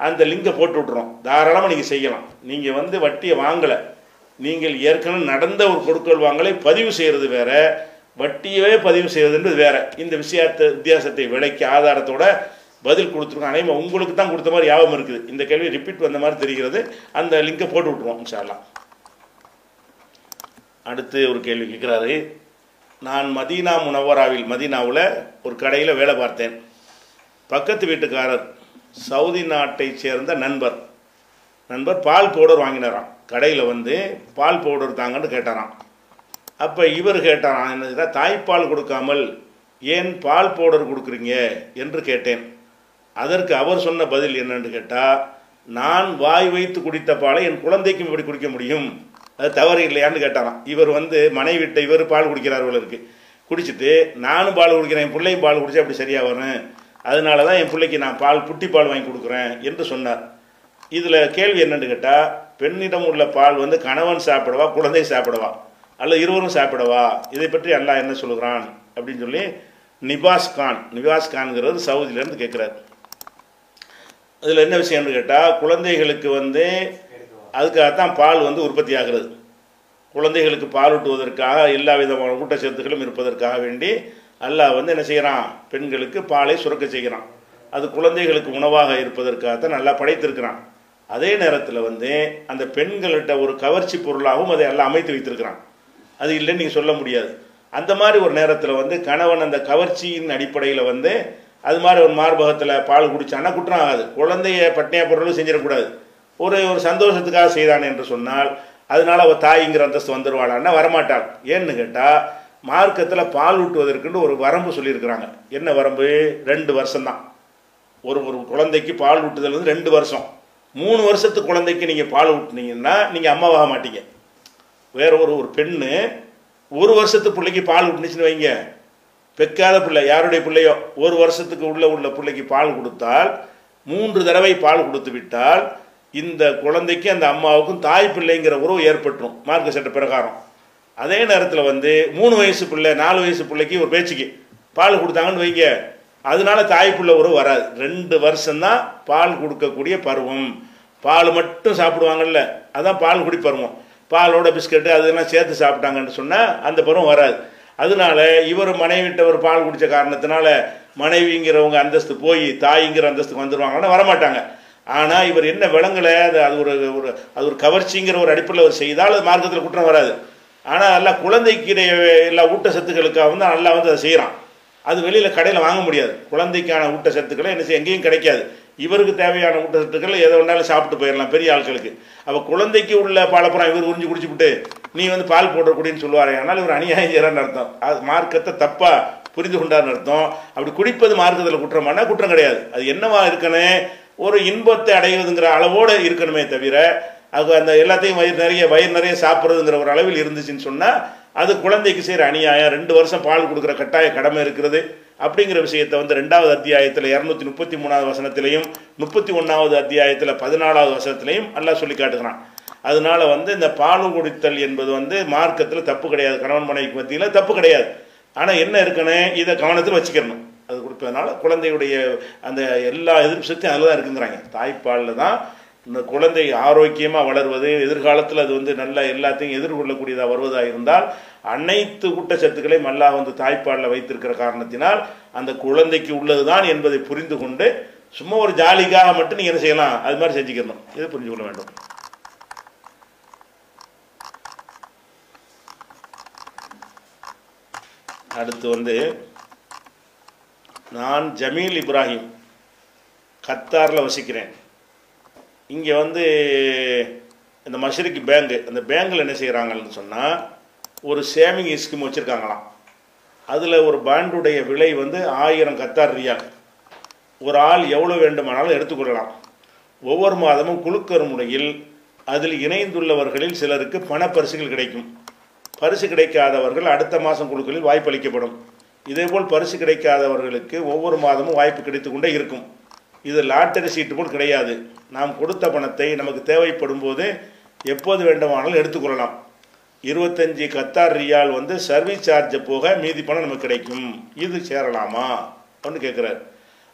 அந்த லிங்கை போட்டு விட்றோம் தாராளமாக நீங்கள் செய்யலாம். நீங்கள் வந்து வட்டியை வாங்கலை. நீங்கள் ஏற்கனவே நடந்த ஒரு கொடுக்கல் வாங்கலை பதிவு செய்கிறது வேற. வட்டியவே பதிவு செய்வதுன்றது வேற. இந்த விஷயத்தை வித்தியாசத்தை விலைக்கு ஆதாரத்தோட பதில் கொடுத்துருக்கோம். அனைவரும் உங்களுக்கு தான் கொடுத்த மாதிரி ஞாபகம் இருக்குது. இந்த கேள்வி ரிப்பீட் வந்த மாதிரி தெரிகிறது. அந்த லிங்கை போட்டு விட்ருவோம் இன்ஷால்லாம் அடுத்து ஒரு கேள்வி கேட்குறாரு. நான் மதீனா முனவராவில் மதீனாவில் ஒரு கடையில் வேலை பார்த்தேன். பக்கத்து வீட்டுக்காரர் சவுதி நாட்டை சேர்ந்த நண்பர். நண்பர் பால் பவுடர் வாங்கினாராம். கடையில் வந்து பால் பவுடர் தாங்கன்னு கேட்டாராம். அப்போ இவர் கேட்டாராம் என்ன தாய்ப்பால் கொடுக்காமல் ஏன் பால் பவுடர் கொடுக்குறீங்க? என்று கேட்டேன். அதற்கு அவர் சொன்ன பதில் என்னன்னு கேட்டால் நான் வாய் வைத்து குடித்த பாலை என் குழந்தைக்கும் இப்படி குடிக்க முடியும். அது தவறு இல்லையான்னு கேட்டாராம். இவர் வந்து மனைவிட்ட இவர் பால் குடிக்கிறார் இருக்கு. குடிச்சிட்டு நானும் பால் குடிக்கிறேன் என் பிள்ளையும் பால் குடிச்சா அப்படி சரியாக வரும்? அதனால தான் என் பிள்ளைக்கு நான் பால் புட்டி பால் வாங்கி கொடுக்குறேன் என்று சொன்னார். இதில் கேள்வி என்னன்னு கேட்டால் பெண்ணிடம் உள்ள பால் வந்து கணவன் சாப்பிடவா குழந்தை சாப்பிடவா? அல்ல இருவரும் சாப்பிடவா? இதை பற்றி அல்லாஹ் என்ன சொல்கிறான் அப்படின்னு சொல்லி நிபாஸ் கான் நிபாஸ் கான்ங்கிறது சவுதியிலேருந்து கேட்குறாரு அதில் என்ன விஷயம்னு கேட்டால் குழந்தைகளுக்கு வந்து அதுக்காகத்தான் பால் வந்து உற்பத்தி ஆகிறது. குழந்தைகளுக்கு பால் ஊட்டுவதற்காக எல்லா விதமான ஊட்டச்சத்துக்களும் இருப்பதற்காக வேண்டி அல்லாஹ் வந்து என்ன செய்கிறான் பெண்களுக்கு பாலை சுரக்க செய்கிறான். அது குழந்தைகளுக்கு உணவாக இருப்பதற்காகத்தான் நல்லா படைத்திருக்கிறான். அதே நேரத்தில் வந்து அந்த பெண்கள்கிட்ட ஒரு கவர்ச்சி பொருளாகவும் அதை எல்லாம் அமைத்து வைத்திருக்கிறான். அது இல்லைன்னு நீங்கள் சொல்ல முடியாது. அந்த மாதிரி ஒரு நேரத்தில் வந்து கணவன் அந்த கவர்ச்சியின் அடிப்படையில் வந்து அது மாதிரி ஒரு மார்பகத்தில் பால் குடித்தான்னா குற்றம் ஆகாது. குழந்தைய பட்னியா பொருளும் செஞ்சிடக்கூடாது. ஒரு ஒரு சந்தோஷத்துக்காக செய்தான் என்று சொன்னால் அதனால அவள் தாய்ங்கிற அந்தஸ்து வந்துடுவாளான்னா வரமாட்டாள் ஏன்னு கேட்டால் மார்க்கத்தில் பால் ஊட்டுவதற்குன்னு ஒரு வரம்பு சொல்லியிருக்கிறாங்க. என்ன வரம்பு? ரெண்டு வருஷம்தான். ஒரு ஒரு குழந்தைக்கு பால் ஊட்டுதல் வந்து ரெண்டு வருஷம். மூணு வருஷத்து குழந்தைக்கு நீங்கள் பால் ஊட்டினீங்கன்னா நீங்கள் அம்மாவாக மாட்டீங்க. வேற ஒரு ஒரு பெண்ணு ஒரு வருஷத்து பிள்ளைக்கு பால் ஊட்டுனுச்சுன்னு வைங்க. பெக்காத பிள்ளை யாருடைய பிள்ளையோ? ஒரு வருஷத்துக்கு உள்ள உள்ள பிள்ளைக்கு பால் கொடுத்தால் மூன்று தடவை பால் கொடுத்து விட்டால் இந்த குழந்தைக்கு அந்த அம்மாவுக்கும் தாய் பிள்ளைங்கிற உறவு ஏற்பட்டுரும் மார்க்க சட்ட பிரகாரம். அதே நேரத்தில் வந்து மூணு வயசு பிள்ளை நாலு வயசு பிள்ளைக்கு ஒரு பேச்சுக்கு பால் கொடுத்தாங்கன்னு வைங்க. அதனால தாய் பிள்ளை உறவு வராது. ரெண்டு வருஷம்தான் பால் கொடுக்கக்கூடிய பருவம். பால் மட்டும் சாப்பிடுவாங்கல்ல அதான் பால் குடி பருவம் பாலோட பிஸ்கட்டு அதெல்லாம் சேர்த்து சாப்பிட்டாங்கன்னு சொன்னால் அந்த பருவம் வராது. அதனால இவர் மனைவிட்ட ஒரு பால் குடித்த காரணத்தினால மனைவிங்கிறவங்க அந்தஸ்து போய் தாய்ங்கிற அந்தஸ்துக்கு வந்துடுவாங்கன்னா வரமாட்டாங்க. ஆனால் இவர் என்ன விளங்கலை அது அது ஒரு ஒரு அது ஒரு கவர்ச்சிங்கிற ஒரு அடிப்படையில் அவர் செய்தால் அது மார்க்கத்தில் குற்றம் வராது. ஆனால் எல்லாம் குழந்தைக்கு எல்லா ஊட்டச்சத்துக்களுக்காக வந்து நல்லா வந்து அதை செய்கிறான் அது வெளியில் கடையில் வாங்க முடியாது. குழந்தைக்கான ஊட்டச்சத்துக்களை என்ன செய்ய எங்கேயும் கிடைக்காது. இவருக்கு தேவையான ஊட்டச்சத்துக்கள் எதை வேணாலும் சாப்பிட்டு போயிடலாம் பெரிய ஆட்களுக்கு. அப்போ குழந்தைக்கு உள்ள பாலப்புறம் இவர் உறிஞ்சு குடிச்சுவிட்டு நீ வந்து பால் போடக்கூடியன்னு சொல்லுவாரே ஆனால் இவர் அநியாயம் செய்கிறான்னு அர்த்தம். அது மார்க்கத்தை தப்பாக புரிந்து கொண்டார்னு அர்த்தம். அப்படி குடிப்பது மார்க்கத்தில் குற்றமானா குற்றம் கிடையாது. அது என்னவா இருக்கணும் ஒரு இன்பத்தை அடைவதுங்கிற அளவோடு இருக்கணுமே தவிர அது அந்த எல்லாத்தையும் வயிறு நிறைய வயிறு நிறைய சாப்பிட்றதுங்கிற ஒரு அளவில் இருந்துச்சுன்னு சொன்னால் அது குழந்தைக்கு செய்கிற அநியாயம். ரெண்டு வருஷம் பால் கொடுக்குற கட்டாய கடமை இருக்கிறது. அப்படிங்கிற விஷயத்தை வந்து ரெண்டாவது அத்தியாயத்தில் இரநூத்தி முப்பத்தி மூணாவது வசனத்திலையும் முப்பத்தி ஒன்றாவது அத்தியாயத்தில் பதினாலாவது வசனத்திலையும் எல்லாம் சொல்லி காட்டுகிறான். அதனால வந்து இந்த பாலு குடித்தல் என்பது வந்து மார்க்கத்தில் தப்பு கிடையாது. கணவன் மனைவிக்கு மத்தியில் தப்பு கிடையாது. ஆனால் என்ன இருக்குன்னு இதை கவனத்தில் வச்சுக்கிறணும் அது கொடுப்பதனால குழந்தையுடைய அந்த எல்லா எதிர்ப்பு சக்தியும் அதில் தான் இருக்குங்கிறாங்க. தாய்ப்பாலில் தான் இந்த குழந்தை ஆரோக்கியமாக வளர்வது எதிர்காலத்தில் அது வந்து நல்ல எல்லாத்தையும் எதிர்கொள்ளக்கூடியதாக வருவதாக இருந்தால் அனைத்து ஊட்டச்சத்துக்களையும் அல்லாஹ் வந்து தாய்ப்பாலில் வைத்திருக்கிற காரணத்தினால் அந்த குழந்தைக்கு உள்ளது தான் என்பதை புரிந்து கொண்டு சும்மா ஒரு ஜாலிக்காக மட்டும் நீங்கள் என்ன செய்யலாம்? அது மாதிரி செஞ்சுக்கணும். இதை புரிஞ்சு கொள்ள வேண்டும். அடுத்து வந்து நான் ஜமீல் இப்ராஹிம் கத்தாரில் வசிக்கிறேன். இங்கே வந்து இந்த மஷ்ரிக்கு பேங்கு அந்த பேங்கில் என்ன செய்கிறாங்கன்னு சொன்னால் ஒரு சேவிங் ஸ்கீம் வச்சுருக்காங்களாம். அதில் ஒரு பாண்டுடைய விலை வந்து ஆயிரம் கத்தார் ரியால். ஒரு ஆள் எவ்வளோ வேண்டுமானாலும் எடுத்துக்கொள்ளலாம் ஒவ்வொரு மாதமும் குழுக்கர் முறையில் அதில் இணைந்துள்ளவர்களில் சிலருக்கு பணப்பரிசுகள் கிடைக்கும். பரிசு கிடைக்காதவர்கள் அடுத்த மாதம் குழுக்களில் வாய்ப்பளிக்கப்படும் இதேபோல் பரிசு கிடைக்காதவர்களுக்கு ஒவ்வொரு மாதமும் வாய்ப்பு கிடைத்து கொண்டே இருக்கும். இது லாட்டரி சீட்டு போல் கிடையாது. நாம் கொடுத்த பணத்தை நமக்கு தேவைப்படும் போது எப்போது வேண்டுமானாலும் எடுத்துக்கொள்ளலாம் இருபத்தஞ்சி கத்தார் ரியால் வந்து சர்வீஸ் சார்ஜை போக மீதி பணம் நமக்கு கிடைக்கும். இது சேரலாமா? அப்படின்னு கேட்குறாரு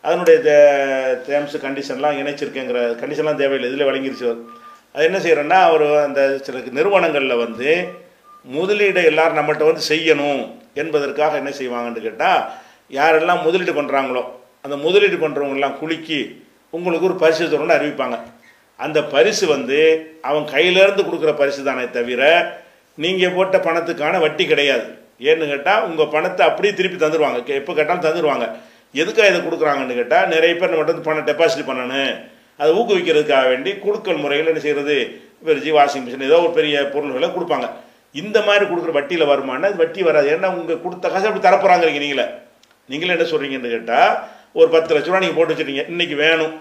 அதனுடைய டேர்ம்ஸ் கண்டிஷன்லாம் இணைச்சிருக்கேங்கிற கண்டிஷன்லாம் தேவையில்லை. இதில் வழங்கிருச்சு அது என்ன செய்கிறேன்னா அவர் அந்த சில நிறுவனங்களில் வந்து முதலீடு எல்லாரும் நம்மகிட்ட வந்து செய்யணும் என்பதற்காக என்ன செய்வாங்கன்னு கேட்டால் யாரெல்லாம் முதலீடு பண்ணுறாங்களோ அந்த முதலீடு பண்ணுறவங்கெல்லாம் குலுக்கி உங்களுக்கு ஒரு பரிசு தரணும்னு அறிவிப்பாங்க. அந்த பரிசு வந்து அவன் கையிலேருந்து கொடுக்குற பரிசு தானே தவிர நீங்கள் போட்ட பணத்துக்கான வட்டி கிடையாது. ஏன்னு கேட்டால் உங்கள் பணத்தை அப்படியே திருப்பி தந்துடுவாங்க எப்போ கேட்டாலும் தந்துடுவாங்க எதுக்காக இதை கொடுக்குறாங்கன்னு கேட்டால் நிறைய பேர் மட்டும் வந்து பணம் டெபாசிட் பண்ணணும். அதை ஊக்குவிக்கிறதுக்காக வேண்டி கொடுக்கல் முறையில் என்ன செய்கிறது ஃப்ரிட்ஜி வாஷிங் மிஷின் ஏதோ ஒரு பெரிய பொருள்களை கொடுப்பாங்க. இந்த மாதிரி கொடுக்குற வட்டியில் வருமானா அது வட்டி வராது. ஏன்னா உங்கள் கொடுத்த காசு அப்படி தரப்போகிறாங்கிறீங்க நீங்களே. நீங்களே என்ன சொல்கிறீங்கன்னு கேட்டால் ஒரு பத்து லட்ச ரூபா நீங்கள் போட்டு வச்சுட்டீங்க. இன்னைக்கு வேணும்.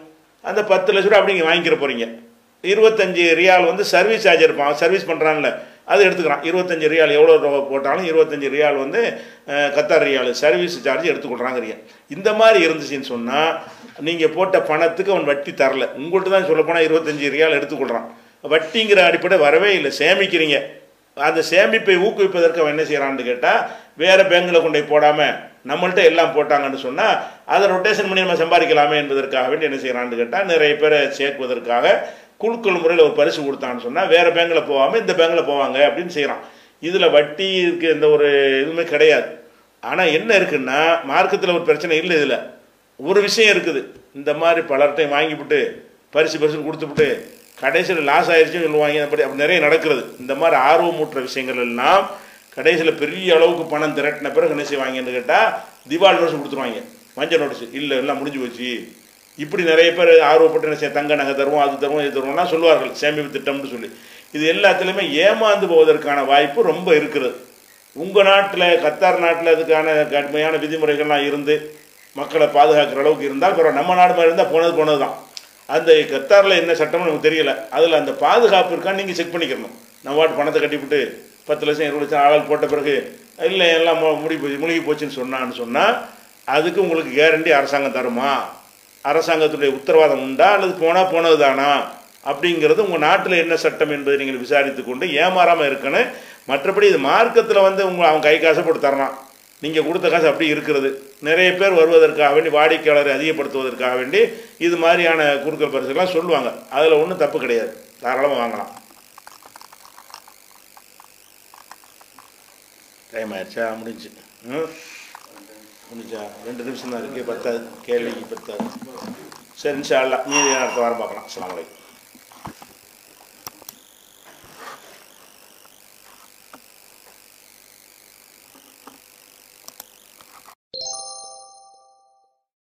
அந்த பத்து லட்ச ரூபா அப்படி நீங்கள் வாங்கிக்கிற போகிறீங்க இருபத்தஞ்சி ரியால் வந்து சர்வீஸ் சார்ஜ் இருப்பான் சர்வீஸ் பண்ணுறான்ல அது எடுத்துக்கிறான். இருபத்தஞ்சி ரியால் எவ்வளோ ரூபா போட்டாலும் இருபத்தஞ்சி ரியால் வந்து கத்தார் ரியால் சர்வீஸ் சார்ஜ் எடுத்துக்கொள்கிறாங்கிறீங்க இந்த மாதிரி இருந்துச்சுன்னு சொன்னால் நீங்கள் போட்ட பணத்துக்கு அவன் வட்டி தரல. உங்கள்கிட்ட தான் சொல்லப்போனால் இருபத்தஞ்சி ரியால் எடுத்துக்கொள்கிறான் வட்டிங்கிற அடிப்படை வரவே இல்லை. சேமிக்கிறீங்க. அந்த சேமிப்பை ஊக்குவிப்பதற்கு அவன் என்ன செய்கிறான்னு கேட்டால் வேறு பேங்கில் கொண்டு போய் போடாமல் நம்மள்கிட்ட எல்லாம் போட்டாங்கன்னு சொன்னால் அதை ரொட்டேஷன் பண்ணி நம்ம சம்பாதிக்கலாமே என்பதற்காக வேண்டி என்ன செய்கிறான்னு கேட்டால் நிறைய பேரை சேர்க்குவதற்காக குழுக்கள் முறையில் ஒரு பரிசு கொடுத்தான்னு சொன்னால் வேறு பேங்கில் போகாமல் இந்த பேங்கில் போவாங்க அப்படின்னு செய்கிறான் இதில் வட்டி இருக்கு எந்த ஒரு இதுவுமே கிடையாது. ஆனால் என்ன இருக்குன்னா மார்க்கத்தில் ஒரு பிரச்சனை இல்லை இதில். ஒரு விஷயம் இருக்குது. இந்த மாதிரி பலர்கிட்டையும் வாங்கிவிட்டு பரிசு பரிசு கொடுத்துவிட்டு கடைசியில் லாஸ் ஆயிடுச்சுன்னு சொல்லுவாங்க. அப்படி அப்படி நிறைய நடக்கிறது. இந்த மாதிரி ஆர்வமூட்டுற விஷயங்கள் எல்லாம் கடைசியில் பெரிய அளவுக்கு பணம் திரட்டின பிறகு என்ன செய்வாங்கன்னு கேட்டால் திவால் நோட்ஸ் கொடுத்துருவாங்க. மஞ்சள் நோட்டீஸ் இல்லை எல்லாம் முடிஞ்சு போச்சு. இப்படி நிறைய பேர் ஆர்வப்பட்டு என்ன செய்ய தங்க நகை தருவோம் அது தருவோம் இது தருவோம்லாம் சொல்லுவார்கள். சேமிப்பு திட்டம்னு சொல்லி. இது எல்லாத்துலேயுமே ஏமாந்து போவதற்கான வாய்ப்பு ரொம்ப இருக்கிறது. உங்கள் நாட்டில் கத்தார் நாட்டில் அதுக்கான கடுமையான விதிமுறைகள்லாம் இருந்து மக்களை பாதுகாக்கிற அளவுக்கு இருந்தால் பரவாயில்ல. நம்ம நாடு மாதிரி இருந்தால் போனது போனது தான் அந்த கத்தாரில் என்ன சட்டம்னு நமக்கு தெரியல. அதில் அந்த பாதுகாப்பு இருக்கான்னு நீங்கள் செக் பண்ணிக்கணும். நம்ம வாட்டு பணத்தை கட்டிவிட்டு பத்து லட்சம் இருபது லட்சம் ஆளால் போட்ட பிறகு இல்லை எல்லாம் முடி போச்சு முழுகி போச்சுன்னு சொன்னான்னு சொன்னால் அதுக்கு உங்களுக்கு கேரண்டி அரசாங்கம் தருமா? அரசாங்கத்துடைய உத்தரவாதம் உண்டா அல்லது போனால் போனது தானா அப்படிங்கிறது உங்கள் நாட்டில் என்ன சட்டம் என்பதை நீங்கள் விசாரித்து கொண்டு ஏமாறாமல் இருக்கணும். மற்றபடி இது மார்க்கத்தில் வந்து உங்கள் அவன் கை காசை போட்டு தரலாம் நீங்கள் கொடுத்த காசு அப்படி இருக்கிறது. நிறைய பேர் வருவதற்காக வேண்டி வாடிக்கையாளரை அதிகப்படுத்துவதற்காக வேண்டி இது மாதிரியான குறுக்கல் பரிசுகள்லாம் சொல்லுவாங்க. அதில் ஒன்றும் தப்பு கிடையாது. தாராளமாக வாங்கலாம். டைம் ஆயிடுச்சா? முடிஞ்சு. ம்? முடிஞ்சா ரெண்டு நிமிஷம் தான் இருக்குது பத்தாது கேள்விக்கு பத்தாது சரி இன்ஷா அல்லா மீதி அடுத்த வாரம் பார்க்கலாம். அஸ்ஸலாமு அலைக்கும்.